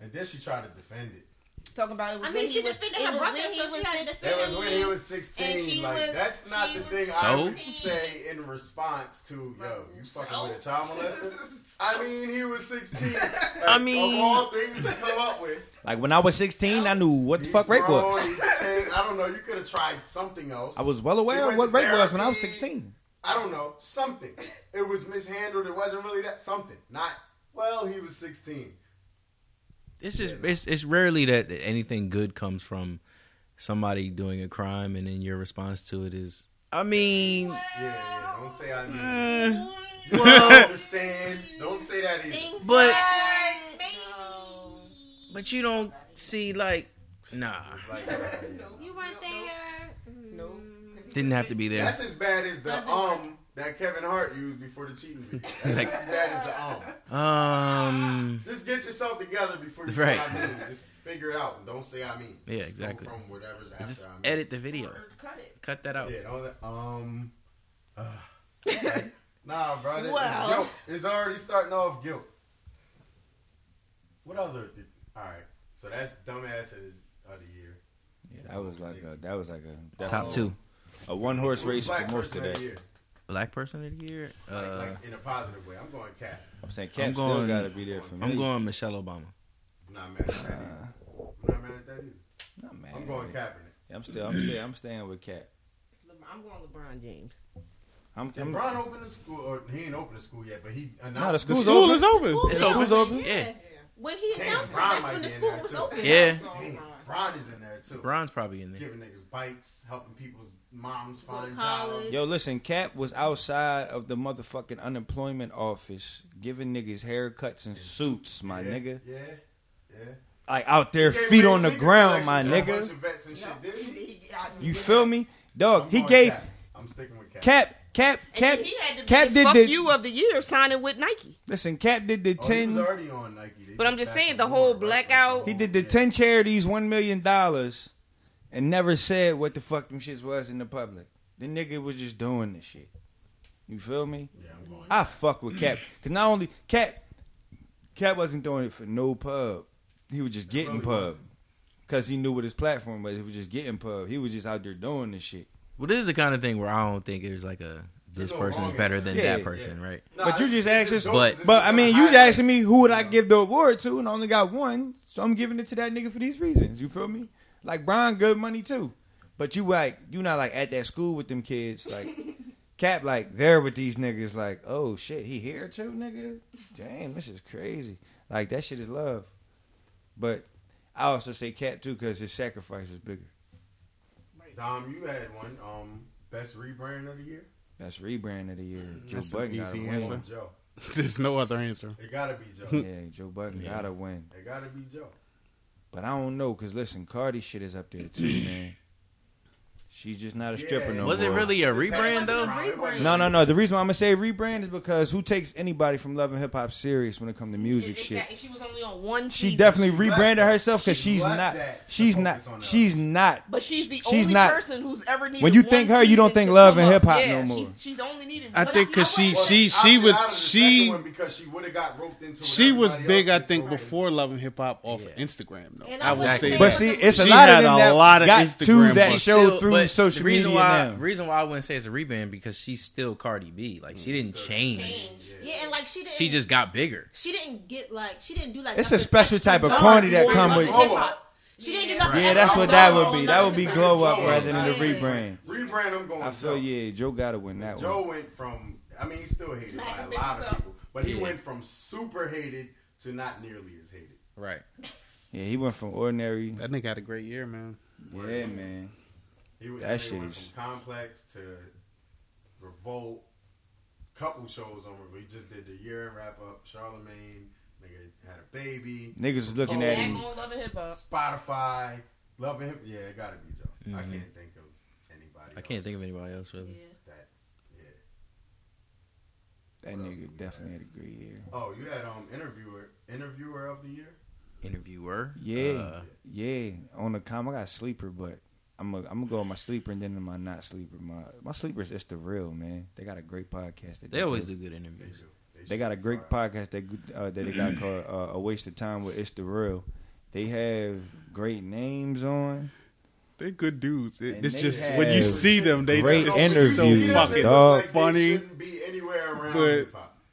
S5: And then she tried to defend it.
S14: Talking about it was
S11: I mean, she
S14: was,
S11: defended
S14: it
S11: her
S14: was
S11: brother,
S14: when he
S11: so
S14: was
S11: she had to
S14: six-
S11: defend
S5: That was when he was 16. Like
S14: was-
S5: that's not the
S14: was
S5: thing I
S7: So?
S5: would say in response to yo, you fucking
S14: So?
S5: with a child molester. I mean, he was 16. Like,
S7: I mean-
S5: of all things to come up with.
S6: Like when I was 16, I knew what the
S5: he's
S6: fuck rape
S5: grown,
S6: was.
S5: he's changed. I don't know. You could have tried something else.
S6: I was well aware of what
S5: to
S6: rape was when I was 16.
S5: I don't know. Something. It was mishandled. It wasn't really that something. Not well. He was 16.
S7: It's just it's it's rarely that anything good comes from somebody doing a crime and then your response to it is I mean
S5: Yeah, yeah. Don't say I mean. I
S7: well
S5: understand. Don't say that either.
S7: But-
S11: like-
S7: but you don't see like nah
S5: It's like,
S11: You weren't there.
S14: No.
S7: didn't have to be there.
S5: That's as bad as the
S11: Doesn't
S5: um that Kevin Hart used before the cheating video. That's
S7: Like-
S5: just as bad as the um.
S7: Um
S5: Just get yourself together before you
S7: Right.
S5: say I mean. Just figure it out and don't say I mean.
S7: Yeah,
S5: Just go
S7: exactly.
S5: From whatever's after
S7: just
S5: I mean.
S7: edit the video.
S14: Cut it.
S7: Cut that out.
S5: Yeah, don't um. uh, nah, bro. That,
S14: Wow.
S5: it's guilt. It's already starting off guilt. What other? Did, all right, so that's dumbass of the, of the year.
S6: Yeah, that was like a that was like a
S7: Top
S6: definitely
S7: two.
S6: a one horse race for most of
S5: person of
S6: that.
S5: The year?
S7: Black person of the year? Uh,
S5: like in a positive way. I'm going cat.
S6: I'm saying
S7: I'm
S6: Cap still
S7: going-
S6: gotta be there for me.
S7: I'm going Michelle Obama.
S5: I'm not mad at that. either. I'm not mad at that either.
S6: Not mad
S5: I'm going. Kaepernick.
S6: Yeah, I'm still I'm still I'm staying with Cap.
S14: I'm going LeBron James.
S6: I'm, I'm
S5: Bron open the school? Or he ain't open the school yet, but he announced
S6: No, the
S10: The school is open.
S11: The School
S7: It's
S11: was
S7: open.
S11: open.
S7: Yeah.
S11: When he
S5: Damn,
S11: announced it, that's when the school was
S5: too.
S11: open.
S7: Yeah.
S5: Damn, Bron is in there too.
S7: Bron's probably in there.
S5: Giving niggas bikes, helping people's moms
S11: Go to
S5: find jobs.
S6: Yo, listen, Cap was outside of the motherfucking unemployment office giving niggas haircuts and suits, my
S5: yeah,
S6: nigga.
S5: Yeah, yeah.
S6: Like out there, feet on the ground, my
S5: collection to a
S6: nigga.
S5: bunch of vets and shit, didn't he?
S14: He-
S6: You feel me? Dog,
S5: I'm
S6: he gave
S5: Cap. I'm sticking with Cap.
S6: Cap, Cap, Cap,
S14: then he had the
S6: Cap did
S14: fuck
S6: the
S14: you of the year signing with Nike.
S6: listen. Cap did the
S5: Oh, he
S6: ten.
S5: was already on Nike. They
S14: But I'm just saying, the
S5: board,
S14: whole
S5: right?
S14: blackout-
S6: He did the
S5: Yeah.
S6: ten charities, one million dollars, and never said what the fuck them shits was in the public. The nigga was just doing this shit. You feel me?
S5: Yeah, I'm going.
S6: I fuck with Cap because not only Cap, Cap wasn't doing it for no pub. He was just getting pub because he knew what his platform was. He was just getting pub. He was just out there doing this shit.
S7: Well, this is the kind of thing where I don't think there's like a this
S5: no
S7: person is better than
S6: Yeah,
S7: that person, right?
S5: Nah,
S6: but you just
S5: it's
S6: asked
S5: just
S6: us.
S7: but-
S6: But I mean, you just asking me who would I give the award to, and I only got one, so I'm giving it to that nigga for these reasons. You feel me? Like Brian, good money too, but you like you not like at that school with them kids. Like Cap, like there with these niggas. Like oh shit, he here too, nigga. Damn, this is crazy. Like that shit is love. But I also say Cat too because his sacrifice was bigger.
S5: Dom, you had one. Um, best rebrand of the year.
S6: Best rebrand of the year. Joe
S10: That's
S6: Button got to
S10: easy
S6: win.
S10: answer.
S5: Joe.
S10: There's no other answer.
S5: It gotta be Joe.
S6: Yeah, Joe Budden
S7: Yeah.
S6: gotta win.
S5: It gotta be Joe.
S6: But I don't know because listen, Cardi shit is up there too, man. She's just not a stripper
S5: Yeah.
S6: no
S7: Was it
S6: more.
S7: really a rebrand though?
S5: rebrand.
S6: No, no, no. The reason why I'm gonna say rebrand is because who takes anybody from Love and Hip Hop serious when it comes to music shit?
S14: Exactly. She was only on one.
S6: She
S14: season.
S6: definitely
S5: She
S6: rebranded
S5: that-
S6: herself because
S5: she
S6: she's
S5: left
S6: not.
S5: that to
S6: She's
S5: focus
S6: not.
S5: on the
S6: She's not.
S14: But she's the
S6: she's
S14: only
S6: not.
S14: person who's ever needed.
S6: When you
S14: one
S6: think her, you don't
S14: season
S6: think
S14: to
S6: love
S14: come
S6: and
S14: up.
S6: hip-hop
S14: Yeah,
S6: no more.
S14: She's, she's only needed.
S10: I
S14: but
S10: think because she
S5: Well,
S10: she
S5: I
S10: she
S5: opted
S10: was
S5: out of the
S10: she
S5: second one because she would have got roped into. what
S10: she was
S5: everybody
S10: big.
S5: else
S10: I think
S5: roped
S10: before Love and Hip Hop off
S7: Yeah.
S10: Instagram though.
S14: And
S10: I
S14: I
S10: would
S14: would
S10: say,
S14: say-
S6: But
S10: that.
S6: see, it's a
S10: She
S6: lot
S10: had
S6: of them
S10: a
S6: that
S10: lot of
S6: got
S10: Instagram
S6: to that
S10: buzz.
S6: show
S7: Still-
S6: through
S7: but
S6: social
S7: the reason
S6: media
S7: why
S6: now.
S7: reason why I wouldn't say it's a rebrand because she's still Cardi B. Like she mm, didn't change.
S14: Yeah, and like she didn't.
S7: She just got bigger.
S14: She didn't get like she didn't do like.
S6: It's a special type of
S14: dark
S6: corny that come with-
S14: hip-hop. Oh, she didn't do nothing.
S6: Yeah, that's what that would be. That would be glow up rather than the rebrand.
S5: Rebrand. I'm going.
S6: I feel
S5: Joe.
S6: yeah, Joe gotta win that
S5: Joe
S6: one.
S5: Joe went from. I mean, he's still hated
S14: Smack
S5: by a lot of
S14: up.
S5: people, but he
S7: Yeah.
S5: went from super hated to not nearly as hated.
S7: Right.
S6: Yeah, he went from ordinary.
S10: That nigga had a great year, man.
S6: Yeah, man.
S5: He was,
S6: That
S5: that
S6: shit
S5: shit went
S6: is-
S5: from complex to revolt. Couple shows on Revolt. He just did the year end wrap up. Charlemagne, nigga had a baby.
S6: Niggas was looking
S5: Oh,
S6: at
S14: Back
S6: him.
S14: on Hip Hop.
S5: Spotify, Love and Hip. Yeah, it gotta be Joe. I
S7: Mhm.
S5: can't think of anybody.
S7: I can't think of anybody else really.
S14: Yeah.
S5: That's yeah.
S6: That
S5: What
S6: nigga definitely
S5: have?
S6: had a great year.
S5: Oh, you had um interviewer interviewer of the year.
S7: Interviewer.
S6: Yeah,
S7: Uh,
S6: yeah. On the com, I got sleeper, but I'm gonna I'm gonna go with my sleeper and then my not sleeper. My my sleeper is the real man. They got a great podcast. That
S7: they always do good interviews.
S6: They got a great podcast that uh, that they got called uh, "A Waste of Time" with It's the Real. They have great names on.
S10: They're good dudes. It, it's just when you see them, they
S6: great
S10: just
S6: interviews,
S10: so fucking
S6: dog.
S10: funny.
S5: Shouldn't be anywhere around
S10: But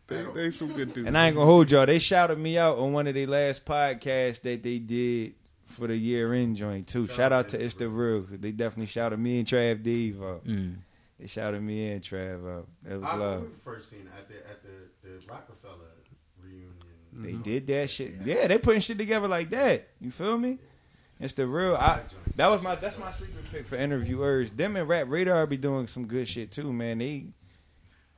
S10: they,
S5: at all.
S10: they some good dudes.
S6: And I ain't gonna hold y'all. They shouted me out on one of their last podcasts that they did for the year end joint too. Shout, out to It's the Real. 'cause They definitely shouted me and Trav Dave out.
S7: Mm.
S6: They shouted me and Trav out. It was
S5: I
S6: love.
S5: we first seen at the at the, the Rockefeller reunion.
S6: They did that shit. Yeah, they putting shit together like that. You feel me? It's the real. I, that was my that's my sleeper pick for interviewers. Them and Rap Radar be doing some good shit too, man. They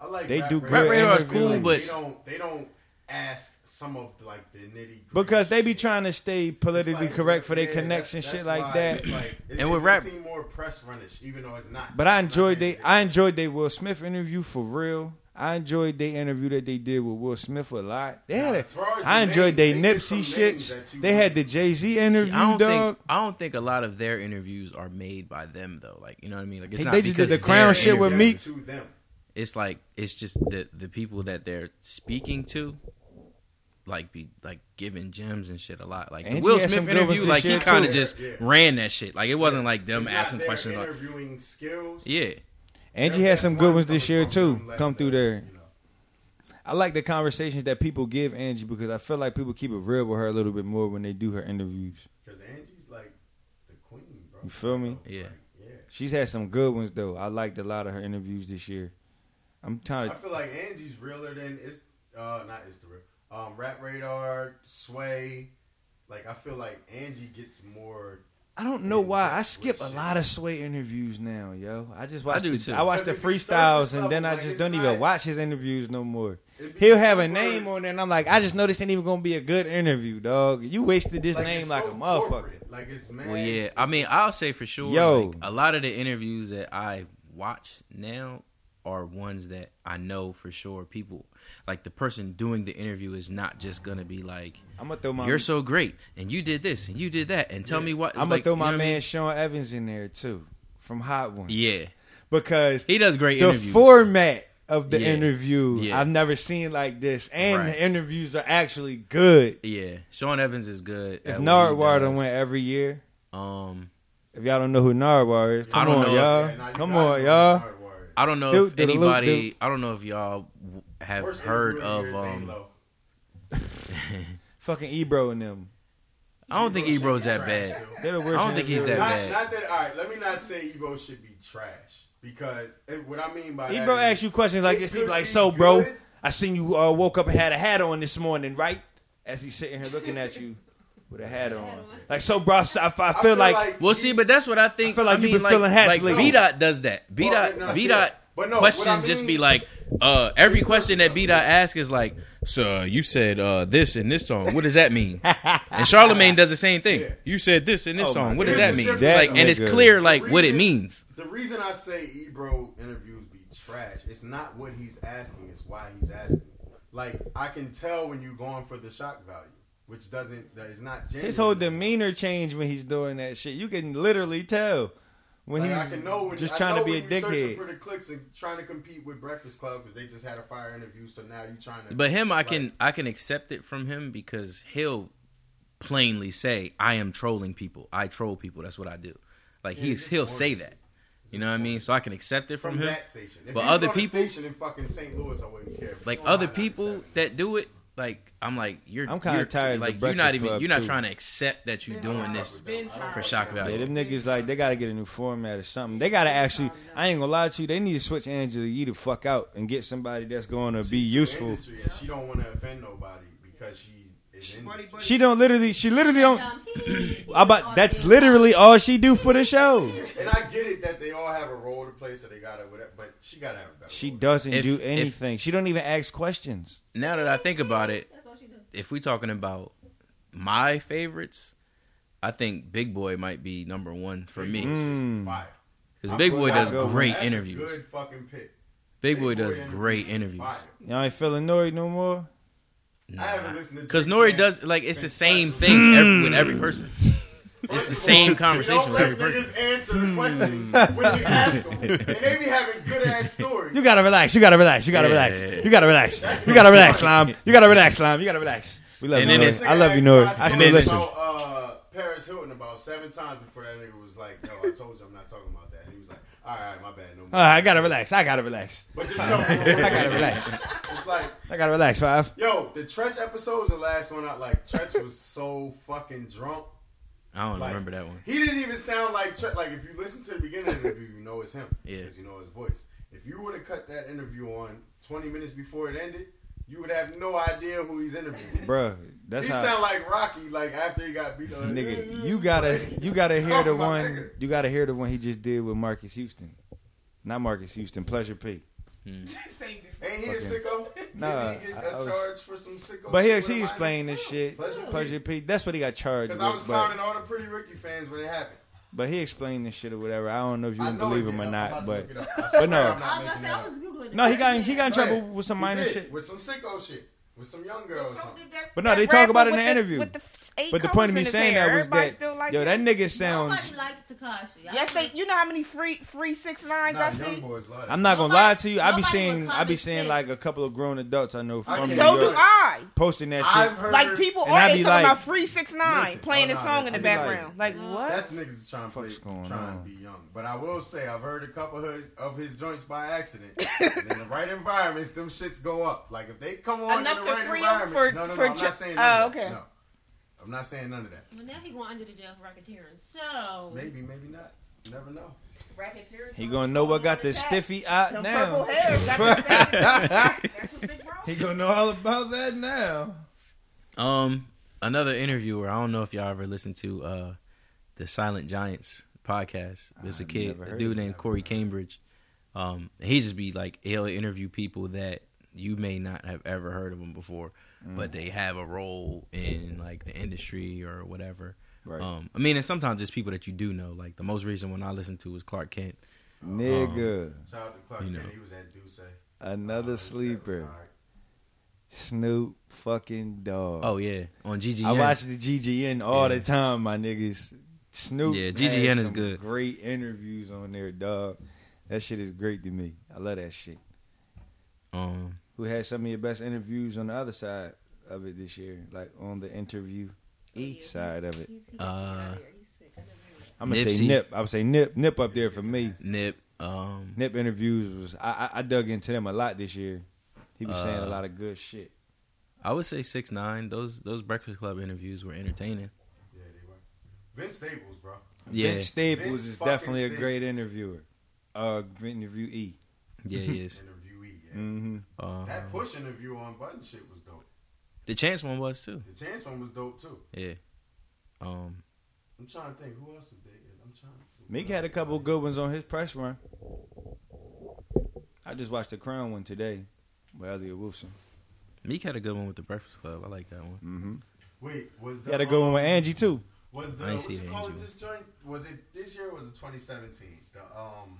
S5: I like
S6: they
S5: Rap
S6: do
S5: Radar.
S6: good
S7: Rap Radar is
S6: interviews.
S7: cool, but-
S5: they don't they don't ask some of like the nitty
S6: because they be trying to stay politically
S5: like,
S6: correct for their
S5: yeah,
S6: connects and
S5: that's-
S6: shit like that.
S5: like- it,
S7: And
S5: it
S7: with
S5: does
S7: rap-
S5: seem more press runnish, even though it's not.
S6: But I enjoyed they I enjoyed they Will Smith interview for real. I enjoyed their interview that they did with Will Smith a lot. They had
S5: Now,
S6: a,
S5: as far as
S6: I
S5: the
S6: enjoyed
S5: names,
S6: their
S5: they
S6: Nipsey
S5: some names
S6: shits. They had the Jay Z
S7: See,
S6: interview,
S7: I don't
S6: dog.
S7: think I don't think a lot of their interviews are made by them though. Like you know what I mean? Like it's
S6: They-
S7: not
S6: they just did the crown shit with
S7: interviewing.
S6: Meek.
S5: to them.
S7: It's like it's just the the people that they're speaking to, like be like giving gems and shit a lot. Like the Will Smith
S6: some good ones
S7: interview, like he kind of just
S5: Yeah.
S7: ran that shit. Like it wasn't like them
S5: It's
S7: asking
S5: their
S7: questions. Like,
S5: interviewing skills.
S7: yeah,
S6: Angie had some good
S5: ones
S6: ones this year too. Come through there. I like the conversations that people give Angie because I feel like people keep it real with her a little bit more when they do her interviews.
S5: Because Angie's like the queen, bro.
S6: You feel me?
S7: yeah.
S5: Like, yeah.
S6: She's had some good ones though. I liked a lot of her interviews this year. I'm trying
S5: I feel like Angie's realer than it's uh not it's the real. Um Rap Radar, Sway. Like I feel like Angie gets more
S6: I don't know why I skip a lot of Sway interviews now, yo. I just watch.
S7: do
S6: the,
S7: too.
S6: I watch the
S5: Because if you
S6: freestyles and then I just don't
S5: it's
S6: even watch his interviews no more. He'll have a
S5: super-
S6: name on there, and I'm like, I just know this ain't even gonna be a good interview, dog. You wasted this
S5: like,
S6: name like
S5: so
S6: a motherfucker.
S5: corporate. Like it's man.
S7: Well, yeah. I mean, I'll say for sure.
S6: Yo.
S7: like, a lot of the interviews that I watch now are ones that I know for sure people like the person doing the interview is not just gonna be like
S6: I'm gonna throw my.
S7: you're so great and you did this and you did that and tell me what
S6: I'm
S7: like,
S6: gonna throw my
S7: know what I
S6: man
S7: mean?
S6: Sean Evans in there too, from Hot Ones.
S7: Yeah,
S6: because
S7: he does great
S6: the
S7: interviews.
S6: format of the
S7: Yeah.
S6: interview
S7: Yeah.
S6: I've never seen like this, and
S7: Right.
S6: the interviews are actually good.
S7: yeah, Sean Evans is good.
S6: If
S7: at what he
S6: Nardwuar went every year,
S7: um,
S6: if y'all don't know who Nardwuar is,
S7: I
S6: come
S7: don't
S6: on,
S7: know
S6: y'all,
S5: Yeah,
S6: come on, y'all.
S7: I don't know
S6: Dude,
S7: if
S6: did a loop,
S7: anybody.
S6: dude.
S7: I don't know if y'all w- have
S5: Worst
S7: heard of.
S5: the year is
S7: um
S6: Fucking Ebro and them.
S7: I don't think Ebro's that
S5: trash,
S7: bad.
S6: They're the
S7: I don't think he's that.
S5: Not,
S7: bad.
S5: not that. All right, let me not say Ebro should be trash because it, what I mean by that
S6: Ebro
S5: is
S6: asks you questions like this. He like,
S5: be
S6: "So, bro. I seen you uh, woke up and had a hat on this morning, right?" as he's sitting here looking at you with a hat on. Like so, bro. I, I feel like,
S7: Well, see, but that's what I think.
S6: I feel like
S7: I
S6: you've
S7: mean,
S6: been feeling hats
S7: like
S6: lately.
S7: B dot does that. B dot B dot
S5: But no, what I
S7: questions just be like uh every question that B dot asks is like, so you said uh this in this song. What does that mean? and Charlemagne does the same thing. You said this in this
S6: Oh,
S7: song.
S6: my
S7: What does
S5: God.
S7: that mean?
S5: That
S7: like, and it's
S6: nigga.
S7: clear like
S5: The
S7: what it means.
S5: The reason I say Ebro interviews be trash, it's not what he's asking, it's why he's asking. Like I can tell when you're going for the shock value, which doesn't that is not genuine.
S6: his whole demeanor changed when he's doing that shit. You can literally tell when
S5: Like, I
S6: he's
S5: can know when,
S6: just
S5: I
S6: trying
S5: know
S6: to be a
S5: when you're searching
S6: dickhead.
S5: for the clicks and trying to compete with Breakfast Club because they just had a fire interview. So now you're trying to.
S7: But him, I
S5: like,
S7: can I can accept it from him because he'll plainly say, "I am trolling people. I troll people. That's what I do." Like
S5: Yeah,
S7: he's he'll
S5: order
S7: say that. You know what I mean? So I can accept it from,
S5: from
S7: him.
S5: that station. If
S7: But
S5: he was
S7: other
S5: on a
S7: people,
S5: station in fucking St. Louis, I wouldn't care.
S7: Like
S5: you
S7: other people that do it, like I'm like you're.
S6: I'm kinda tired
S7: Like you're not even. You're not
S6: too.
S7: trying to accept that you're doing this for shock value.
S6: Yeah, them niggas like they gotta get a new format or something. They gotta actually. I ain't gonna lie to you. They need to switch Angela Yee the fuck out and get somebody that's going to be useful.
S5: industry and she don't want to offend nobody because she is industry.
S6: She don't literally. She literally don't. I about that's literally all she do for the show.
S5: And I get it that they all have a role to play, so they gotta whatever. But she gotta have a better.
S6: She doesn't
S7: If-
S6: do
S7: if-
S6: anything. she don't even ask questions.
S7: Now that I think about it, if we talking about my favorites, I think Big Boy might be number one for me.
S6: Mm.
S5: Fire.
S7: Because
S5: I'm
S7: Big. Boy does
S5: That's
S7: great
S5: That's a
S7: interviews.
S5: Good fucking pick.
S7: Big Boy
S5: Big Boy
S7: does
S5: interviews
S7: great
S5: is
S7: interviews.
S5: fire.
S6: Y'all ain't feeling Nori no more.
S5: I haven't listened to
S7: Because
S5: Drake
S7: Nori does like it's the same thing every, with every person. It's the same conversation with every
S5: Don't
S7: with
S5: let
S7: every person.
S5: niggas answer the questions when you ask them, and they be having good ass stories.
S6: You gotta relax. You gotta relax. You gotta
S7: Yeah.
S6: relax. You gotta relax. You gotta relax, Slime. You gotta relax, Slime. You gotta relax. We love
S7: And
S6: you,
S7: then
S6: Nori.
S7: it's-
S6: I love you, Nori. I
S5: asked
S6: still
S7: then
S6: listen.
S5: About, uh, Paris Hilton about seven times before that nigga was like, "Yo, I told you I'm not talking about that." And he was like, "All right, my bad, no more."
S6: All right, I gotta relax. I gotta relax.
S5: But just something.
S6: I gotta relax.
S5: It's like,
S6: I gotta relax, Five.
S5: yo, the Treach episode was the last one. I like. Treach was so fucking drunk.
S7: I don't
S5: Like,
S7: remember that one.
S5: He didn't even sound like Treach. Like if you listen to the beginning of the interview, you know it's him.
S7: Yeah.
S5: Because you know his voice. If you would have cut that interview on 20 minutes before it ended, you would have no idea who he's interviewing.
S6: Bruh, that's
S5: he
S6: how.
S5: sound like Rocky, like after he got beat up.
S6: Nigga, you gotta you gotta hear the
S5: Oh, my
S6: one
S5: nigga.
S6: you gotta hear the one he just did with Marques Houston. Not Marques Houston, Pleasure P. Hmm.
S5: Ain't he a
S6: Fucking-
S5: sicko?
S6: Nah,
S5: Did he get
S6: I- I
S5: a
S6: was-
S5: charge for some sicko
S6: But he
S5: shit
S6: he explained this oh, shit.
S5: Pleasure P.
S6: Pleasure P. That's what he got charged with.
S5: Because I was
S6: but,
S5: clowning all the Pretty Ricky fans when it happened.
S6: but he explained this shit or whatever. I don't know if you
S5: I
S6: can believe him or not,
S5: about
S6: but
S5: look it up. I
S6: but
S5: swear
S6: no.
S5: I'm not making.
S6: No, he got in, he got in trouble with some minor shit.
S5: with some sicko shit, with some young girl or something.
S6: But no, they talk about it in the
S8: the-
S6: interview.
S8: the
S6: But the point of me
S8: colors in his
S6: saying
S8: hair.
S6: that was
S8: Everybody
S6: that
S8: like
S6: yo, that nigga sounds.
S14: Nobody likes Tekashi.
S8: Yes, they. You know how many free free six nines
S5: Nah,
S8: I see.
S5: boys love.
S6: I'm not gonna
S14: Nobody-
S6: lie to you. I be seeing I be seeing
S14: sense.
S6: like a couple of grown adults I know from
S5: can
S6: New
S8: So do I.
S6: posting that
S5: I've
S6: shit.
S5: heard
S8: Like people
S6: And I
S8: always talking
S6: like-
S8: about free six nine
S5: Listen, oh,
S8: playing
S5: oh,
S8: a
S5: no,
S8: song in the
S5: I be like-
S8: background. Like, what?
S5: That's niggas trying to play, trying to be young. But I will say, I've heard a couple of his, joints by accident. in the right environments, them shits go up. Like if they come on
S8: Enough
S5: in the
S8: to
S5: right
S8: free 'em
S5: environment,
S8: for-
S5: no, no, no, I'm
S8: ju-
S5: not saying
S8: Oh,
S5: none of that.
S8: okay.
S5: No, I'm not saying none of that.
S14: Well, now he going under the jail for racketeering. So
S5: Maybe, maybe not. You never know.
S14: racketeering.
S6: He gonna know what got the stiffy out
S8: Some
S6: now.
S8: purple hair. got the. That's what Big Bro.
S6: he gonna know all about that now.
S7: Um, another interviewer. I don't know if y'all ever listened to uh, the Silent Giants podcast. There's a
S6: I've
S7: kid, a dude named Corey Cambridge. Um, he just be like he'll interview people that you may not have ever heard of them before,
S6: Mm.
S7: but they have a role in like the industry or whatever.
S6: Right.
S7: Um, I mean, and sometimes it's people that you do know. Like the most recent one I listened to was Clark Kent.
S6: Nigga,
S5: Shout out to Clark
S7: You
S5: Kent.
S7: know.
S5: He was at Duce.
S6: another
S5: he said it was
S6: sleeper. Snoop fucking dog.
S7: Oh yeah, on GGN.
S6: I watch the GGN all
S7: Yeah.
S6: the time, my niggas. Snoop.
S7: Yeah,
S6: has
S7: GGN is
S6: some
S7: good.
S6: Great interviews on there, dog. That shit is great to me. I love that shit.
S7: Um,
S6: Who had some of your best interviews on the other side of it this year, like on the interview e side of it?
S7: uh,
S6: I'm gonna say Nip. I would say Nip. Nip up there for me.
S7: Nip. Um,
S6: Nip interviews was I, I I dug into them a lot this year. He was saying a
S7: Uh,
S6: lot of good shit.
S7: I would say six nine. Those those Breakfast Club interviews were entertaining.
S5: Yeah, they were. Vince Staples, bro.
S7: Yeah,
S6: Vince Staples
S5: Vince
S6: is
S5: fucking
S6: definitely a great interviewer. Uh, interviewee.
S7: yeah, he is.
S5: Interviewee. Yeah.
S6: Mm-hmm.
S7: Uh,
S5: That push interview on Budden shit was dope.
S7: The Chance one was too.
S5: The Chance one was dope too.
S7: Yeah. Um.
S5: I'm trying to think who else did they? I'm trying. To
S6: Meek had a couple good ones on his press run. I just watched the Crown one today with Elliott Wilson.
S7: Meek had a good one with the Breakfast Club. I like that one.
S6: Mm-hmm.
S5: Wait, was
S6: He
S5: the
S6: had a good one with
S5: um,
S6: Angie too.
S5: Was the
S7: I ain't
S5: what
S7: see
S5: you
S7: the
S5: call it? This joint was it this year or was it 2017? The um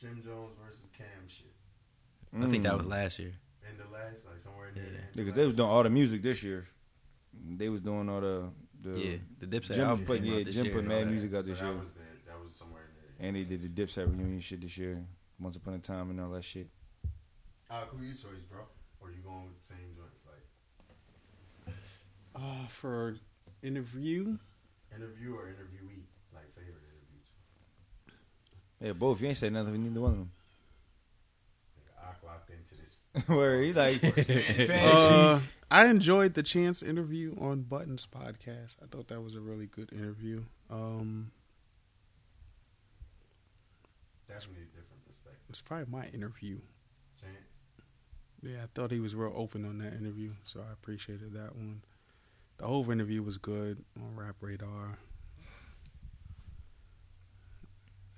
S5: Jim Jones versus Cam shit.
S7: I think that was
S6: Mm.
S7: last year.
S5: In the last, like somewhere near
S7: Yeah.
S5: the.
S6: Because they was doing all the music this year. They was doing all the the
S7: Yeah, the Dipset
S6: Jim
S7: album
S6: put
S7: came
S6: yeah Jim put
S7: and
S6: mad music out
S5: So
S6: this
S5: that
S6: year,
S5: was the, that was somewhere near. the
S6: and he did the Dipset reunion shit this year. Once upon a time and all that shit.
S5: Uh, who you choice, bro? Or you going with the same joints like
S10: Uh, for interview,
S5: interview or interviewee? Like favorite interviews?
S6: Yeah, both. You ain't said nothing for neither one of them.
S5: Nigga, I locked into this.
S6: Where he like
S10: uh, I enjoyed the Chance interview on Budden's podcast. I thought that was a really good interview. Um,
S5: Definitely a different perspective.
S10: it's probably my interview.
S5: Chance.
S10: Yeah, I thought he was real open on that interview, so I appreciated that one. The whole interview was good on Rap Radar.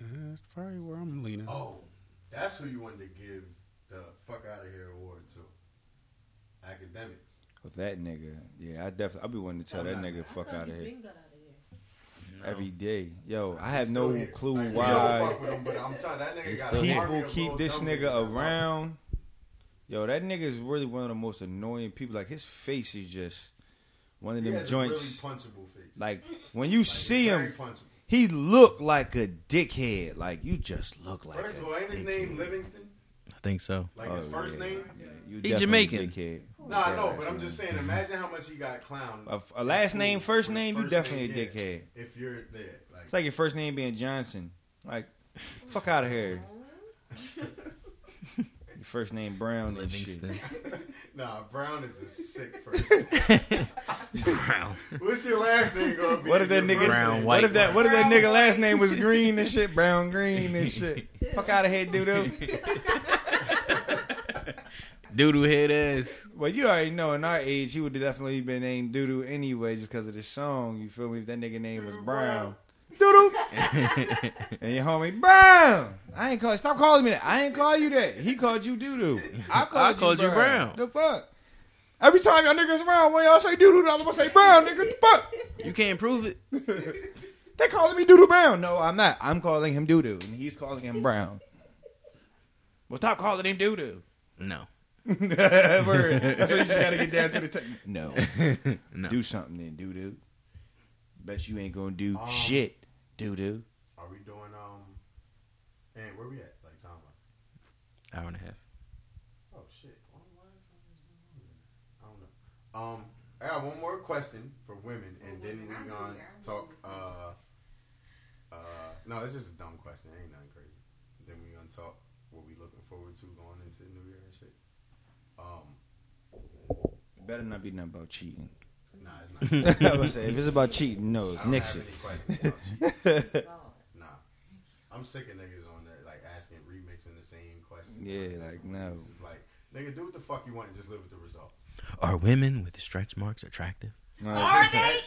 S10: That's probably where I'm leaning.
S5: Oh, that's who you wanted to give the fuck out of here award to. Akademiks.
S6: With that nigga, yeah, I definitely I be wanting to tell that nigga fuck out of here every day. Yo, I have no
S5: here.
S6: clue
S5: Like,
S6: why
S5: you don't fuck with him, but I'm that nigga got
S7: still
S5: an
S7: here.
S5: army
S6: people keep this nigga around. Yo, that nigga is really one of the most annoying people. Like his face is just one of
S5: He
S6: them
S5: has
S6: joints.
S5: a really punchable face.
S6: Like when you
S5: Like,
S6: see him,
S5: punchable.
S6: he look like a dickhead. Like you just look like.
S5: First of all, ain't his name Livingston?
S7: I think so.
S5: Like his
S6: Oh,
S5: first
S6: yeah.
S5: name?
S6: You
S7: He
S6: definitely
S7: Jamaican.
S6: dickhead.
S5: Nah, I know, but I'm just saying. Imagine how much he got clowned.
S6: A, a last name, first
S5: for his
S6: name, you
S5: first
S6: definitely
S5: name,
S6: a
S5: yeah.
S6: dickhead.
S5: If you're there, like,
S6: It's like your first name being Johnson. Like, fuck out of here. your first name Brown and shit.
S7: Livingston.
S5: nah, Brown is a sick person.
S7: Brown.
S5: What's your last name gonna be?
S6: What if that
S5: Your
S6: nigga?
S5: first
S7: Brown,
S5: name?
S6: what
S7: white.
S6: if that? What if that nigga last name was Green and shit? Brown Green and shit. Fuck out of here, doo doo.
S7: Doodoo head ass.
S6: Well, you already know. In our age, he would have definitely been named doo doo anyway, just because of the song. You feel me? If that nigga name was Brown. Doo doo. and your homie Brown. I ain't call. Stop calling me that. I ain't call you that. He called you doo doo. I called,
S7: I called you Brown.
S6: The fuck. Every time y'all niggas around, when y'all say doo doo, I'm gonna say Brown, nigga. The fuck.
S7: You can't prove it.
S6: They calling me doo doo Brown. No, I'm not. I'm calling him doo doo, and he's calling him Brown. Well, stop calling him doo doo.
S7: No.
S6: Word. That's what you just gotta get down to the. T- no.
S7: No.
S6: Do something then, doo doo. Bet you ain't gonna do
S5: Um,
S6: shit, doo doo.
S5: Are we doing um? And where we at? Like time wise?
S7: Hour and a half.
S5: Oh shit! Why- why I don't know. Um, I got one more question for women, and then we gonna talk. Uh, uh, no, it's just a dumb question. It ain't nothing crazy. Then we gonna talk what we looking forward to going into the new year and shit. Um,
S6: It better not be nothing about cheating.
S5: nah, it's not.
S6: I was say, if it's about cheating, no,
S5: I don't
S6: nix
S5: have
S6: it.
S5: any questions about you. Nah, I'm sick of niggas on there like asking, remixing the same questions.
S6: Yeah, like, no.
S5: It's just like, nigga, do what the fuck you want and just live with the results.
S7: Are women with stretch marks attractive?
S6: No.
S14: Are they?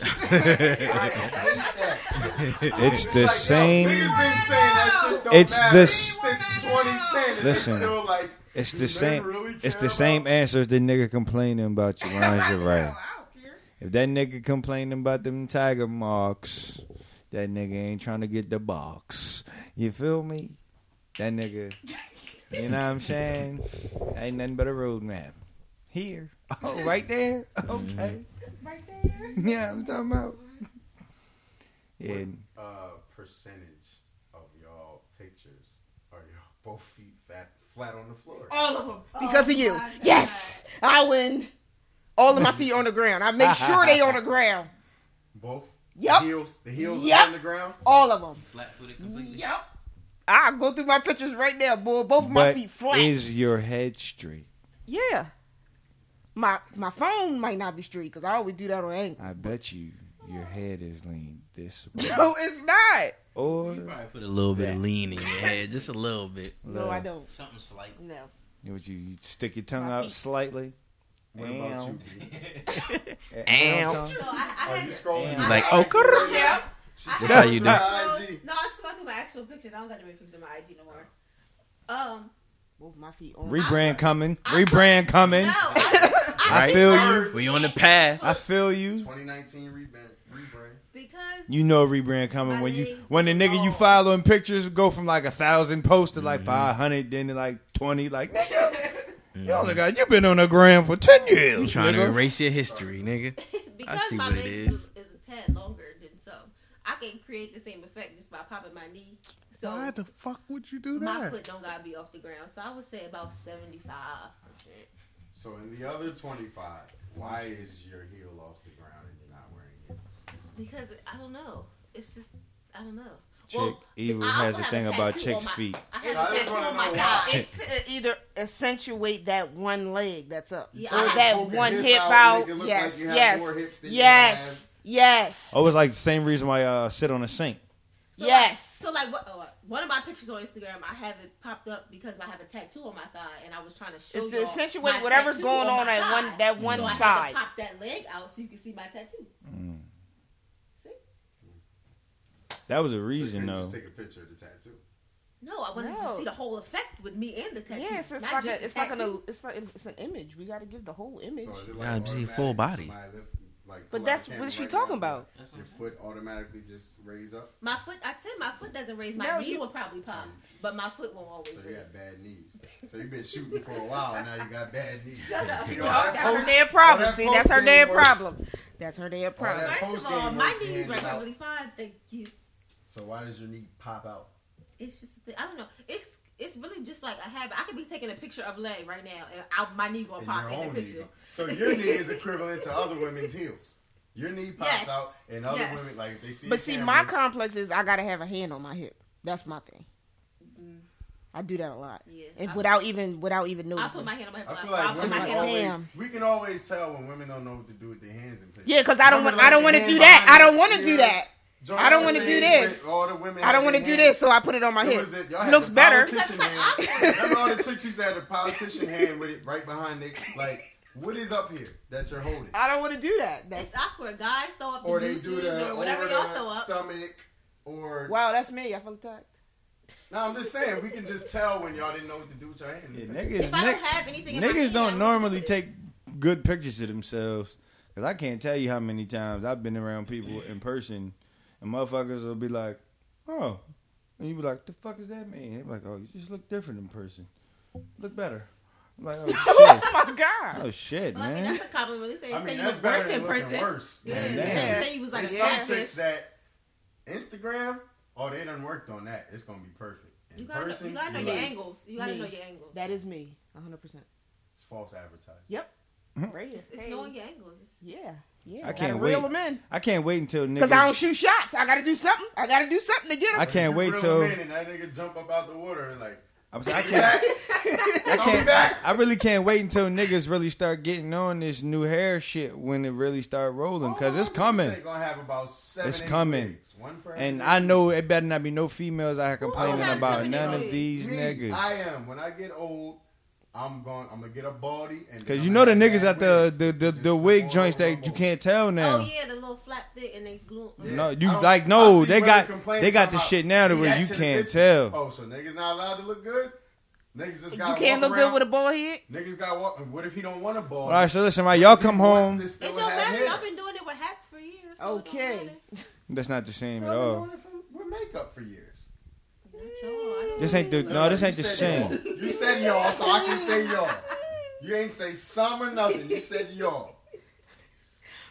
S6: It's the
S5: Like,
S6: same.
S5: niggas been saying that shit don't
S6: It's
S5: matter
S6: the-
S5: since 2010. And
S6: Listen,
S5: it's like,
S6: It's the same.
S5: really
S6: It's the same
S5: about-
S6: answer as the nigga complaining about your lingerie.
S14: I.
S6: If that nigga complaining about them tiger marks, that nigga ain't trying to get the box. You feel me? That nigga, you know what I'm saying? Ain't nothing but a roadmap. Here. Oh, right there? Mm-hmm. Okay.
S14: Right there.
S6: Yeah, I'm talking about. Yeah.
S5: What uh, percentage of y'all pictures are y'all both feet fat, flat on the floor?
S14: All of them. Because of you. Yes. I win. All of my feet on the ground. I make sure they on the ground.
S5: Both?
S14: Yup.
S5: The heels, the heels
S14: Yup.
S5: on the ground?
S14: All of them.
S7: Flat footed completely.
S14: Yep. I go through my pictures right now, boy. Both of my
S6: But
S14: feet flat.
S6: is your head straight?
S14: yeah. My my phone might not be straight because I always do that on angle.
S6: I bet you your head is lean this way.
S14: No, it's not.
S6: Or
S7: You probably put a little bit of lean in your head, just a little bit.
S14: No, I don't.
S7: Something slight.
S14: No.
S6: What you, you stick your tongue
S14: My
S6: out
S14: feet.
S6: slightly?
S5: What about you? B?
S7: Ow.
S11: So I, I
S5: Oh, you scrolling?
S7: You like,
S11: I
S7: oh,
S11: had. Yeah.
S7: That's how you do.
S11: No,
S5: IG.
S11: no, I'm just talking about actual pictures. I don't got to make pictures of my IG no more. Um,
S8: Move my feet on.
S6: Rebrand coming. Rebrand coming.
S11: no, I,
S6: I
S7: Right?
S6: feel you.
S7: We on the path.
S6: I feel you.
S5: 2019 rebrand. rebrand.
S11: because
S6: You know rebrand coming
S11: My
S6: when you
S11: legs
S6: when the
S11: are
S6: nigga you
S11: long.
S6: following pictures go from like a thousand posts to like
S7: Mm-hmm.
S6: five hundred, then to like twenty. Like nigga, you only got you been on the gram for ten years.
S7: You trying to
S6: nigga.
S7: erase your history, nigga.
S11: because
S7: see
S11: my
S7: what it
S11: legs
S7: is.
S11: is. is a tad longer than some, I can create the same effect just by popping my knee. So
S10: Why the fuck would you do that?
S11: my foot don't gotta be off the ground. So I would say about seventy five percent.
S5: So in the other 25, why is your heel off the ground and you're not wearing it?
S11: Because I don't know. It's just I don't know.
S6: Chick Evil
S11: I
S6: has a thing
S11: a
S6: about
S11: tattoo
S6: chicks'
S11: my-
S6: feet.
S11: I have
S5: I
S11: a
S5: just
S11: tattoo on my thigh.
S5: why.
S8: It's to either accentuate that one leg that's up,
S11: Yeah,
S8: or that one
S5: hip
S8: hip
S5: out,
S8: out.
S5: make it look
S8: Yes,
S5: like
S8: yes,
S5: more hips than
S8: yes, yes,
S6: Oh, it's like the same reason why I uh, sit on a sink.
S11: So
S8: yes.
S11: Like, so like what? Oh, one of my pictures on Instagram, I have it popped up because I have a tattoo on my thigh, and I was trying to show
S8: It's to
S11: y'all
S8: accentuate
S11: my
S8: whatever's going
S11: on
S8: on at
S11: thigh.
S8: one that one
S11: so I had
S8: side.
S11: to pop that leg out so you can see my tattoo. Mm.
S6: See, That was a reason
S5: can't
S6: though.
S5: just take a picture of the tattoo.
S11: No, I wanted
S8: No.
S11: to see the whole effect with me and the tattoo.
S8: Yes, it's
S11: not
S8: like a,
S11: the
S8: it's like an it's like it's an image. We got to give the whole image.
S5: So is it
S7: Yeah,
S5: like
S7: see full body.
S5: lift- like,
S8: But that's
S5: a
S8: what
S5: camera
S8: she
S5: right
S8: talking
S5: now,
S8: about.
S5: Your foot automatically just raise up.
S11: My foot, I said my foot doesn't raise. My
S8: No,
S11: knee
S8: you-
S11: will probably pop, but my foot won't always
S5: So you
S11: raise.
S5: got bad knees. So you've been shooting for a while. Now you got bad knees.
S11: Shut up.
S5: See,
S11: No,
S5: all that
S8: That's her damn problem.
S5: that
S8: See, that's her
S5: post-game
S8: damn
S5: work-
S8: problem. That's her damn problem.
S5: that
S11: First of all, my knees
S5: handed
S11: are
S5: out.
S11: perfectly fine. Thank you.
S5: So why does your knee pop out?
S11: It's just, I don't know. It's it's really just like a habit. I could be taking a picture of leg right now, and I, my knee gonna
S5: And
S11: pop
S5: your
S11: in the
S5: own knee
S11: picture.
S5: So your knee is equivalent to other women's heels. Your knee pops
S11: Yes.
S5: out, and other
S11: Yes.
S5: women like they see.
S8: But see,
S5: camera,
S8: my complex is I gotta have a hand on my hip. That's my thing. Mm-hmm. I do that a lot,
S11: Yeah.
S8: and
S11: I-
S8: without even without even
S11: I
S8: noticing.
S11: put my hand on my hip.
S5: I feel like
S11: put
S5: women
S11: my hand
S5: always.
S8: Damn.
S5: We can always tell when women don't know what to do with their hands and pictures.
S8: Yeah, because I don't want I don't want to do that. I don't want to do that.
S5: Joint
S8: I don't want to do this.
S5: all the women
S8: I don't want to do
S5: hands-
S8: this, so I put it on my
S5: It
S8: hip.
S5: it. Y'all
S8: It
S5: had
S8: looks better.
S5: Politician hand. Remember all the chicks used to have the politician hand with it right behind it. Like, what is up here that you're holding?
S8: I don't want to do that. That's
S11: It's awkward. Guys throw up the
S5: Or they do the
S11: or whatever y'all throw up.
S5: stomach. Or
S8: wow, that's me. I feel attacked.
S5: no, I'm just saying we can just tell when y'all didn't know what to do with your hand.
S6: Yeah,
S5: the picture.
S6: niggas,
S11: If I don't have anything in my
S6: niggas don't
S11: won't
S6: normally take good pictures of themselves. Cause I can't tell you how many times I've been around people in person, and motherfuckers will be like, "Oh," and you be like, "The fuck is that mean?" They be like, "Oh, you just look different in person. Look better." I'm like, "Oh shit,
S8: oh my god.
S6: oh shit,
S11: Well, I mean, that's a compliment. They say,
S5: I
S11: say you
S5: that's
S11: was
S5: better
S11: worse in person.
S5: worse.
S11: Yeah,
S5: Man,
S11: they
S6: damn.
S11: say, say you was like
S5: There's
S11: a
S5: some
S11: catfish.
S5: chicks that Instagram, oh, they done worked on that. It's gonna be perfect. In
S11: You gotta, know,
S5: person,
S11: you gotta know
S5: you
S11: your
S5: like,
S11: angles. You gotta
S8: Me.
S11: know your angles.
S8: That is me, 100. percent
S5: It's false advertising.
S8: Yep. Mm-hmm. Right here.
S11: it's, it's
S8: Hey.
S11: knowing your angles. It's,
S8: Yeah, yeah.
S6: I can't
S8: reel
S6: wait.
S8: them in.
S6: I can't wait until niggas.
S8: Cause I don't shoot shots. I gotta do something. I gotta do something to get them.
S6: I can't
S5: You
S6: wait
S5: reel
S6: till.
S5: in and that nigga jump up out the water and like,
S6: I'm saying, I can't. I can't.
S5: back.
S6: I really can't wait until niggas really start getting on this new hair shit when it really start rolling, cause
S5: Oh,
S6: it's coming.
S5: Gonna have about seven,
S6: It's coming.
S5: wigs. One for
S6: And. I know it better not be no females out here complaining about none of these
S5: Me,
S6: niggas.
S5: I am. When I get old, I'm going. I'm gonna get a baldy. And
S6: Cause you know the niggas at the the the, the wig joints that you can't tell oh, now.
S11: Oh yeah, the little flap thick and they glue.
S5: Yeah.
S6: No, you like no, they got they got the shit now to where you can't tell.
S5: Oh, so niggas not allowed to look good? Niggas just got.
S8: You
S5: got
S8: can't look good with a bald head.
S5: Niggas got walk. What if he don't want a bald?
S6: All right, so listen, right, y'all come home.
S11: It don't matter. I've been doing it with hats for years. So
S8: Okay.
S6: That's not the same at
S5: I've been
S6: all.
S5: doing it for- with makeup for years.
S11: Not y'all. I don't
S6: This ain't the no, this ain't the same.
S5: y'all. Said y'all, so I can say y'all. You ain't say some or nothing. You said y'all.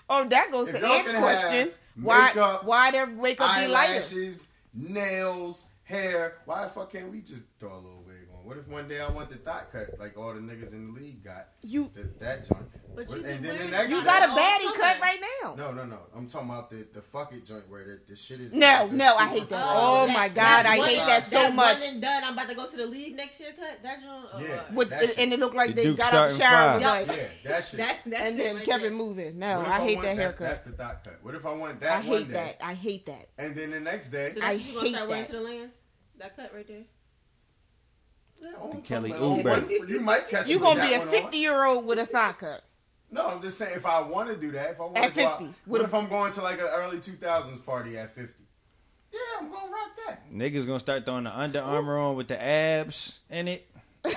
S8: Oh, that goes
S5: If
S8: to
S5: y'all can
S8: question.
S5: have
S8: Why
S5: makeup,
S8: why their makeup be lighter?
S5: Eyelashes, nails, hair. Why the fuck can't we just throw a little wig on? What if one day I want the thought cut like all the niggas in the league got?
S8: You
S5: that, that joint.
S11: But you
S5: and then the next
S8: you got a
S11: all
S8: baddie
S11: summer.
S8: cut right now.
S5: No, no, no. I'm talking about the the fuck it joint where the, the shit is.
S8: No,
S5: the
S8: no, I hate that.
S5: far
S8: Oh
S5: away.
S8: my God, I hate that so
S11: that
S8: much.
S11: One and done. I'm about to go to the league next year. Cut that joint. Uh,
S5: Yeah.
S8: With,
S5: That shit.
S8: and it looked like
S6: The
S8: they
S6: Duke
S8: got out the shower and like,
S5: Yeah, that shit.
S11: That, that's
S8: and then
S11: right
S8: Kevin
S11: there.
S8: moving. No,
S5: What if
S8: I hate
S5: want-
S8: that
S5: that's,
S8: haircut.
S5: That's the thought cut. What if I want that
S8: I hate that. I hate that.
S5: and then the next day?
S11: So that's
S8: I
S11: what you gonna
S8: hate
S11: start wearing
S8: that.
S11: to the lands? That cut right there.
S5: Yeah, on
S6: Kelly
S5: something. On
S6: Oubre.
S5: You might catch
S8: You
S5: me with
S8: gonna be a 50 year old with a thigh cut.
S5: No, I'm just saying if I want to do that, if I want
S8: At
S5: to go out,
S8: 50,
S5: what if I'm going to like an early 2000s party at 50? Yeah, I'm gonna rock that.
S6: Niggas gonna start throwing the Under Armour on with the abs in it.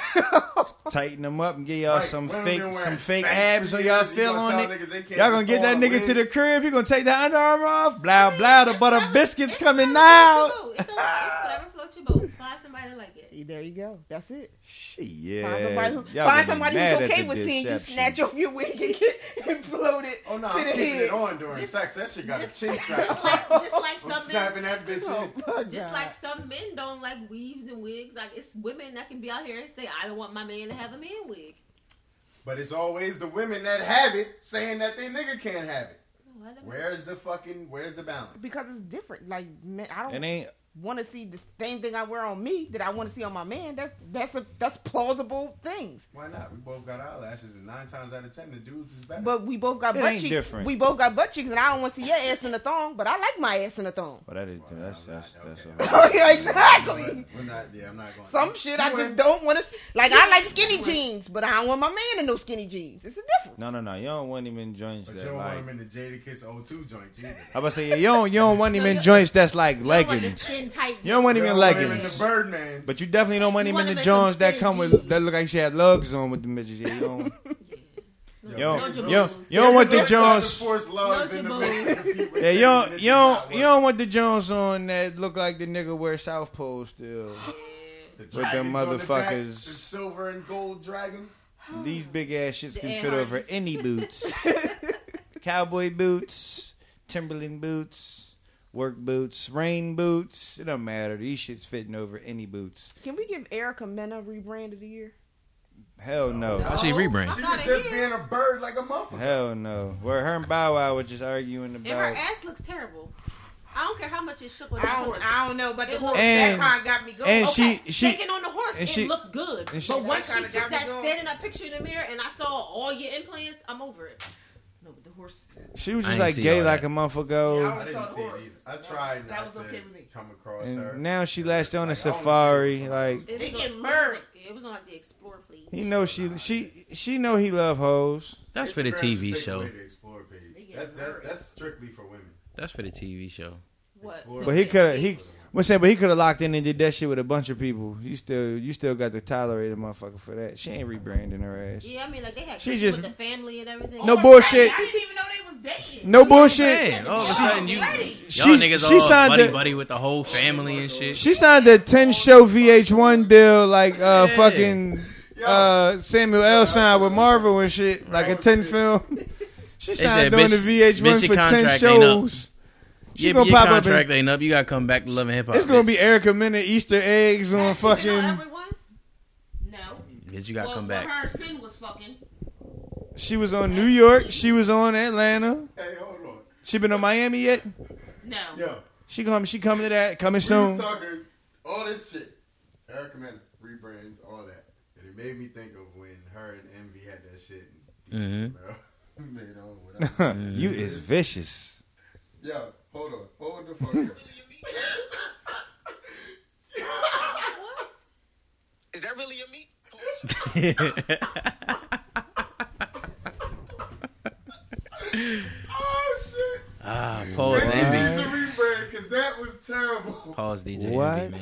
S6: Tighten them up and give y'all
S5: Right,
S6: some fake some fake abs
S5: for
S6: on y'all feel on it.
S5: niggas they can't
S6: Y'all gonna get that nigga
S5: all
S6: to the crib. He gonna take that Under Armour off. Blah blah. the butter biscuits coming now.
S11: It's whatever floats your boat. Find somebody like it.
S8: There you go. That's it.
S6: Shit, yeah.
S8: Find somebody, who, find somebody who's okay
S6: the
S8: with seeing you snatch off your wig and, get, and float it
S5: Oh no,
S8: to
S5: I'm
S8: the
S5: keeping
S8: head.
S5: it on during sex. That shit got a chin strap.
S11: Just like, just like
S5: I'm snapping that bitch
S8: Oh,
S5: in.
S11: Just
S8: God.
S11: like some men don't like weaves and wigs. Like it's women that can be out here and say, "I don't want my man to have a man wig."
S5: But it's always the women that have it saying that they nigga can't have it.
S11: No, I don't-
S5: Where's the fucking? Where's the balance?
S8: because it's different. Like man, I don't It
S6: ain't
S8: want to see the same thing I wear on me that I want to see on my man. That's that's a that's plausible things.
S5: Why not? We both got eyelashes, and nine times out of ten, the dudes is better.
S8: But we both got
S6: It
S8: butt cheeks.
S6: different.
S8: We both got butt cheeks, and I don't want to see your ass in a thong, but I like my ass in a thong.
S6: Well, that is that's that's that's.
S8: Oh, yeah, exactly.
S5: We're not. Yeah, I'm not going.
S8: Some shit I just don't want to. Like I like skinny jeans, but I don't want my man in no skinny jeans. It's a difference.
S6: No, no, no. You don't want him in joints
S5: But you don't want him in the Jadakiss O2 joints either.
S6: I was say yeah, you don't you don't want him in joints that's like
S11: You don't want the
S6: leggings.
S11: Skin tight.
S6: You don't want him
S5: You
S6: in
S5: don't want him
S6: leggings.
S5: the Birdman.
S6: But you definitely don't want
S11: You
S6: him in the
S11: in some
S6: Jones that come with
S11: jeans.
S6: that look like she had lugs on with the bitches. Yeah, you don't.
S5: Yo,
S6: You don't, you don't, you don't want the
S5: Niggas
S6: Jones.
S5: force lugs in the
S11: No
S5: bitch to compete with
S6: Yeah, you
S5: them,
S6: don't, you don't, you don't want the Jones on that look like the nigga wear South Pole still.
S5: The
S6: With them
S5: dragons on the back, the
S6: motherfuckers.
S5: silver and gold dragons.
S6: These big ass shits can fit over any boots. Cowboy boots, Timberland boots, work boots, rain boots. It don't matter. These shits fitting over any boots.
S8: Can we give Erica Mena rebrand of the year?
S6: Hell no.
S7: Why she rebrand?
S5: She was just being a bird like a motherfucker.
S6: Hell no. Where her and Bow Wow were just arguing about.
S11: And her
S6: about.
S11: ass looks terrible. I don't care how much it shook on
S8: I
S11: the
S8: don't,
S11: horse.
S8: I don't know, but the
S11: It
S8: horse
S6: And-
S8: that kind got me going.
S6: and
S11: okay,
S6: she- she-
S11: shaking on the horse,
S6: and
S11: it
S6: she-
S11: looked good.
S6: and she-
S11: but once she took
S8: got
S11: that
S8: going.
S11: standing up picture in the mirror and I saw all your implants, I'm over it. No, but the horse.
S6: She was
S7: I
S6: just
S7: ain't
S6: like
S7: see
S6: gay
S7: all
S6: like
S7: that.
S6: a month ago.
S8: Yeah,
S5: I didn't
S8: saw the
S5: see it
S8: horse.
S5: either. I
S8: That was-
S5: tried
S8: that
S5: not
S8: was
S5: to
S8: okay with me.
S5: come across her.
S6: And now she latched on to
S5: Like, I wanna
S6: Safaree.
S5: what
S6: Like
S11: It
S8: They
S11: was on-
S8: get
S11: it was
S8: murdered.
S11: on- It was on like the Explore page.
S6: he know she she she know he love hoes.
S7: That's for the
S5: Instagram
S7: TV
S5: should take
S7: show.
S5: away Explore page. That's that's that's strictly for women.
S7: That's for the TV show.
S11: What?
S5: Explore
S6: But he could have he. What's saying? But he could have locked in and did that shit with a bunch of people. You still you still got to tolerate a motherfucker for that. She ain't rebranding her ass.
S11: Yeah, I mean, like they had
S6: She
S11: she
S6: just-
S11: with the family and everything.
S6: No bullshit.
S8: I didn't even know they was dating.
S6: No bullshit.
S7: All of a sudden you, y'all
S6: She-
S7: niggas
S6: she
S7: all
S6: signed
S7: buddy
S6: the-
S7: buddy with the whole family and shit.
S6: She signed a ten show VH1 deal like uh
S7: Yeah.
S6: fucking uh Samuel L. signed with Marvel and shit, like a ten film. She signed
S7: said,
S6: doing
S7: bitch-
S6: the VH1 for ten
S7: contract ain't up.
S6: shows. She
S7: Your,
S6: gonna
S7: your
S6: pop up.
S7: contract
S6: In,
S7: ain't up. You gotta come back to Love and Hip Hop.
S6: it's gonna
S7: bitch.
S6: be Erica Mena Easter eggs on
S11: You know
S6: fucking.
S11: everyone? No.
S7: Bitch, you gotta
S11: well,
S7: come back.
S11: her and Cyn was fucking.
S6: She was on New York. She was on Atlanta.
S5: Hey, hold on.
S6: She been on Miami yet?
S11: No.
S5: Yo,
S6: She coming. She coming to that. Coming
S5: we was
S6: soon.
S5: talking all this shit. Erica Mena, rebrands, all that. And it made me think of when her and Envy had that shit.
S7: Mhm.
S5: Made on whatever.
S6: you is vicious.
S5: Yo, hold on. Hold the fuck up.
S15: Is that really your meat?
S5: oh, shit.
S7: ah, pause
S5: Maybe
S7: envy.
S5: needs a rebrand because that was terrible.
S7: Pause DJ
S6: What?
S7: envy, man.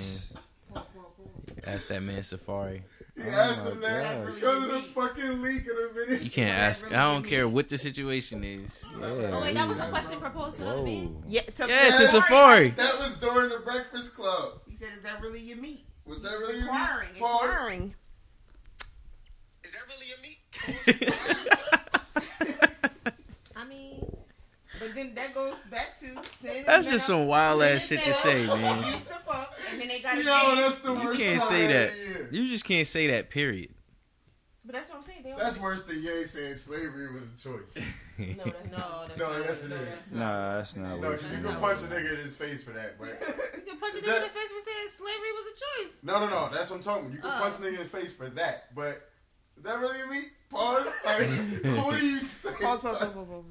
S7: Ask that man Safaree.
S5: He
S6: Oh
S5: asked
S6: my
S5: him that
S6: gosh.
S5: because of the fucking leak of the video.
S7: You can't ask. I don't care what the situation is.
S11: Oh, wait, that was a question proposed to another man?
S8: Yeah, to,
S7: Yeah, to Safaree.
S5: That was during the Breakfast Club.
S8: He said, "Is that really your meat?"
S5: Was that really your
S8: Inquiring,
S5: meat? Paul?
S8: inquiring.
S15: Is that really your meat?
S11: I mean,
S8: But then that goes back to Cyn.
S7: That's just some wild ass shit to say, man.
S8: They used to fuck, and then they got
S5: Yo, that's the
S7: You can't say that.
S5: year.
S7: You just can't say that. Period.
S8: But that's what I'm saying. They
S5: That's worse than Ye saying slavery was a choice.
S8: no, that's no, that's
S5: No,
S8: not.
S5: yes, it
S8: no,
S5: is.
S8: that's not.
S6: Nah, that's not.
S5: No, you can
S6: did.
S5: punch a nigga in his face for that, but
S11: you can punch a nigga
S5: That-
S11: in the face for saying slavery was a choice.
S5: no, no, no. That's what I'm talking. about. You can
S11: Oh.
S5: punch a nigga in the face for that, but is that really me? Pause. Like, what do you say?
S8: Pause, pause, pause, pause, pause, pause.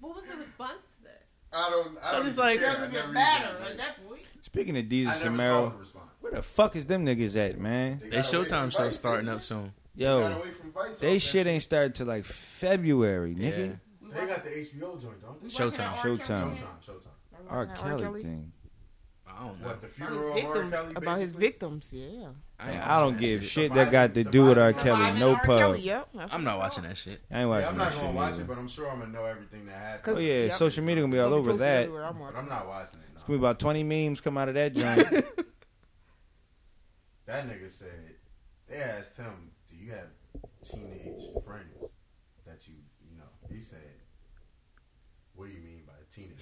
S11: What was the response to that?
S5: I don't. I don't.
S7: It's like-
S5: care. I
S8: Doesn't
S5: never
S8: get
S5: even-
S8: at that point.
S6: Speaking of
S5: I
S6: Desus
S5: never
S6: and
S5: saw
S6: Mero,
S5: the response.
S6: where the fuck is them niggas at, man?
S5: They
S7: They
S5: gotta wait
S7: Showtime show
S5: Vice
S7: starting
S5: to-
S7: up soon.
S6: Yo,
S5: got away from Vice
S6: they
S5: off
S6: shit ain't started till like February, nigga.
S5: They got the HBO joint, don't they?
S7: Showtime.
S6: Showtime.
S5: Showtime. Showtime.
S6: R.
S8: R.
S6: Kelly,
S8: Kelly?
S6: thing.
S7: I don't know.
S5: What the
S8: About
S5: funeral
S8: his
S5: of R.
S8: victims.
S5: Kelly?
S8: About his victims, yeah.
S7: I, ain't
S6: I don't give
S7: that
S6: shit that got to do with R. Kelly. No
S8: R.
S6: pub.
S8: Kelly, yep.
S7: I'm not watching that shit.
S6: I ain't watching
S5: Yeah,
S6: watching
S5: I'm not gonna watch
S6: neither.
S5: it, but I'm sure I'm gonna know everything that happened.
S8: 'Cause-
S6: Oh yeah,
S8: yep.
S6: social media gonna be all over that.
S8: I'm
S5: But. I'm not watching it.
S6: It's gonna be about twenty memes come out of that joint.
S5: That nigga said they asked him, "Do you have teenage friends that you you know?" He said, "What do you mean by teenage?"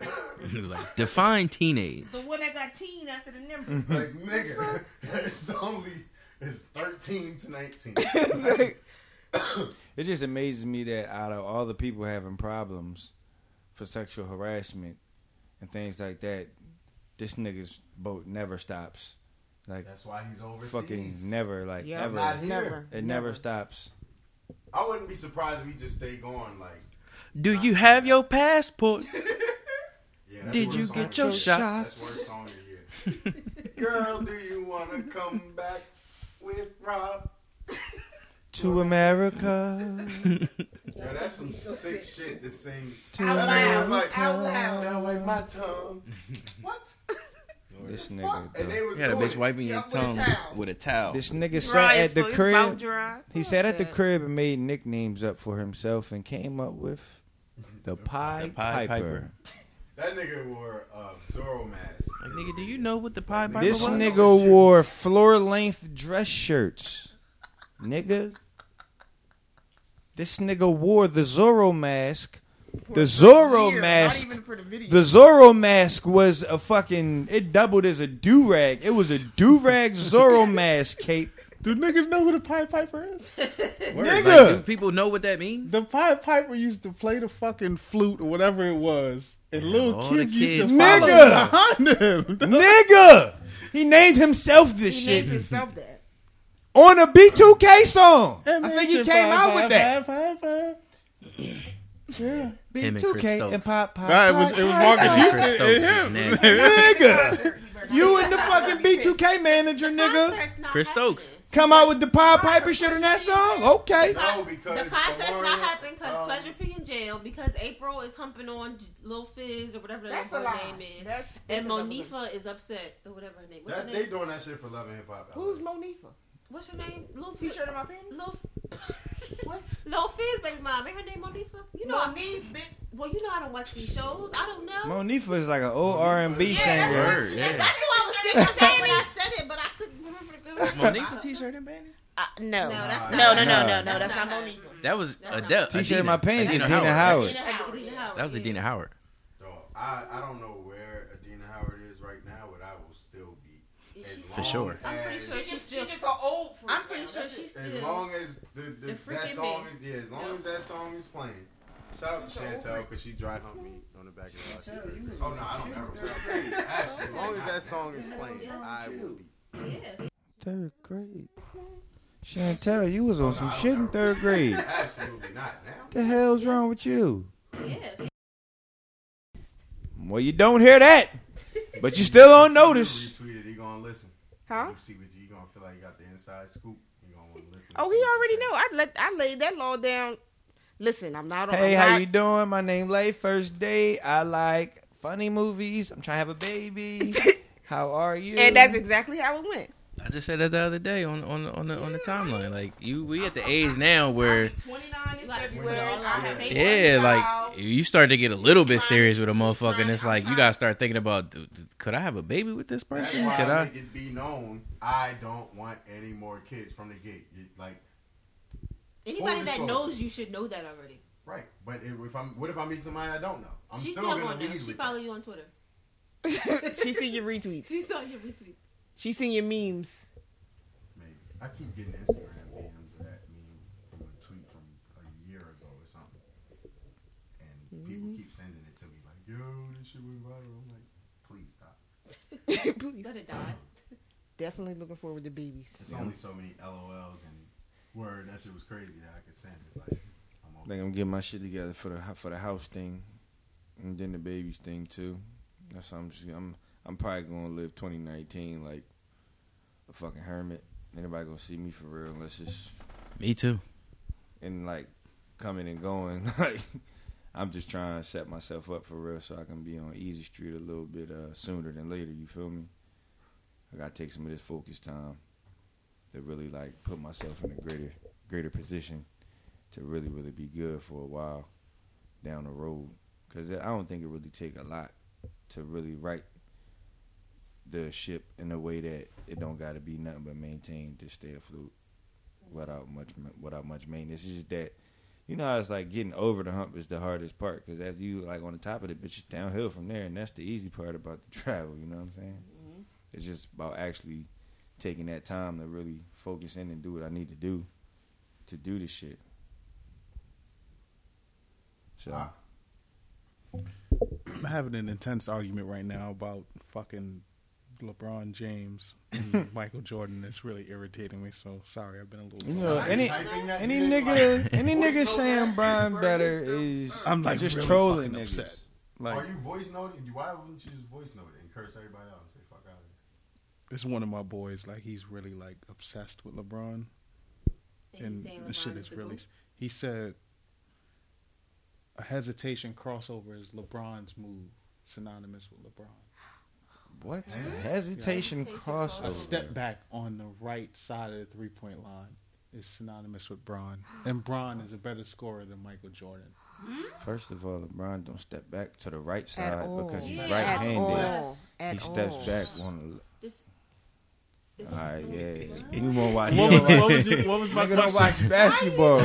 S7: He was like, define teenage.
S14: The one that got teen after the number.
S5: like nigga, it's only it's thirteen to nineteen.
S6: It just amazes me that out of all the people having problems for sexual harassment and things like that, this nigga's boat never stops. Like
S5: That's why he's overseas.
S6: fucking never, like
S8: Yeah.
S6: ever.
S5: Not here.
S8: Never.
S6: It never stops.
S5: I wouldn't be surprised if he just stay going. Like,
S7: Do you have your passport?
S5: Yeah, that's
S7: Did you get your shots?
S5: That's worst song of the year. Girl, do you wanna come back with Rob?
S6: To America.
S5: Yo, that's some sick shit to sing.
S6: To
S5: that nigga was like, out loud, now wipe my tongue. what?
S6: This
S5: Fuck?
S6: nigga.
S5: And they was
S7: You had a bitch wiping your
S14: with a
S7: tongue
S14: towel.
S7: with a towel.
S6: This nigga
S14: Dry
S6: sat at the
S14: fuck, his mouth
S6: crib. He sat at the crib and made nicknames up for himself and came up with the Pie,
S7: The Pied
S6: Piper.
S7: Piper.
S5: That nigga wore a Zorro mask.
S7: Like, nigga, do you know what the Pied Piper was?
S6: This
S7: was?
S6: nigga wore floor length dress shirts. Nigga. This nigga wore the Zorro mask. The Zorro
S8: Year,
S6: mask.
S8: Not even for the video.
S6: The Zorro mask was a fucking. It doubled as a do rag. It was a do rag Zorro mask cape.
S10: Do niggas know who the Pied Piper is?
S6: Nigga.
S7: Like, do people know what that means?
S10: The Pied Piper used to play the fucking flute or whatever it was, and
S7: Yeah,
S10: little
S7: all the
S10: kids used
S7: kids
S10: to follow
S6: Nigga.
S10: behind him.
S6: Nigga! He named himself this
S8: he
S6: shit
S8: named himself that.
S6: on a B2K song. I think he came
S10: Pied
S6: out with that.
S10: Pied Piper. Yeah.
S7: Him and Chris
S6: B2K
S7: Stokes.
S6: and Pop Pop.
S10: Nah, it was it was Marques
S7: Chris
S10: Houston
S7: Stokes
S10: and
S7: is
S10: him.
S6: Nigga! You and the fucking B2K manager, nigga.
S11: Contract's not
S7: Chris
S11: happening.
S7: Stokes.
S6: Come out with the Pied Piper shit on that song? Okay.
S5: No, because
S11: The concert's
S5: Amari-
S11: not happening because
S5: um,
S11: Pleasure P in jail because Apryl is humping on Lil Fizz or whatever the
S8: That's
S11: her name is,
S8: That's, that's
S11: and
S8: another.
S11: Monifa is upset or whatever her name. What's
S5: That,
S11: her
S5: they
S11: name?
S5: doing that shit for love and hip hop.
S8: Who's Monifa?
S11: What's her name? Lil Fizz.
S8: T-shirt on my panties?
S11: Lil,
S5: what?
S11: Lil Fizz, baby mom. Ain't her name Monifa? You know, I
S8: Moniece, bitch.
S11: well, you know I don't watch these shows. I don't know.
S6: Monifa is like an old R&B singer.
S11: That's
S7: yeah.
S11: who I was thinking about when I said it, but I couldn't remember the girl.
S7: T-shirt and panties?
S8: Uh, no.
S11: No, that's
S8: no,
S11: not
S8: no,
S11: her.
S8: no, no, no. That's,
S11: That's
S8: not
S11: Monique. her.
S7: That was
S11: That's
S7: Adele.
S6: T-shirt
S7: Adina.
S6: in my pants is
S7: Adina
S6: Howard.
S11: Adina Howard. Adina Howard.
S7: That was
S11: yeah.
S7: Adina Howard.
S5: Dog, I, I don't know where Adina Howard is right now, but I will still be. As
S11: she's-
S7: For sure.
S5: long
S11: I'm pretty sure she's
S8: She
S11: still.
S8: just an old freak
S11: I'm pretty sure she's
S8: it.
S5: As long as the, the,
S11: The
S5: that song, is, yeah, as long
S11: Yeah.
S5: as that song is playing. Shout out to Chantel because she dry humped me on the back of the house. Oh no, I don't ever. Actually, as long as that song is playing, I will be.
S11: Yeah.
S6: Third grade. Chantel, you was on oh, some shit in third grade.
S5: Absolutely not now.
S6: What the hell's wrong with you?
S11: Yeah.
S6: Well, you don't hear that, but you still on notice.
S5: Retweeted, he gonna listen.
S8: Huh?
S5: You see what you, you gonna feel like you got the inside scoop. You gonna want to listen.
S8: Oh,
S5: see
S8: he
S5: what
S8: already know. I let I laid that law down. Listen, I'm not. On.
S6: Hey,
S8: I'm
S6: how
S8: not-
S6: you doing? My name Lay. First date. I like funny movies. I'm trying to have a baby. how are you?
S8: And that's exactly how it went.
S7: I just said that the other day on on on the on the timeline. Like you, we at the age now where
S8: 29 in February.
S11: put it all
S8: I
S11: on the
S8: have
S11: table.
S7: yeah, like you start to get a little bit serious with a motherfucker, and it's like you
S8: trying-
S7: gotta start thinking about, could I have a baby with this
S5: That's
S7: person?
S5: why
S7: Could
S5: I
S7: I?
S5: make it be known I don't want any more kids from the gate. Like,
S11: Anybody that
S5: disclosure.
S11: knows you should know that already.
S5: right? But if, if I'm, what if I meet somebody I don't know? I'm
S11: She's
S5: still
S11: still
S5: gonna
S11: on there. She follow you on Twitter.
S8: she see your retweets.
S11: She saw your retweet.
S8: She seen your memes.
S5: Maybe I keep getting Instagram DMs of that meme from a tweet from a year ago or something, and people
S8: Mm-hmm.
S5: keep sending it to me like, "Yo, this shit went viral." I'm like, "Please stop."
S8: Please.
S11: Let it die.
S8: Definitely looking forward to babies.
S5: There's only so many LOLs and word. That shit was crazy that I could send. It's like, I'm
S6: I
S5: over.
S6: think I'm getting my shit together for the for the house thing, and then the babies thing too. That's what I'm just I'm I'm probably gonna live 2019 like a fucking hermit. Anybody gonna see me for real unless it's
S7: Me too.
S6: And like coming and going, like I'm just trying to set myself up for real so I can be on Easy Street a little bit uh, sooner than later. You feel me? I gotta take some of this focus time to really like put myself in a greater greater position to really really be good for a while down the road. Cause I don't think it really take a lot to really right the ship in a way that it don't got to be nothing but maintained to stay afloat without much without much maintenance. It's just that you know how it's like getting over the hump is the hardest part because as you like on the top of it, it's just downhill from there, and that's the easy part about the travel. You know what I'm saying?
S14: Mm-hmm.
S6: It's just about actually taking that time to really focus in and do what I need to do to do this shit. So.
S10: I'm having an intense argument right now about fucking LeBron James and Michael Jordan. It's really irritating me. So sorry, I've been a little.
S6: You know, any any nigga any nigga saying Bron better is
S10: I'm like
S6: just
S10: really
S6: trolling niggas.
S10: upset. Like
S5: Are you voice noting? Why wouldn't you just voice note it and curse everybody out and say fuck out of here?
S10: it's one of my boys. Like he's really like obsessed with LeBron,
S11: And
S10: and
S11: he's saying
S10: the shit is
S11: is
S10: really.
S11: GOAT?
S10: He said a hesitation crossover is LeBron's move, synonymous with LeBron.
S6: What? Hesitation crossover.
S10: A step back on the right side of the three point line is synonymous with Bron, and Bron is a better scorer than Michael Jordan. Hmm?
S6: First of all, LeBron don't step back to the right side because he's
S8: Yeah.
S6: right-handed.
S8: At all.
S6: He steps
S8: all.
S6: back on
S11: This,
S6: the.
S11: this
S6: All right, yeah. You won't watch.
S10: What
S6: you
S10: was-
S6: don't
S10: what
S6: watch-
S10: was your- what was my
S6: nigga don't watch basketball.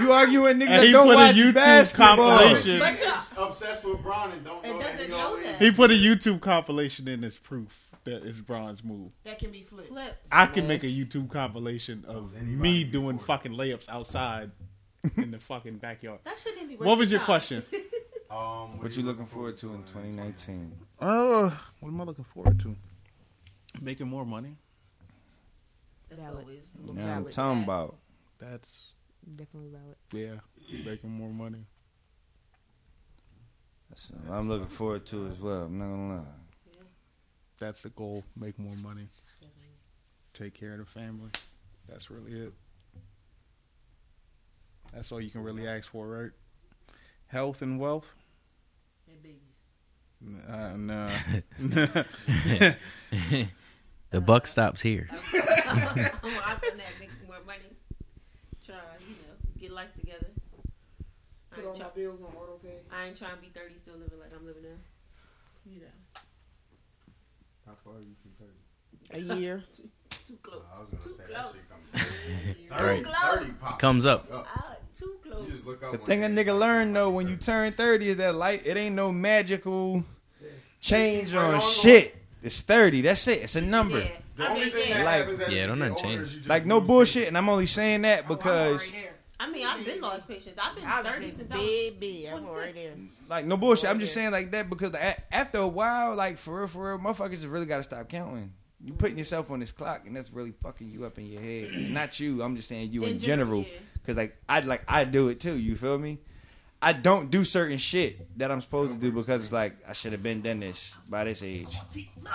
S6: you arguing niggas that
S10: he
S6: don't
S10: put a
S6: watch
S10: YouTube
S6: basketball.
S10: compilation.
S5: But you're obsessed with Bron and don't know that he always-
S10: He put a YouTube compilation in as proof that it's Bron's move.
S14: That can be flipped.
S11: Flipped.
S10: I can make a YouTube compilation of me doing fucking layups outside in the fucking backyard.
S11: That shouldn't be
S10: What was
S11: your
S10: your
S11: time.
S10: question?
S5: Um,
S6: What you looking forward to in 2019?
S10: Uh, what am I looking forward to? Making more money.
S11: That's
S8: Valid.
S11: always
S6: You know what I'm
S8: Valid.
S6: talking about.
S10: That's
S8: Definitely valid.
S10: yeah, making more money.
S6: That's what I'm looking forward to as well. I'm not gonna lie.
S10: That's the goal. Make more money. Take care of the family. That's really it. That's all you can really ask for, right? Health and wealth.
S11: And babies.
S10: Uh, nah.
S7: the buck stops here.
S11: I'm I'm on that making more money. Try, you know, get life together. I
S14: Put
S11: ain't,
S14: all
S11: try,
S14: my bills on auto pay.
S11: I ain't trying to be 30 still living like I'm living now. You know,
S5: How far are you from 30?
S8: A year.
S11: too, too close.
S5: I was gonna
S11: too
S5: say
S11: close.
S5: that shit comes.
S7: Right.
S5: 30, 30 pop.
S7: Comes up.
S11: Ah, too close.
S5: You just look up
S6: The
S5: one
S6: thing a
S5: day.
S6: nigga learn though when you turn 30 is that life it ain't no magical change
S5: Right
S6: on
S5: on,
S6: shit. It's 30. That's it. It's a number.
S11: Yeah.
S5: The
S11: I
S5: only
S11: mean,
S5: thing
S11: yeah.
S5: that
S6: Like-
S5: happens
S7: Yeah, don't nothing change.
S5: is you just
S6: Like no
S5: lose
S6: bullshit, and I'm only saying that
S14: Oh,
S6: because
S14: already.
S11: I mean, I've been lost patience. I've been
S8: I
S11: 30
S8: was
S11: since I was
S8: baby. I'm
S11: 26.
S6: like no bullshit. I'm just saying like that because after a while, like for real, for real, motherfuckers just really gotta stop counting. You putting yourself on this clock, and that's really fucking you up in your head. And not you. I'm just saying you in,
S11: In
S6: general.
S11: general.
S6: Cause like I like I do it too. You feel me? I don't do certain shit that I'm supposed to do because it's like I should have been done this by this age.
S11: No!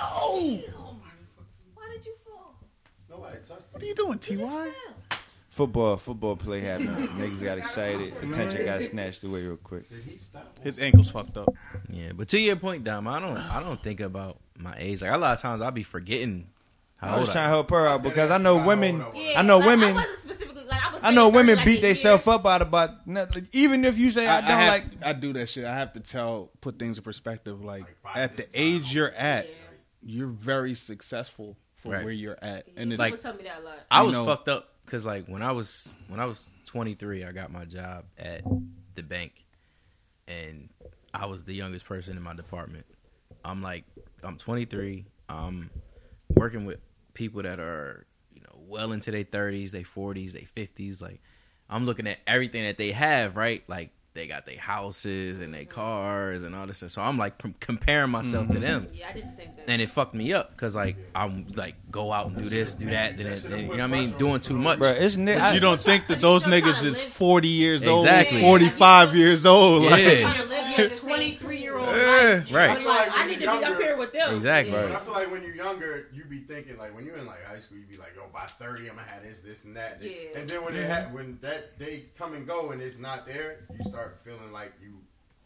S11: Why did you fall?
S5: Nobody touched
S10: What are you doing, Ty?
S6: Football, football play happened. Niggas got excited. Attention got snatched away real quick.
S5: Did he stop?
S10: His ankle's fucked up.
S7: Yeah, but to your point, Dom, I don't, I don't think about my age. Like a lot of times, I'll be forgetting how
S6: I was trying to help her out because I know women.
S11: Yeah,
S6: I know
S11: like,
S6: women.
S11: I wasn't specifically like I was.
S6: I know women
S11: like
S6: beat
S11: a
S6: themselves up out about nothing. Even if you say I,
S10: I,
S6: don't
S10: have-
S6: like.
S10: I do that shit. I have to tell, put things in perspective. Like,
S5: Like,
S10: at the
S5: this time,
S10: age you're at,
S11: Yeah.
S10: you're very successful for
S7: Right.
S10: where you're at,
S11: Yeah,
S10: and it's like
S11: tell me that a lot.
S7: I was
S10: know-
S7: fucked up because like when I was when I was 23, I got my job at the bank, and I was the youngest person in my department. I'm like I'm 23. I'm working with people that are you know well into their 30s, their 40s, their 50s. Like I'm looking at everything that they have, right? Like they got their houses and their mm-hmm. cars and all this stuff. So I'm like com- comparing myself to mm-hmm. them
S11: Yeah, I did the same thing.
S7: and it fucked me up because like I'm like go out and do this, do that, then it, then, you know what I mean, doing too much.
S6: Bruh, it's ni- I-
S10: you don't think that those niggas is 40 years old,
S7: Exactly.
S10: 45 years old.
S7: Yeah.
S10: Like,
S11: trying to live your 23 year old life. life.
S7: Right.
S11: But like, I need to be up here with them.
S7: Exactly.
S5: But I feel like when you're younger, you be thinking like when you're in like high school, you be like, yo, by thirty, I'm gonna have this, this, and that.
S11: Yeah.
S5: And then when it mm-hmm. ha- when that day come and go and it's not there, you start feeling like you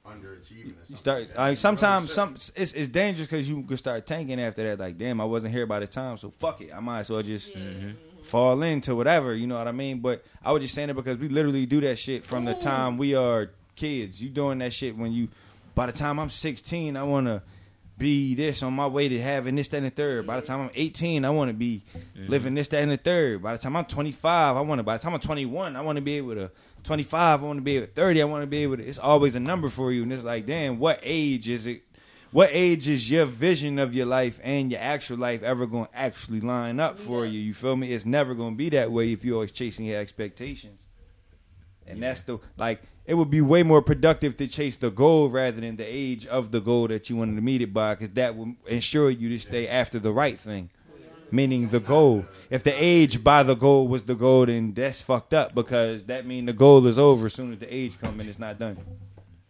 S5: underachieving.
S6: You start. I mean, sometimes some it's, it's dangerous because you can start tanking after that. Like, damn, I wasn't here by the time, so fuck it. I might as well just mm-hmm. fall into whatever. You know what I mean? But I was just saying it because we literally do that shit from the time we are kids. You doing that shit when you. By the time I'm 16, I want to be this on my way to having this, that, and the third. By the time I'm 18, I want to be living this, that, and the third. By the time I'm 25, I want to. By the time I'm 21, I want to be able to. 25, I want to be able to. 30, I want to be able to. It's always a number for you, and it's like, damn, what age is it? What age is your vision of your life and your actual life ever going to actually line up for you? You feel me? It's never going to be that way if you're always chasing your expectations. And that's the like it would be way more productive to chase the goal rather than the age of the goal that you wanted to meet it by, because that will ensure you to stay after the right thing, meaning the goal. If the age by the goal was the goal, then that's fucked up because that means the goal is over as soon as the age comes and it's not done.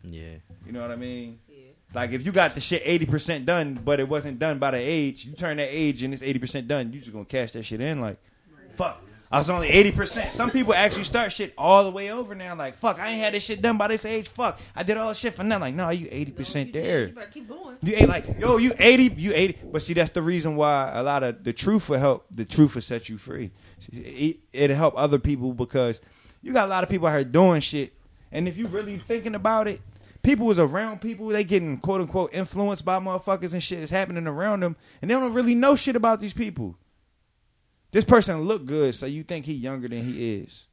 S7: Yeah.
S6: You know what I mean? Like if you got the shit eighty percent done, but it wasn't done by the age, you turn that age and it's eighty percent done. You just gonna cash that shit in like, fuck. I was only eighty percent. Some people actually start shit all the way over now. Like fuck, I ain't had this shit done by this age. Fuck, I did all this shit for nothing. Like no, you eighty percent there.
S11: You better keep going.
S6: You ain't like yo, you eighty, you eighty. But see, that's the reason why a lot of the truth will help. The truth will set you free. It, it'll help other people because you got a lot of people out here doing shit, and if you really thinking about it, people is around people. They getting quote unquote influenced by motherfuckers and shit is happening around them, and they don't really know shit about these people. This person look good, so you think he younger than he is.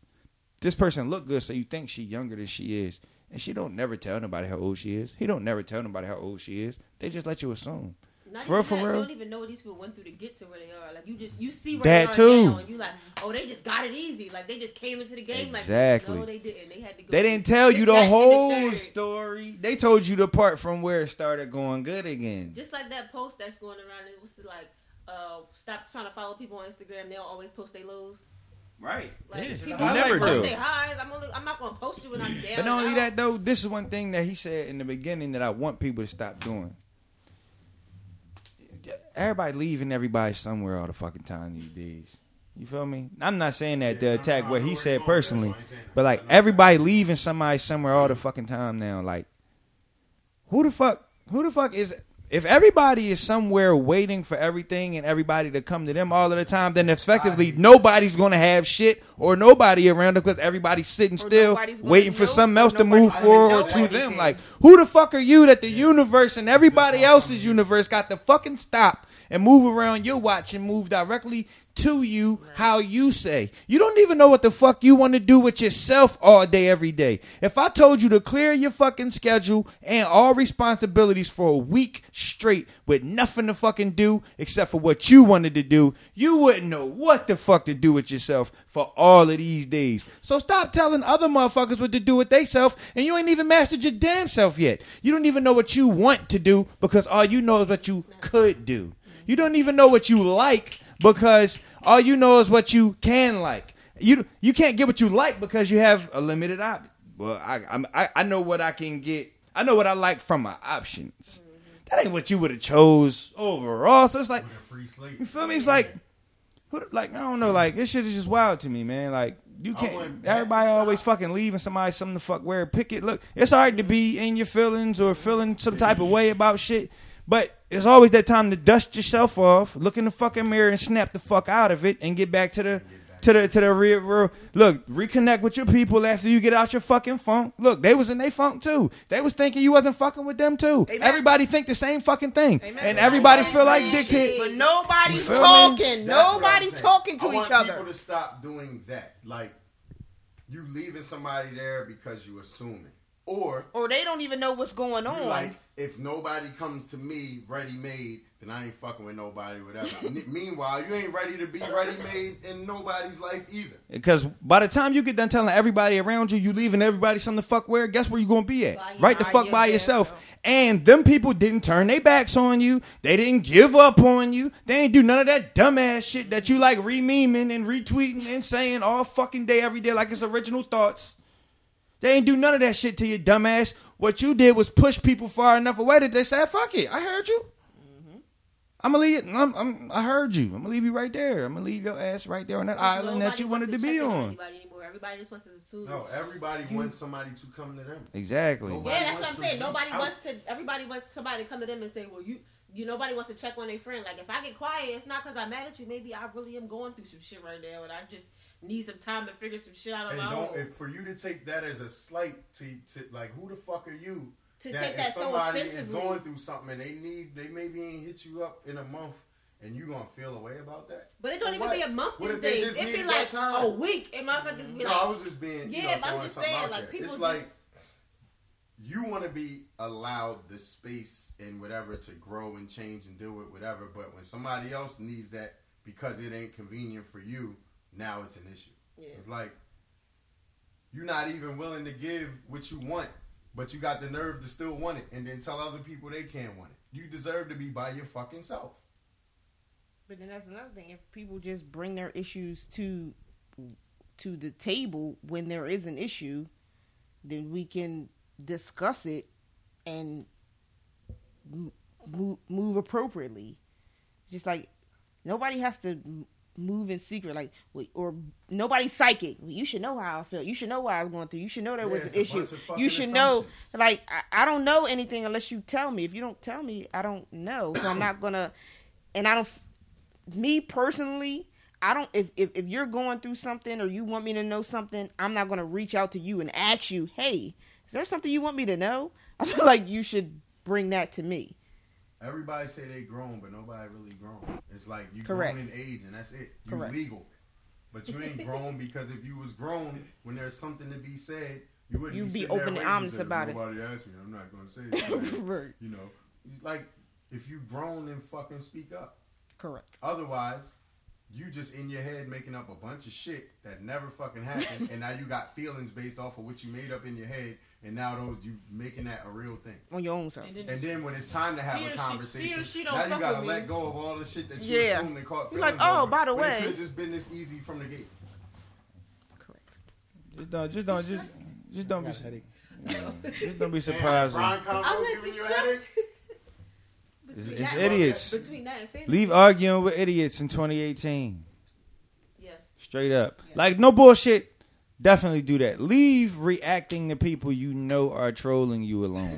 S6: This person look good, so you think she younger than she is, and she don't never tell nobody how old she is. He don't never tell nobody how old she is. They just let you assume.
S11: Not
S6: For real, for
S11: that,
S6: real.
S11: You don't even know what these people went through to get to where they are. Like you just you see where
S6: That
S11: they are
S6: too.
S11: now, and you like, oh, they just got it easy. Like they just came into the game.
S6: Exactly.
S11: Like, no, they didn't. They had to go.
S6: They didn't tell you the whole
S11: third.
S6: story. They told you the part from where it started going good again.
S11: Just like that post that's going around. It was like, uh, stop trying to follow people on Instagram. They'll always post their lows.
S6: Right.
S11: Like
S6: Yeah,
S11: people
S6: you never
S11: post
S6: do.
S11: their highs. I'm only, I'm not gonna post you when I'm down.
S6: But not only
S11: out.
S6: that though, this is one thing that he said in the beginning that I want people to stop doing. Everybody leaving everybody somewhere all the fucking time these days. You feel me? I'm not saying that to attack what he said personally, but like everybody leaving somebody somewhere all the fucking time now. Like, who the fuck? Who the fuck is? If everybody is somewhere waiting for everything and everybody to come to them all of the time, then effectively nobody's gonna have shit or nobody around them because everybody's sitting still waiting for
S8: know,
S6: something else to move forward
S8: know
S6: to them. Like, who the fuck are you that the universe and everybody else's universe got to fucking stop and move around your watch and move directly to you how you say. You don't even know what the fuck you want to do with yourself all day, every day. If I told you to clear your fucking schedule and all responsibilities for a week straight with nothing to fucking do except for what you wanted to do, you wouldn't know what the fuck to do with yourself for all of these days. So stop telling other motherfuckers what to do with they self and you ain't even mastered your damn self yet. You don't even know what you want to do because all you know is what you could do. You don't even know what you like because all you know is what you can like. You you can't get what you like because you have a limited option. Well, I I'm, I I know what I can get. I know what I like from my options. Mm-hmm. That ain't what you would have chose overall. So it's like you feel me? It's like who, like I don't know. Like this shit is just wild to me, man. Like you can't. Everybody always fucking leaving somebody something to fuck wear. Pick it. Look, it's alright to be in your feelings or feeling some type of way about shit, but it's always that time to dust yourself off, look in the fucking mirror, and snap the fuck out of it, and get back to the. To the to the real, world. look, reconnect with your people after you get out your fucking funk. Look, they was in their funk too. They was thinking you wasn't fucking with them too. Everybody think the same fucking thing, and everybody feel like dickhead.
S8: But nobody's talking.
S5: That's what I'm
S8: Nobody's talking to
S5: I want
S8: each other.
S5: People to stop doing that. Like you leaving somebody there because you assuming, or
S8: Or they don't even know what's going on.
S5: like if nobody comes to me ready made, then I ain't fucking with nobody. Whatever. Meanwhile, you ain't ready to be ready made in nobody's life either.
S6: Because by the time you get done telling everybody around you, you leaving everybody something to fuck where, guess where you gonna be at? right the fuck by yourself. And them people didn't turn their backs on you. They didn't give up on you. They ain't do none of that dumbass shit that you like re-memeing and retweeting and saying all fucking day, every day like it's original thoughts. They ain't do none of that shit to you, dumbass. What you did was push people far enough away that they said, "Fuck it, I heard you." Mm-hmm. I'm gonna leave it. I'm, I'm, I heard you. I'm gonna leave you right there. I'm gonna leave your ass right there on that island that you wanted to
S11: check
S6: be
S11: on
S6: on.
S11: Anybody anymore. Everybody just wants to assume.
S5: No, everybody wants somebody to come to them.
S6: Exactly.
S5: Nobody
S11: Yeah, that's what I'm saying. Nobody
S5: out.
S11: wants to. Everybody wants somebody to come to them and say, "Well, you, you." Nobody wants to check on their friend. Like if I get quiet, it's not because I'm mad at you. Maybe I really am going through some shit right now, and I just need some time to figure some shit out on
S5: And
S11: my
S5: don't
S11: own.
S5: if for you to take that as a slight to, to like who the fuck are you
S11: To take
S5: if
S11: that so
S5: somebody is going through something and they need they maybe ain't hit you up in a month and you gonna feel away about that?
S11: But it don't even
S5: what?
S11: be a month these days. It be like
S5: time?
S11: a week, and motherfuckers be
S5: No,
S11: like,
S5: I was just being you
S11: yeah.
S5: know,
S11: but I'm just saying, like
S5: there.
S11: people
S5: it's
S11: just.
S5: like you want to be allowed the space and whatever to grow and change and deal with whatever. But when somebody else needs that because it ain't convenient for you, now it's an issue.
S11: Yeah.
S5: It's like you're not even willing to give what you want, but you got the nerve to still want it, and then tell other people they can't want it. You deserve to be by your fucking self.
S8: But then that's another thing. If people just bring their issues to to the table when there is an issue, then we can discuss it and m- move, move appropriately. Just like nobody has to move in secret, like or nobody's psychic. You should know how I felt. You should know what I was going through. You should know there
S5: Yeah,
S8: was an issue.
S5: bunch of fucking
S8: You should know. Like I, I don't know anything unless you tell me. If you don't tell me, I don't know. So I'm not gonna. And I don't. Me personally, I don't. If, if if you're going through something or you want me to know something, I'm not gonna reach out to you and ask you, "Hey, is there something you want me to know?" I feel like you should bring that to me.
S5: Everybody say they grown, but nobody really grown. It's like you
S8: Correct.
S5: grown in age, and that's it. You
S8: Correct.
S5: legal, but you ain't grown because if you was grown, when there's something to be said, you wouldn't
S8: You'd
S5: be,
S8: be open and honest about it.
S5: Nobody asked me. I'm not gonna say it.
S8: Right.
S5: You know, like if you grown, then fucking speak up.
S8: Correct.
S5: Otherwise, you just in your head making up a bunch of shit that never fucking happened, and now you got feelings based off of what you made up in your head, and now those you making that a real thing.
S8: On your own self.
S11: And then-
S5: And then when it's time to have a
S11: or she-
S5: conversation,
S11: she
S5: now you gotta let
S11: me.
S5: go of all the shit that you
S8: Yeah.
S5: assumed and caught
S8: You're
S5: feelings
S8: like, oh,
S5: over,
S8: by the
S5: when It
S8: way-
S5: could have just been this easy from the gate. Correct.
S6: Just don't, just don't, just, just don't be,
S10: got headache.
S6: Just don't be surprised. when-
S5: Brian
S11: I'm like,
S5: giving you a headache?
S11: stressed.
S6: It's,
S11: Between
S6: it's
S11: that-
S6: idiots.
S11: Between that and fantasy.
S6: Leave arguing with idiots in 2018.
S11: Yes.
S6: Straight up. Like, no bullshit. Definitely do that. Leave reacting to people you know are trolling you alone.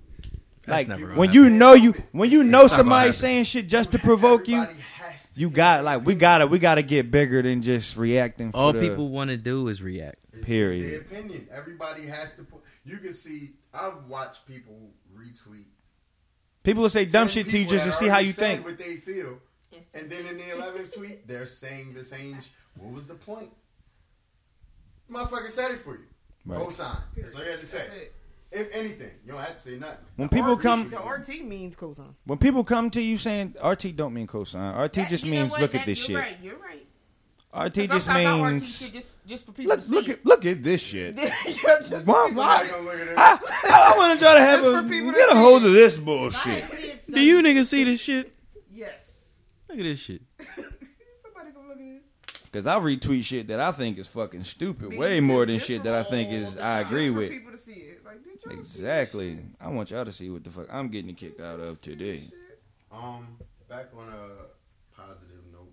S6: like
S7: never
S6: when
S7: happen.
S6: you know you when you know
S7: That's
S6: somebody saying shit just to provoke you,
S5: Everybody has to
S6: you got like we gotta we gotta get bigger than just reacting. For
S7: All
S6: the-
S7: people want to do is react.
S6: Period.
S5: Their opinion. Everybody has to put. You can see. I've watched people retweet.
S6: People will say dumb shit to you just to see how you think.
S5: What they feel, and then in the eleventh tweet, they're saying the same. sh- What was the point? Motherfucker said it for you.
S6: Right.
S5: Cosign. That's all you had to say. If anything, you don't have to say nothing.
S6: When
S5: The
S6: people
S5: RT
S6: come-
S8: The RT means cosign.
S6: When people come to you saying RT don't mean cosign. RT
S8: That-
S6: just means
S8: what?
S6: look at this
S8: you're
S6: shit.
S8: Right, you're right.
S6: RT
S8: 'Cause
S6: just
S8: sometimes I RT
S6: means
S8: shit just, just for people
S6: look
S8: to see.
S6: look at look at this shit.
S8: Yeah, just
S6: Why?
S8: for
S6: why?
S5: Somebody gonna look at it.
S6: I, I want to try to have
S8: Just
S6: a
S8: people
S6: get a hold
S8: it.
S6: of this bullshit.
S7: Do you niggas see this shit?
S8: Yes.
S7: Look at this shit.
S8: Somebody gonna look at this.
S6: Because I retweet shit that I think is fucking stupid,
S8: Me
S6: way more than shit that I think is I agree
S8: for
S6: with.
S8: people to see it. Like, did y'all see
S6: Exactly. I want y'all to see what the fuck I'm getting a kick out of today.
S5: Um, back on a positive note.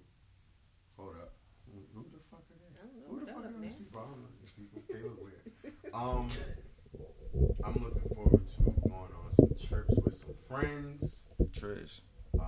S5: Hold up. Who, who the fuck are they? Who the fuck are these people? I don't know these people. They look weird. Um, I'm looking forward to going on some trips with some friends.
S6: Trish.
S5: Um,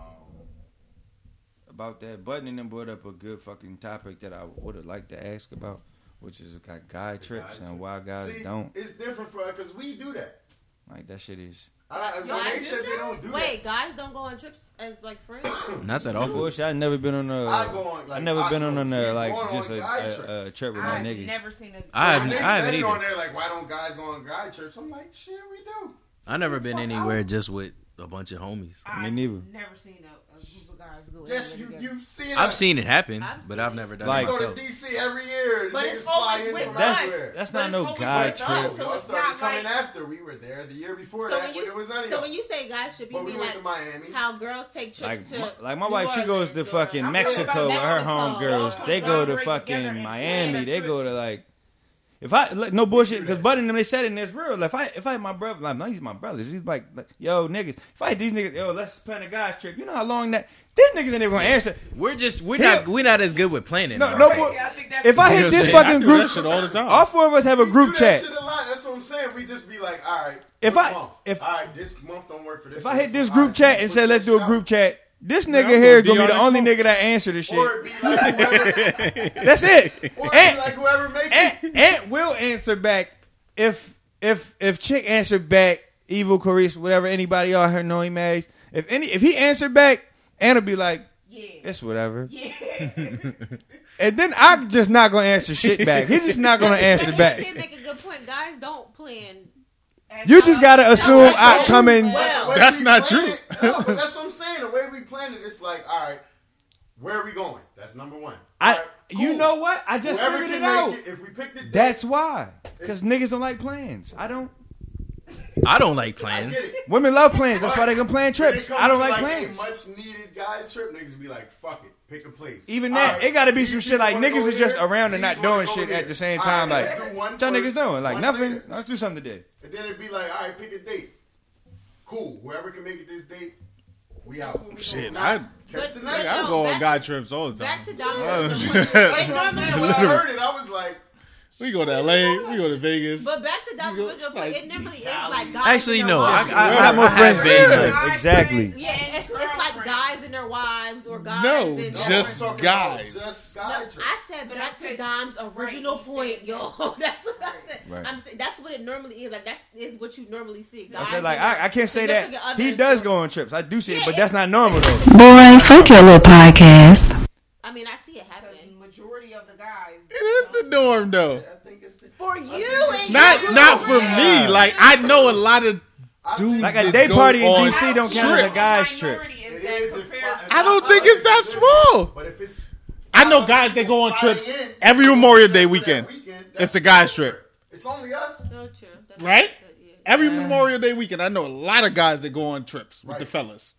S6: About that, Budden and them brought up a good fucking topic that I would have liked to ask about, which is got guy trips
S5: guy
S6: and why guys
S5: see,
S6: don't.
S5: it's different for us because we do that.
S6: Like that shit is
S5: I,
S11: Yo,
S5: when
S11: I
S5: they
S11: do
S5: said they don't do
S11: Wait, guys don't go on trips as like friends.
S7: Not that
S6: Of
S7: often.
S6: course, I never been on a.
S5: I go on,
S6: I
S5: like,
S6: never
S5: I
S6: been
S5: go-
S6: on a
S5: go
S6: like
S5: on
S6: just a,
S5: guy
S6: a, a trip with my
S8: I've
S6: niggas.
S8: never seen a.
S7: I
S5: When
S7: haven't,
S5: they
S7: I haven't
S5: said it
S7: either.
S5: on there like, why don't guys go on guy trips? I'm like, shit, we do.
S7: I never been
S5: Fuck
S7: anywhere
S5: out.
S7: just with a bunch of homies.
S8: I've
S6: Me neither.
S8: Never seen a, a group of guys go.
S5: Yes, you, you've seen.
S7: I've
S5: us.
S7: seen it happen,
S11: I've
S7: but I've never done
S6: Like-
S7: it
S5: Go to. DC every year.
S8: But
S5: Niggas
S8: it's
S5: fly
S8: always
S5: in
S8: with us.
S6: That's that's not no guy
S8: with us,
S6: trip.
S8: so
S5: Y'all
S8: it's
S5: started
S8: not
S5: coming
S8: like-
S5: after. We were there the year before
S11: So
S5: that,
S11: when
S5: but
S11: you
S5: it was none of
S11: so when you say guys should be,
S5: But we
S11: like
S5: to Miami.
S11: how girls take
S6: Like,
S11: trips to
S6: my, like my
S11: New
S6: wife, she goes to fucking Mexico with her
S11: Mexico.
S6: homegirls. They go to fucking Miami. They go to like, if I like, no bullshit, because Bud and them they said it and it's real. Like, if I if I had my brother, like no, he's my brother. He's like, like, yo niggas, if I had these niggas, yo, let's plan a guys trip. You know how long that these niggas ain't even gonna answer.
S7: We're just we're not we're not as good with planning.
S6: No, no, if I hit this
S7: fucking I that
S6: group,
S7: shit all the time.
S6: all four of us have a group
S5: chat. That shit a lot. That's what I'm saying. We just be like, all right.
S6: If I
S5: month?
S6: if
S5: all right, this month don't work for this.
S6: If I hit this group chat and
S5: said
S6: let's do a group chat this nigga here
S10: gonna
S6: be the only nigga that answer this shit.
S5: Like whoever,
S6: that's it.
S5: Or
S6: Aunt,
S5: like whoever makes Aunt,
S6: it. Aunt will answer back if if if chick answered back. Evil Carice, whatever anybody out here know he made. If any if he answered back, Anna will be like,
S14: yeah.
S6: It's whatever.
S14: Yeah.
S6: and then I'm just not gonna answer shit back. He's just not gonna answer back.
S8: Did make a good point. Guys don't plan
S6: you just gotta assume
S5: I'm coming.
S10: that's not true.
S5: That's what I'm saying. The way we plan it, it's like, all right, where are we going? That's number one.
S6: I,
S5: cool.
S6: you know what? I just
S5: Whoever
S6: figured it out.
S5: It, if we picked it,
S6: that's why. Because niggas don't like plans. I don't.
S7: I don't like plans.
S6: Women love plans. That's why they can plan trips. I don't like,
S5: like
S6: plans.
S5: much needed guys trip. Niggas be like, fuck it. Pick a place.
S6: Even that,
S5: right.
S6: it got to
S5: be
S6: some shit like niggas is just around and not doing shit at the same time.
S5: Right,
S6: like, what y'all niggas doing? Like nothing.
S5: Later.
S6: Let's do something today.
S5: And then it'd be like, all right, pick a date. Cool. Whoever can make it this date, we out.
S10: Shit, I.
S5: Catch the next
S10: I go on guy trips all the time.
S8: Back to
S5: Donald.
S8: like,
S5: you? When I heard it, I was like.
S10: We go to LA, we go to Vegas.
S8: But back to Dr. Like, it never is like God.
S7: Actually, no. I, I,
S6: I, have more friends
S7: there.
S6: Exactly.
S8: Yeah, it's, guys and their wives or guys
S10: no,
S8: and
S10: just guys.
S5: Guys.
S8: No, I said
S14: but
S8: back to Dom's original
S14: right,
S8: point, y'all. that's what I said.
S6: Right.
S8: I'm saying that's what it normally is. Like that is what you normally see. Guys I
S6: said like I, I can't say that he does go on trips. I do see
S8: yeah, it,
S6: but that's not normal though.
S3: Boy, fuck your little podcast.
S8: I mean, I see it
S14: happening. Majority of the guys.
S10: It is the norm though.
S8: For you. And
S10: not
S8: you
S10: not for me. Like I know a lot of. Dudes
S6: like a day party in DC don't count as a guy's trip.
S5: I
S10: don't think it's that small.
S5: But if it's
S10: I know guys that go on trips every Memorial Day weekend. it's a guy's trip.
S5: It's only us.
S8: True.
S10: Right?
S8: Every yeah.
S10: Memorial Day weekend, I know a lot of guys that go on trips right. with the fellas.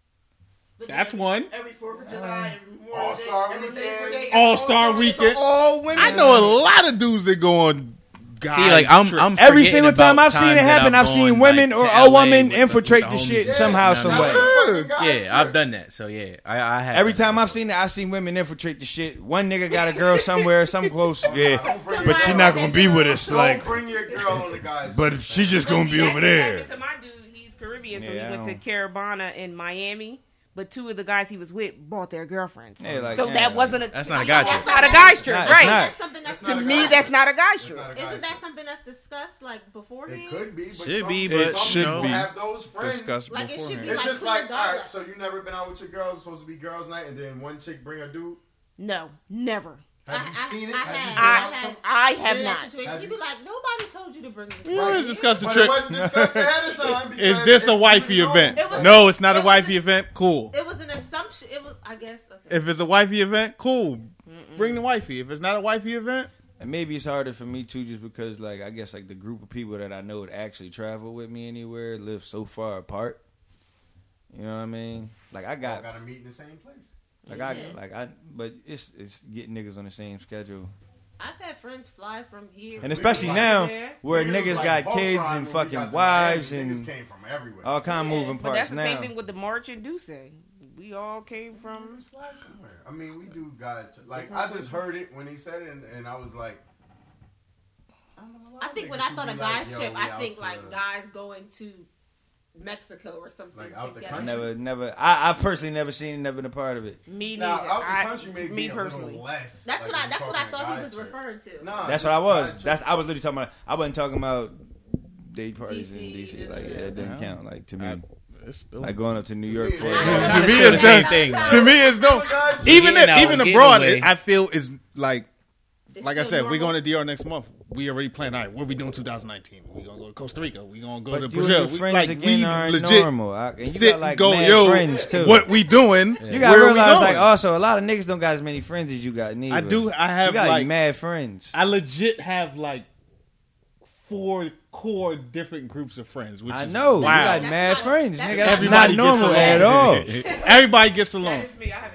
S10: That's one.
S14: Every Fourth of July, All Star
S5: Weekend,
S10: All
S14: Star
S10: Weekend.
S6: All women.
S10: I know a lot of dudes that go on guys.
S7: See, like I'm, I'm
S6: every single time I've seen it happen, I've, seen women
S7: like,
S6: or a woman infiltrate the,
S7: the,
S6: shit
S7: yeah,
S6: somehow,
S7: no, some
S6: way.
S7: Yeah, I've done that. So yeah, I, I have.
S6: Every time I've seen it, I've seen women infiltrate the shit. One nigga got a girl somewhere, some close. yeah, but she not gonna be with us. Like,
S5: bring your girl on the guys.
S6: But she's just gonna be over there.
S8: To my dude, he's Caribbean, so he went to Caribana in Miami but two of the guys he was with brought their girlfriends.
S6: Yeah, like,
S8: so
S6: yeah,
S8: that wasn't a
S7: that's not a
S8: guy's
S7: trip.
S8: That's not a guy trip, right? That's something that's, to me that's not a guy's trip. Isn't that something that's discussed like beforehand?
S5: It could be, but
S7: should
S5: some,
S7: be, but
S5: some
S10: should be
S5: have those friends
S10: discussed
S8: like beforehand. it should be.
S5: It's
S8: like
S5: just like all right, so you never been out with your girls? Supposed to be girls' night, and then one chick bring a dude?
S8: No, never.
S5: Have
S8: I,
S5: you seen it?
S8: I
S5: have.
S8: I have, I have, not.
S5: Situation.
S8: Have be like, nobody told you to bring this. Well,
S10: let's discuss the trip. Is this a wifey event? No, it's not a wifey event. Cool.
S8: It was an assumption. It was, I guess. Okay.
S10: If it's a wifey event, cool. Mm-mm. Bring the wifey. If it's not a wifey event,
S6: and maybe it's harder for me too, just because like I guess like the group of people that I know that actually travel with me anywhere live so far apart. You know what I mean? Like I
S5: got,
S6: got
S5: to meet in the same place.
S6: Like
S8: yeah.
S6: I like I but it's it's getting niggas on the same schedule.
S8: I've had friends fly from here,
S6: and especially now
S8: there.
S6: where
S5: niggas
S6: got kids and fucking wives and
S5: niggas came from everywhere.
S6: all kind
S8: yeah.
S6: of
S8: moving
S6: parts.
S8: But that's the
S6: now.
S8: same thing with the march and Ducey. We all came from.
S5: Fly somewhere. I mean, we do guys like I just heard it when he said it, and, and I was like,
S8: I, I think when I thought of guys
S5: like,
S8: trip, I think like guys going to Mexico or something.
S5: Like out
S8: together.
S6: the
S5: country.
S6: Never, never. I, I've personally never seen, never been a part of it.
S8: Me neither.
S5: Now, out the country
S8: me personally.
S5: little less.
S8: That's
S5: like,
S8: what I. That's what I thought he was
S5: trip.
S8: referring to.
S5: No,
S6: that's what I was. That's I was literally talking about. I wasn't talking about day parties DC, in
S8: DC.
S6: Like yeah, that didn't count. Like to me.
S10: I,
S6: like going up to New York for
S10: to me
S7: it's the same thing.
S10: To me it's no. Even if, even abroad, it, I feel is like
S8: it's
S10: like I said,
S8: normal.
S10: we're going to DR next month we already planned. All right, what are we doing 2019? We gonna go to Costa Rica. We gonna go
S6: but
S10: to Brazil. We, like we legit
S6: normal. I,
S10: sit
S6: got, like,
S10: go
S6: too.
S10: What we doing? Yeah.
S6: You gotta
S10: Where
S6: realize like also a lot of niggas don't got as many friends as you got. Neither.
S10: I do. I have you
S6: got,
S10: like
S6: mad friends.
S10: I legit have like four core different groups of friends. Which
S6: I
S10: is
S6: know. You
S10: Wow.
S6: got mad friends, nigga. That's
S10: Everybody
S6: not
S10: gets
S6: normal
S10: along.
S6: at all.
S10: Everybody gets along.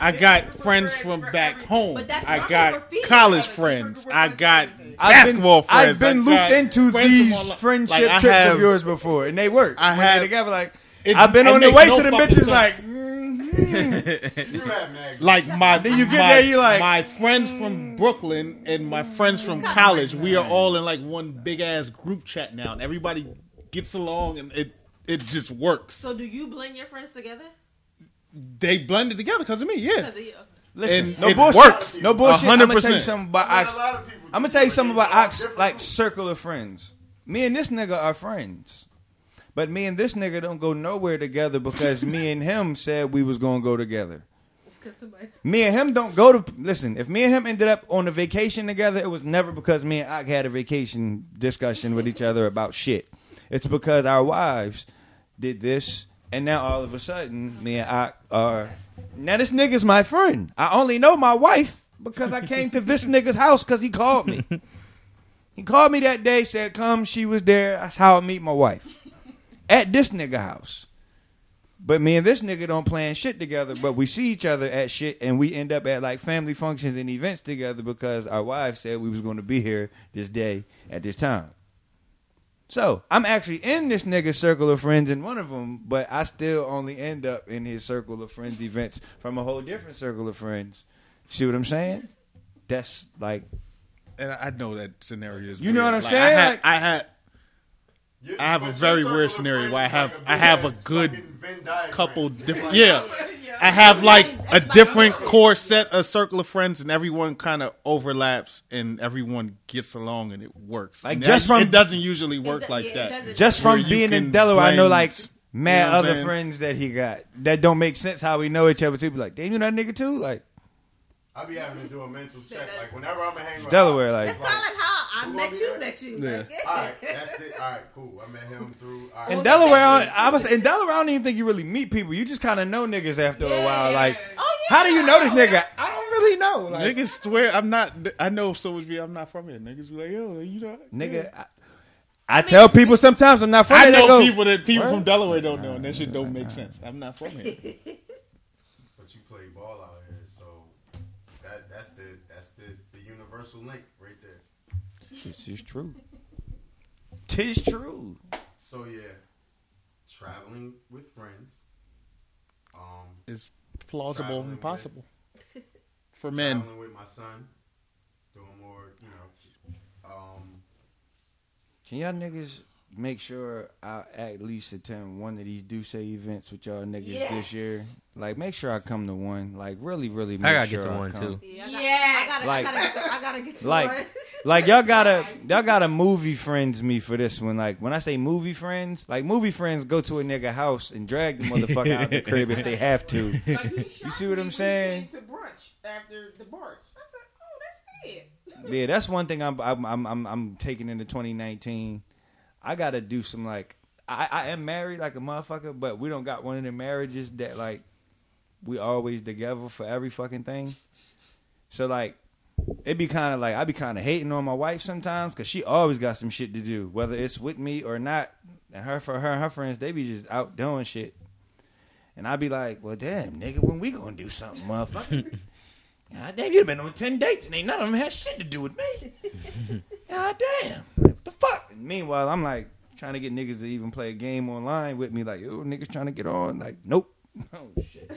S10: I got friends from back home. I got college friends. I got
S6: I've
S10: basketball
S6: been,
S10: friends.
S6: I've been looped into these friendship
S10: like,
S6: trips of yours before, and they work.
S10: I
S6: had they
S10: have-
S6: together like
S10: It-
S6: I've been on the way to the
S10: fucking
S6: bitches
S10: sense. Mm.
S6: like.
S10: like my
S6: Then you get
S10: my,
S6: there, you like-
S10: my friends from mm. Brooklyn and my mm. friends from college. We are all in like one big ass group chat now, and everybody gets along, and it it just works.
S11: So do you blend your friends together?
S10: They blended together because of me, yeah.
S11: Because of you.
S6: Listen,
S10: And
S6: no
S10: it
S6: bullshit.
S10: works.
S6: No bullshit. I'm gonna tell you
S10: 100%.
S6: something about Ox. I'm gonna tell you something about Ox. Like circle of friends. Me and this nigga are friends, but me and this nigga don't go nowhere together because me and him said we was gonna go together.
S11: It's because somebody.
S6: Me and him don't go to listen. If me and him ended up on a vacation together, it was never because me and Ock had a vacation discussion with each other about shit. It's because our wives did this, and now all of a sudden, me and Ock are. Now this nigga's my friend. I only know my wife because I came to this nigga's house because he called me. He called me that day, said come. She was there. That's how I meet my wife at this nigga house. But me and this nigga don't plan shit together, but we see each other at shit and we end up at like family functions and events together because our wives said we was going to be here this day at this time. So I'm actually in this nigga's circle of friends in one of them, but I still only end up in his circle of friends events from a whole different circle of friends. See what I'm saying? That's like
S10: And I know that scenario is.
S6: You know what I'm
S10: Like,
S6: saying?
S10: I had,
S6: Like-
S10: I had, I have a very weird scenario where I have, I have a good couple different. Yeah, I have like a different core set, a circle of friends, and everyone kind of overlaps, and everyone gets along, and it works.
S6: Like,
S10: And
S6: just
S10: that-
S6: from-
S10: it doesn't usually work
S11: do-
S10: like
S11: yeah, it
S10: that.
S11: doesn't.
S6: just
S10: Where
S6: from
S10: you
S6: being in
S10: can
S6: Delaware, I know
S10: blend-
S6: like
S10: you
S6: mad
S10: know what I'm
S6: other
S10: saying?
S6: friends that he got that don't make sense how we know each other too. Be like, damn, you know that nigga too? Like
S5: I be having to do a mental check. Like whenever I'm hanging with
S6: Delaware, like-
S14: It's kind of like how I met you,
S5: there?
S14: met you.
S6: Yeah.
S14: Like,
S5: All right, that's it. All right, cool. I met him through. All right.
S6: in Delaware, I, don't- I was in Delaware. I don't even think you really meet people. You just kind of know niggas after a while. Like, oh, how do you know this nigga? I don't really know. Like,
S10: Niggas swear I'm not. I know so much. I'm not from here. Niggas be like, yo, you know,
S6: nigga. I, I tell people sometimes I'm not from
S10: I know
S6: go,
S10: people that people
S6: "Word?"
S10: from Delaware don't know, and that shit don't make sense. I'm not from here.
S5: universal link right there.
S6: This is true. Tis true.
S5: So yeah, traveling with friends. Um,
S10: It's plausible
S5: traveling
S10: and
S5: with-
S10: possible for men.
S5: Traveling with my son, doing more, you know. Um,
S6: Can y'all niggas make sure I at least attend one of these do say events with y'all niggas
S14: Yes.
S6: this year? Like, make sure I come to one. Like, really, really. Make
S7: I gotta
S6: sure
S7: get to
S6: I
S7: one,
S6: come.
S7: too.
S14: Yeah, I gotta, I gotta,
S6: Like-
S14: I gotta, get the, I gotta get to
S6: like
S14: one.
S6: like y'all gotta y'all gotta movie friends me for this one. Like when I say movie friends, like movie friends go to a nigga house and drag the motherfucker out the crib if they have to. You see what I'm saying?
S14: to brunch after the brunch. I said, oh, that's it.
S6: Yeah, that's one thing I'm I'm I'm I'm, I'm taking into 2019. I gotta do some like I, I am married like a motherfucker, but we don't got one of the marriages that like we always together for every fucking thing. So like it be kind of like I be kind of hating on my wife sometimes because she always got some shit to do, whether it's with me or not. And her for her and her friends, they be just out doing shit. And I be like, well, damn, nigga, when we gonna do something, motherfucker? God damn, you been on ten dates and ain't none of them had shit to do with me. God damn, fuck? And meanwhile, I'm like trying to get niggas to even play a game online with me, like, yo, niggas trying to get on, like, nope. Oh shit.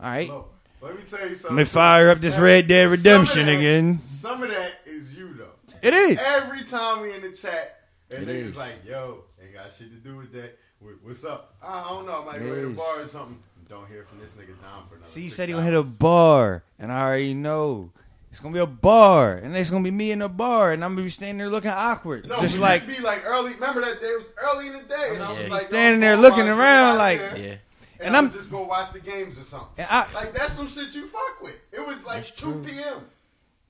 S6: All right.
S5: look, let me tell you something.
S6: Let me fire up this Red Dead
S5: some
S6: Redemption
S5: that-
S6: again.
S5: Some of that is you though.
S6: It is.
S5: Every time we in the chat, and
S6: It
S5: niggas
S6: is.
S5: like, yo, ain't got shit to do with that. What's up? I don't know. I might
S6: It
S5: go to the bar or something. Don't hear from this nigga down for another.
S6: See, he said he gonna hit a bar, and I already know it's gonna be a bar, and it's gonna be me in a bar, and I'm gonna be standing there looking awkward,
S5: No,
S6: just like
S5: used to be like early. Remember that day? It was early in the day, and I was
S6: Yeah.
S5: like,
S6: standing
S5: oh,
S6: there looking around like,
S5: there,
S6: yeah.
S5: And,
S6: And
S5: I'm
S6: I'm-
S5: just go watch the games or something.
S6: And I-
S5: like that's some shit you fuck with. It was like two
S6: true.
S5: p.m.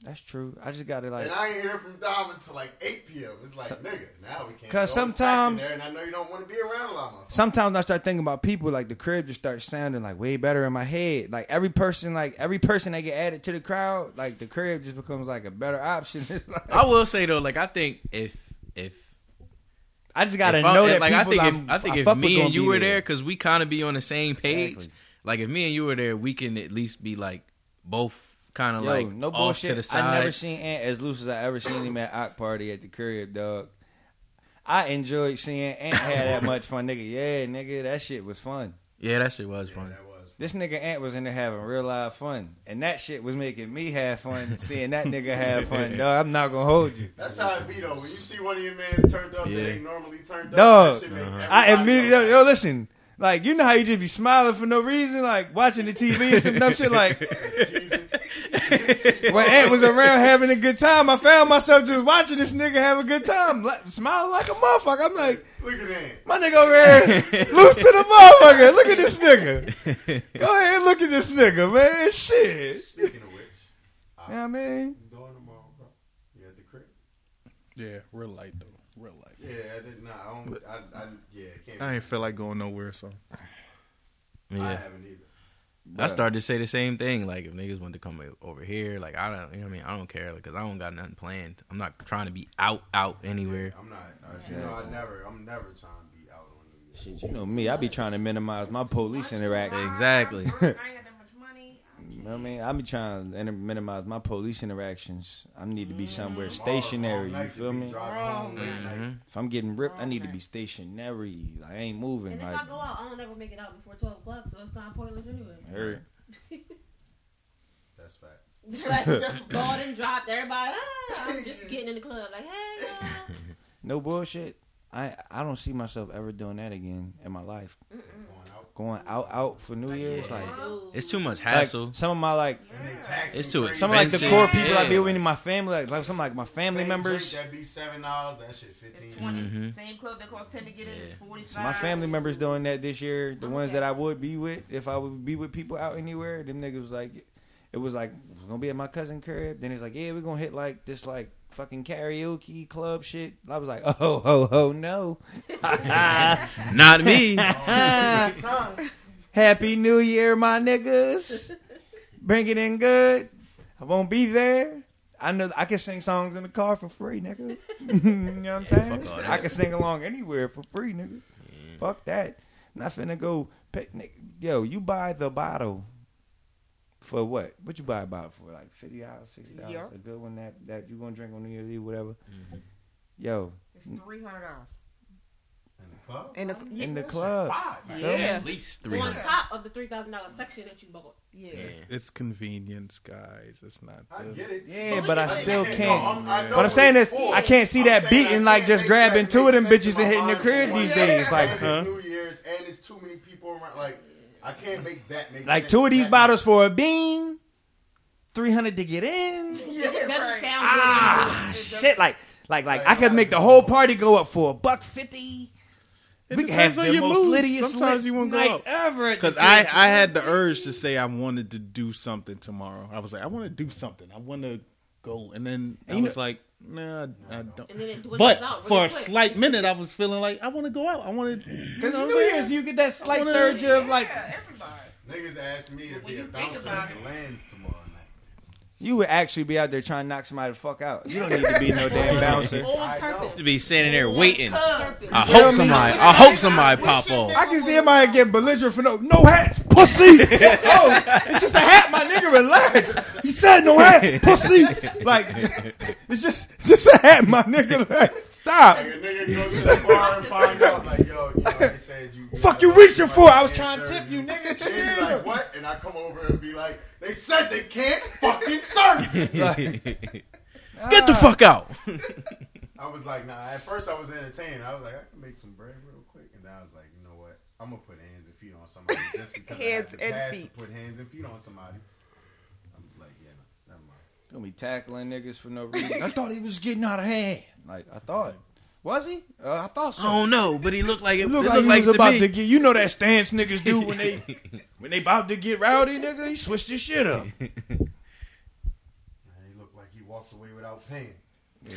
S6: that's true. I just gotta like,
S5: and I ain't hear from Dom until like eight p.m. It's like nigga, now we can't.
S6: 'Cause
S5: go. It's
S6: sometimes-
S5: there, and I know you don't want to be around a lot more.
S6: sometimes I start thinking about people, like the crib just starts sounding like way better in my head. Like every person, like every person that get added to the crowd, like the crib just becomes like a better option. It's like,
S7: I will say though, like I think if if
S6: I just gotta
S7: If
S6: know that
S7: like I
S6: people
S7: think
S6: I'm-
S7: if I think
S6: I
S7: if me and you were
S6: there.
S7: there, because we kind of be on the same page.
S6: Exactly.
S7: Like if me and you were there, we can at least be like both kind of like
S6: no
S7: off
S6: bullshit.
S7: to the side.
S6: I never seen Ant as loose as I ever seen him at Ock Party at the crib, dog. I enjoyed seeing Ant had that much fun, nigga. Yeah, nigga, that shit was fun.
S7: Yeah, that shit was fun. Was.
S6: This nigga Ant was in there having real live fun, and that shit was making me have fun. Seeing that nigga have fun, dog. I'm not gonna hold you,
S5: That's how it be though. When you see one of your mans turned up
S6: Yeah.
S5: that ain't normally turned up,
S6: dog.
S5: that shit make
S6: uh-huh.
S5: I
S6: immediately yo, listen. Like you know how you just be smiling for no reason, like watching the TV and some dumb shit. Like when Ant was around having a good time, I found myself just watching this nigga have a good time, like, smiling like a motherfucker. I'm like,
S5: Look at that.
S6: my nigga over here, loose to the motherfucker. Look at this nigga. Go ahead, look at this nigga, man. Shit.
S5: Speaking of which,
S6: You know what I mean?
S5: I'm doing tomorrow, bro. You at the crib?
S10: Yeah, real light though. Real light.
S5: Yeah, I did not. I don't. I, I yeah, can't.
S10: I ain't feel like going nowhere, so
S7: Yeah.
S5: I haven't either.
S7: I started to say the same thing. Like if niggas want to come over here, like I don't, you know what I mean. I don't care because I don't got nothing planned. I'm not trying to be out, out anywhere.
S5: I'm not. I, you know, I never. I'm never trying to be out on New Year's.
S6: Shit, you know me. I be trying to minimize my police interaction.
S7: Exactly.
S6: You know what I mean? I be trying to inter- minimize my police interactions. I need to be somewhere stationary. You feel me?
S7: Mhm.
S6: If I'm getting ripped, I need to be stationary. I ain't moving.
S11: And if
S6: Like,
S11: I go out, I don't ever make it out before twelve o'clock, so it's kind of pointless anyway.
S6: Heard.
S5: That's facts.
S11: Like, just and dropped. Everybody, ah, I'm just getting in the club. Like, hey, y'all.
S6: no bullshit. I I don't see myself ever doing that again in my life. Going out out for New Year's, like
S7: It's too much
S6: like,
S7: hassle.
S6: some of my like,
S7: It's too expensive.
S6: some of like the core people I be with in my family, like, like some like my family
S5: Same
S6: members.
S5: Drink, that be seven dollars. That shit fifteen.
S7: Mhm.
S8: Same club that costs ten to get in is forty five.
S6: So my family members doing that this year. The ones that I would be with, if I would be with people out anywhere, them niggas was like, it was like we're gonna be at my cousin crib. Then it's like, yeah, we're gonna hit like this like fucking karaoke club shit. I was like, oh ho ho no,
S7: Not me.
S6: Happy New Year, my niggas. Bring it in good. I won't be there. I know I can sing songs in the car for free, nigga. you know what I'm saying?
S7: all.
S6: I can sing along anywhere for free, nigga. Fuck that. Not finna go. Pay, nigga, yo, you buy the bottle for what? What you buy a bottle for? Like fifty dollars, sixty dollars.
S8: Yeah.
S6: A good one that that you gonna drink on New Year's Eve, whatever. Mm-hmm. Yo,
S8: It's three hundred dollars.
S5: In the club.
S8: In the
S6: in the club.
S5: Five.
S6: Feel me?
S8: Yeah.
S7: At least three
S11: on top of the three thousand dollars section that you bought.
S8: Yeah.
S10: it's convenience, guys. It's not.
S5: I
S10: the-
S5: get it.
S6: Yeah, but I still
S11: no,
S6: can't.
S5: I'm- I know
S6: What I'm saying is. I can't see
S5: I'm
S6: that beating like just grabbing two of them bitches and hitting the crib these days. Like,
S10: huh?
S5: New Year's and it's too many people around. Like, I can't make that make
S6: like
S5: sense.
S6: two of these
S5: That-
S6: bottles for a bean, three hundred to get in.
S11: It doesn't sound
S6: Ah,
S11: good.
S6: shit! Like, like, like I could make the whole party go up for a buck fifty.
S10: It
S6: we can have the most
S10: mood.
S6: littiest
S10: Sometimes
S6: lit
S10: you won't go
S6: night
S10: out.
S6: ever.
S10: Because I. I had the urge to say I wanted to do something tomorrow. I was like, I want to do something. I want to go. And then I
S6: And you
S10: was
S6: know-
S10: like, nah, I don't.
S11: And then it dwindles
S10: But
S11: out really
S10: for a
S11: quick.
S10: slight minute, I was feeling like I want to go out. I want to.
S6: Because New Year's, you get that slight
S10: wanna-
S6: surge of like,
S5: Niggas asked me to be a bouncer
S8: about
S5: at the lands tomorrow night.
S6: You would actually be out there trying to knock somebody the fuck out. You don't need to be no damn bouncer.
S7: To be standing there waiting. I hope somebody. I hope somebody pop off.
S6: I can see somebody get belligerent for no no hats, pussy. oh, it's just a hat, my nigga. Relax. He said no hat, pussy. Like it's just it's just a hat, my nigga. Like, stop.
S5: Like, a nigga go to the bar and find out, like, yo, you know, they said you.
S6: Fuck you reaching for? I was trying to tip you, nigga.
S5: She'd be like, what? And I come over and be like, they said they can't fucking serve you.
S7: Get the fuck out.
S5: I was like, nah. At first, I was entertained. I was like, I can make some bread real quick. And then I was like, you know what? I'm gonna put hands and feet on somebody just because I have
S8: Hands
S5: the
S8: and feet.
S5: to put hands and feet on somebody. I'm like, yeah, no, never mind.
S6: Gonna be tackling niggas for no reason. I thought he was getting out of hand. Like I thought. Was he? Uh, I thought so.
S7: I don't know, but he looked like it.
S6: It
S7: It
S6: looked
S7: looked
S6: like he was
S7: to
S6: about
S7: me.
S6: to get. You know that stance niggas do when they when they about to get rowdy, nigga. He switched his shit up.
S5: Man, he looked like he walked away without paying.
S6: Yeah.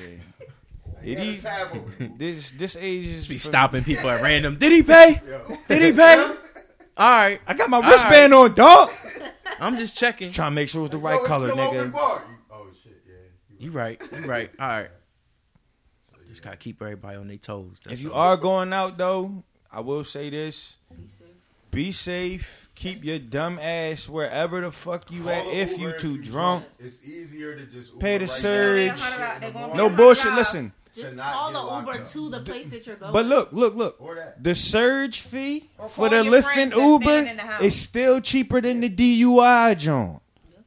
S5: He
S6: It
S5: had
S6: is-
S5: tab over there.
S6: This this age is
S7: Be
S6: for-
S7: stopping people at random. Did he pay?
S5: Yo.
S7: Did he pay? All right.
S6: I got my
S7: All
S6: wristband on, dog.
S7: I'm just checking.
S6: Trying to make sure it's the right color, nigga.
S5: oh shit, yeah.
S7: You right. You right. All right. Just gotta keep everybody on their toes. That's
S6: if you
S7: all.
S6: are going out though, I will say this: be safe. Keep your dumb ass wherever the fuck you at.
S5: Call a
S6: If
S5: Uber
S6: you
S5: if
S6: too
S5: you
S6: drunk,
S5: It's easier to just
S6: pay the
S5: right
S6: surge.
S5: now.
S6: No bullshit. Listen.
S11: Just call the Uber
S5: up.
S11: to the place that you're going.
S6: But look, look, look. The surge fee for the
S8: your
S6: Lyft and Uber
S8: in
S6: is still cheaper than the DUI joint.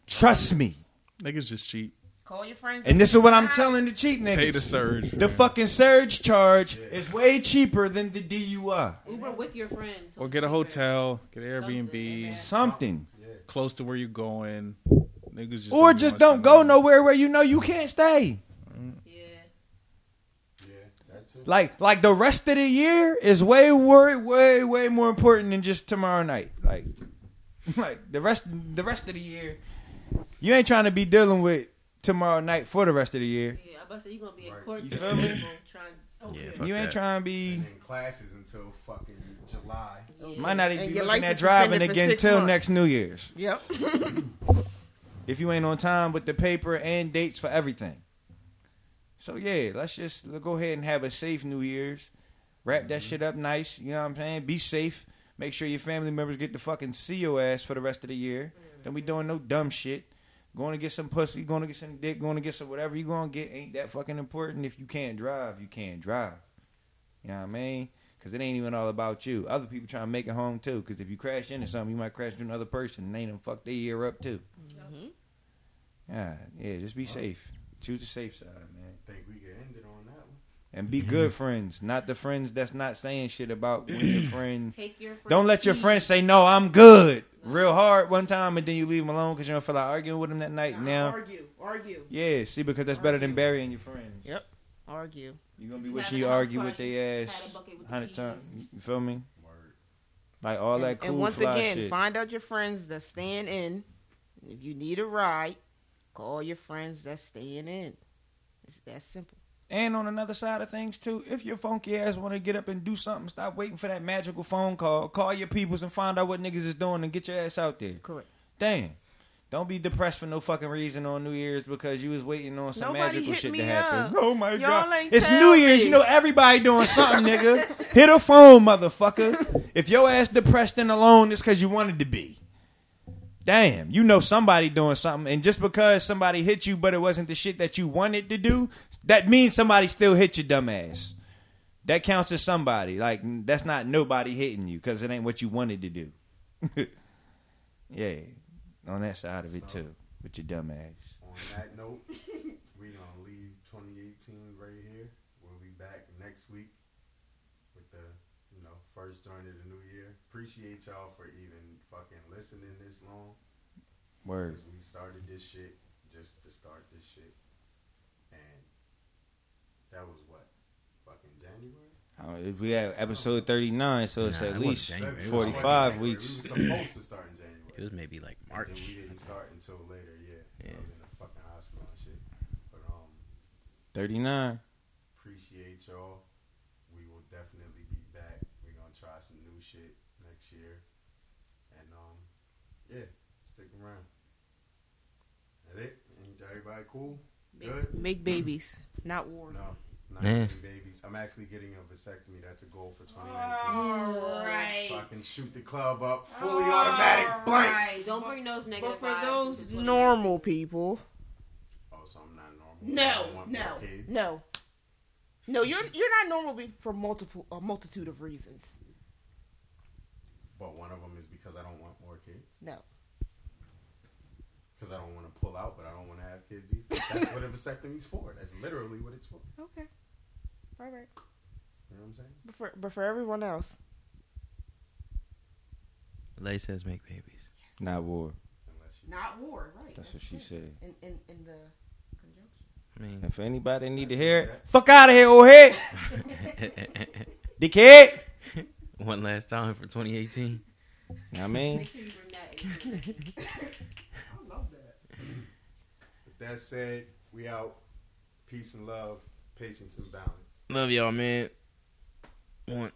S6: Trust me.
S10: Niggas just cheat.
S8: Call your friends.
S6: And this is what I'm telling the cheap niggas.
S10: Pay the surge.
S6: The fucking surge charge is way cheaper than the DUI.
S11: Uber with your friends.
S10: Or get a hotel, get Airbnb,
S6: Something.
S10: close to where you're going. Niggas just
S6: Or
S10: don't
S6: just don't go nowhere where you know you can't stay.
S5: Yeah, that's it.
S6: Like like the rest of the year is way way way way more important than just tomorrow night. Like like the rest the rest of the year, you ain't trying to be dealing with tomorrow night for the rest of the year.
S11: Yeah, I'm about to say you're gonna be in court.
S6: You feel me?
S11: Trying,
S7: Yeah,
S6: You ain't
S7: that.
S6: trying to be
S5: in classes until fucking July.
S6: might not even
S8: And
S6: be
S8: your
S6: looking at driving again till
S8: months.
S6: next New Year's.
S8: Yep.
S6: if you ain't on time with the paper and dates for everything. So yeah, let's just go ahead and have a safe New Year's. Wrap that mm-hmm. shit up nice. You know what I'm saying? Be safe. Make sure your family members get to fucking see your ass for the rest of the year. Mm-hmm. Don't be doing no dumb shit. Going to get some pussy, going to get some dick, going to get some whatever you going to get ain't that fucking important. If you can't drive, you can't drive. You know what I mean? Because it ain't even all about you. Other people trying to make it home too. Because if you crash into something, you might crash into another person and they done fuck their year up too. Mm-hmm. Yeah, yeah, just be safe. Choose the safe side, man.
S5: Think we can end it on that one.
S6: And be good friends, not the friends that's not saying shit about when your friend.
S11: Take your friends
S6: Don't let your friends say no, I'm good, real hard one time, and then you leave them alone because you don't feel like arguing with them that night. Now,
S8: Argue. Argue.
S6: yeah, see, because that's better than burying your friends.
S8: Yep. Argue.
S6: You're gonna be
S11: You
S6: wishing you
S11: a house
S6: argue with
S11: party,
S6: their ass
S11: a bucket with the
S6: hundred times. You feel me? Word. Like all that
S8: and,
S6: cool
S8: and once
S6: fly
S8: again,
S6: shit.
S8: find out your friends that's staying in. If you need a ride, call your friends that's staying in. It's that simple.
S6: And on another side of things too, if your funky ass want to get up and do something, stop waiting for that magical phone call. Call your peoples and find out what niggas is doing and get your ass out there.
S8: Correct.
S6: Damn. Don't be depressed for no fucking reason on New Year's because you was waiting on some
S8: Nobody
S6: magical shit to happen.
S8: up.
S6: Oh my
S8: Y'all
S6: god. It's New Year's,
S8: me.
S6: you know everybody doing something, nigga. Hit a phone, motherfucker. If your ass depressed and alone, it's cause you wanted to be. Damn, you know somebody doing something, and just because somebody hit you, but it wasn't the shit that you wanted to do, that means somebody still hit your dumb ass. That counts as somebody. Like that's not nobody hitting you because it ain't what you wanted to do. yeah, on that side of it too, with your dumb ass.
S5: On that note, we gonna leave 2018 right here. We'll be back next week with the you know first joint of the new year. Appreciate y'all for even fucking listening this long.
S6: Word.
S5: 'Cause We started this shit just to start this shit, and that was what fucking January.
S6: Uh, if we have episode thirty nine, so it's
S7: Nah,
S6: at
S7: it
S6: least
S7: January. It
S6: forty five weeks.
S5: We were supposed to start in January.
S7: It was maybe like
S5: And then
S7: March.
S5: we didn't start until later. Yeah,
S7: Yeah.
S5: I was in the fucking hospital and shit. But um,
S6: Thirty nine.
S5: appreciate y'all. We will definitely be back. We're gonna try some new shit next year. And um yeah, stick around. That it? Ain't everybody cool? Good?
S8: Make babies, not war.
S5: No. Not
S7: Yeah.
S5: having babies. I'm actually getting a vasectomy. That's a goal for 2019.
S8: Alright.
S5: Fucking shoot the club up. Fully automatic blanks.
S11: Don't bring those negative
S8: But for those normal people,
S5: Oh, so I'm not normal.
S8: No,
S5: don't want more
S8: no, no, no. You're you're not normal for multiple a multitude of reasons.
S5: But one of them is because I don't want more kids.
S8: No.
S5: Because I don't want to pull out, but I don't want to have kids either. That's what a vasectomy's for. That's literally what it's for.
S8: Okay. All right.
S5: You know what I'm saying?
S8: But for but for everyone else,
S7: Lay says make babies.
S6: Not war.
S8: not war, right?
S6: That's what she said.
S8: In in in the conjunction.
S7: I mean,
S6: And for anybody need to hear it, fuck out of here, old head. Dickhead.
S7: one last time for 2018.
S6: Know what I mean?
S11: Make sure you bring that. in.
S5: I love that. With that said, we out. Peace and love, patience and balance.
S7: Love y'all, man. One.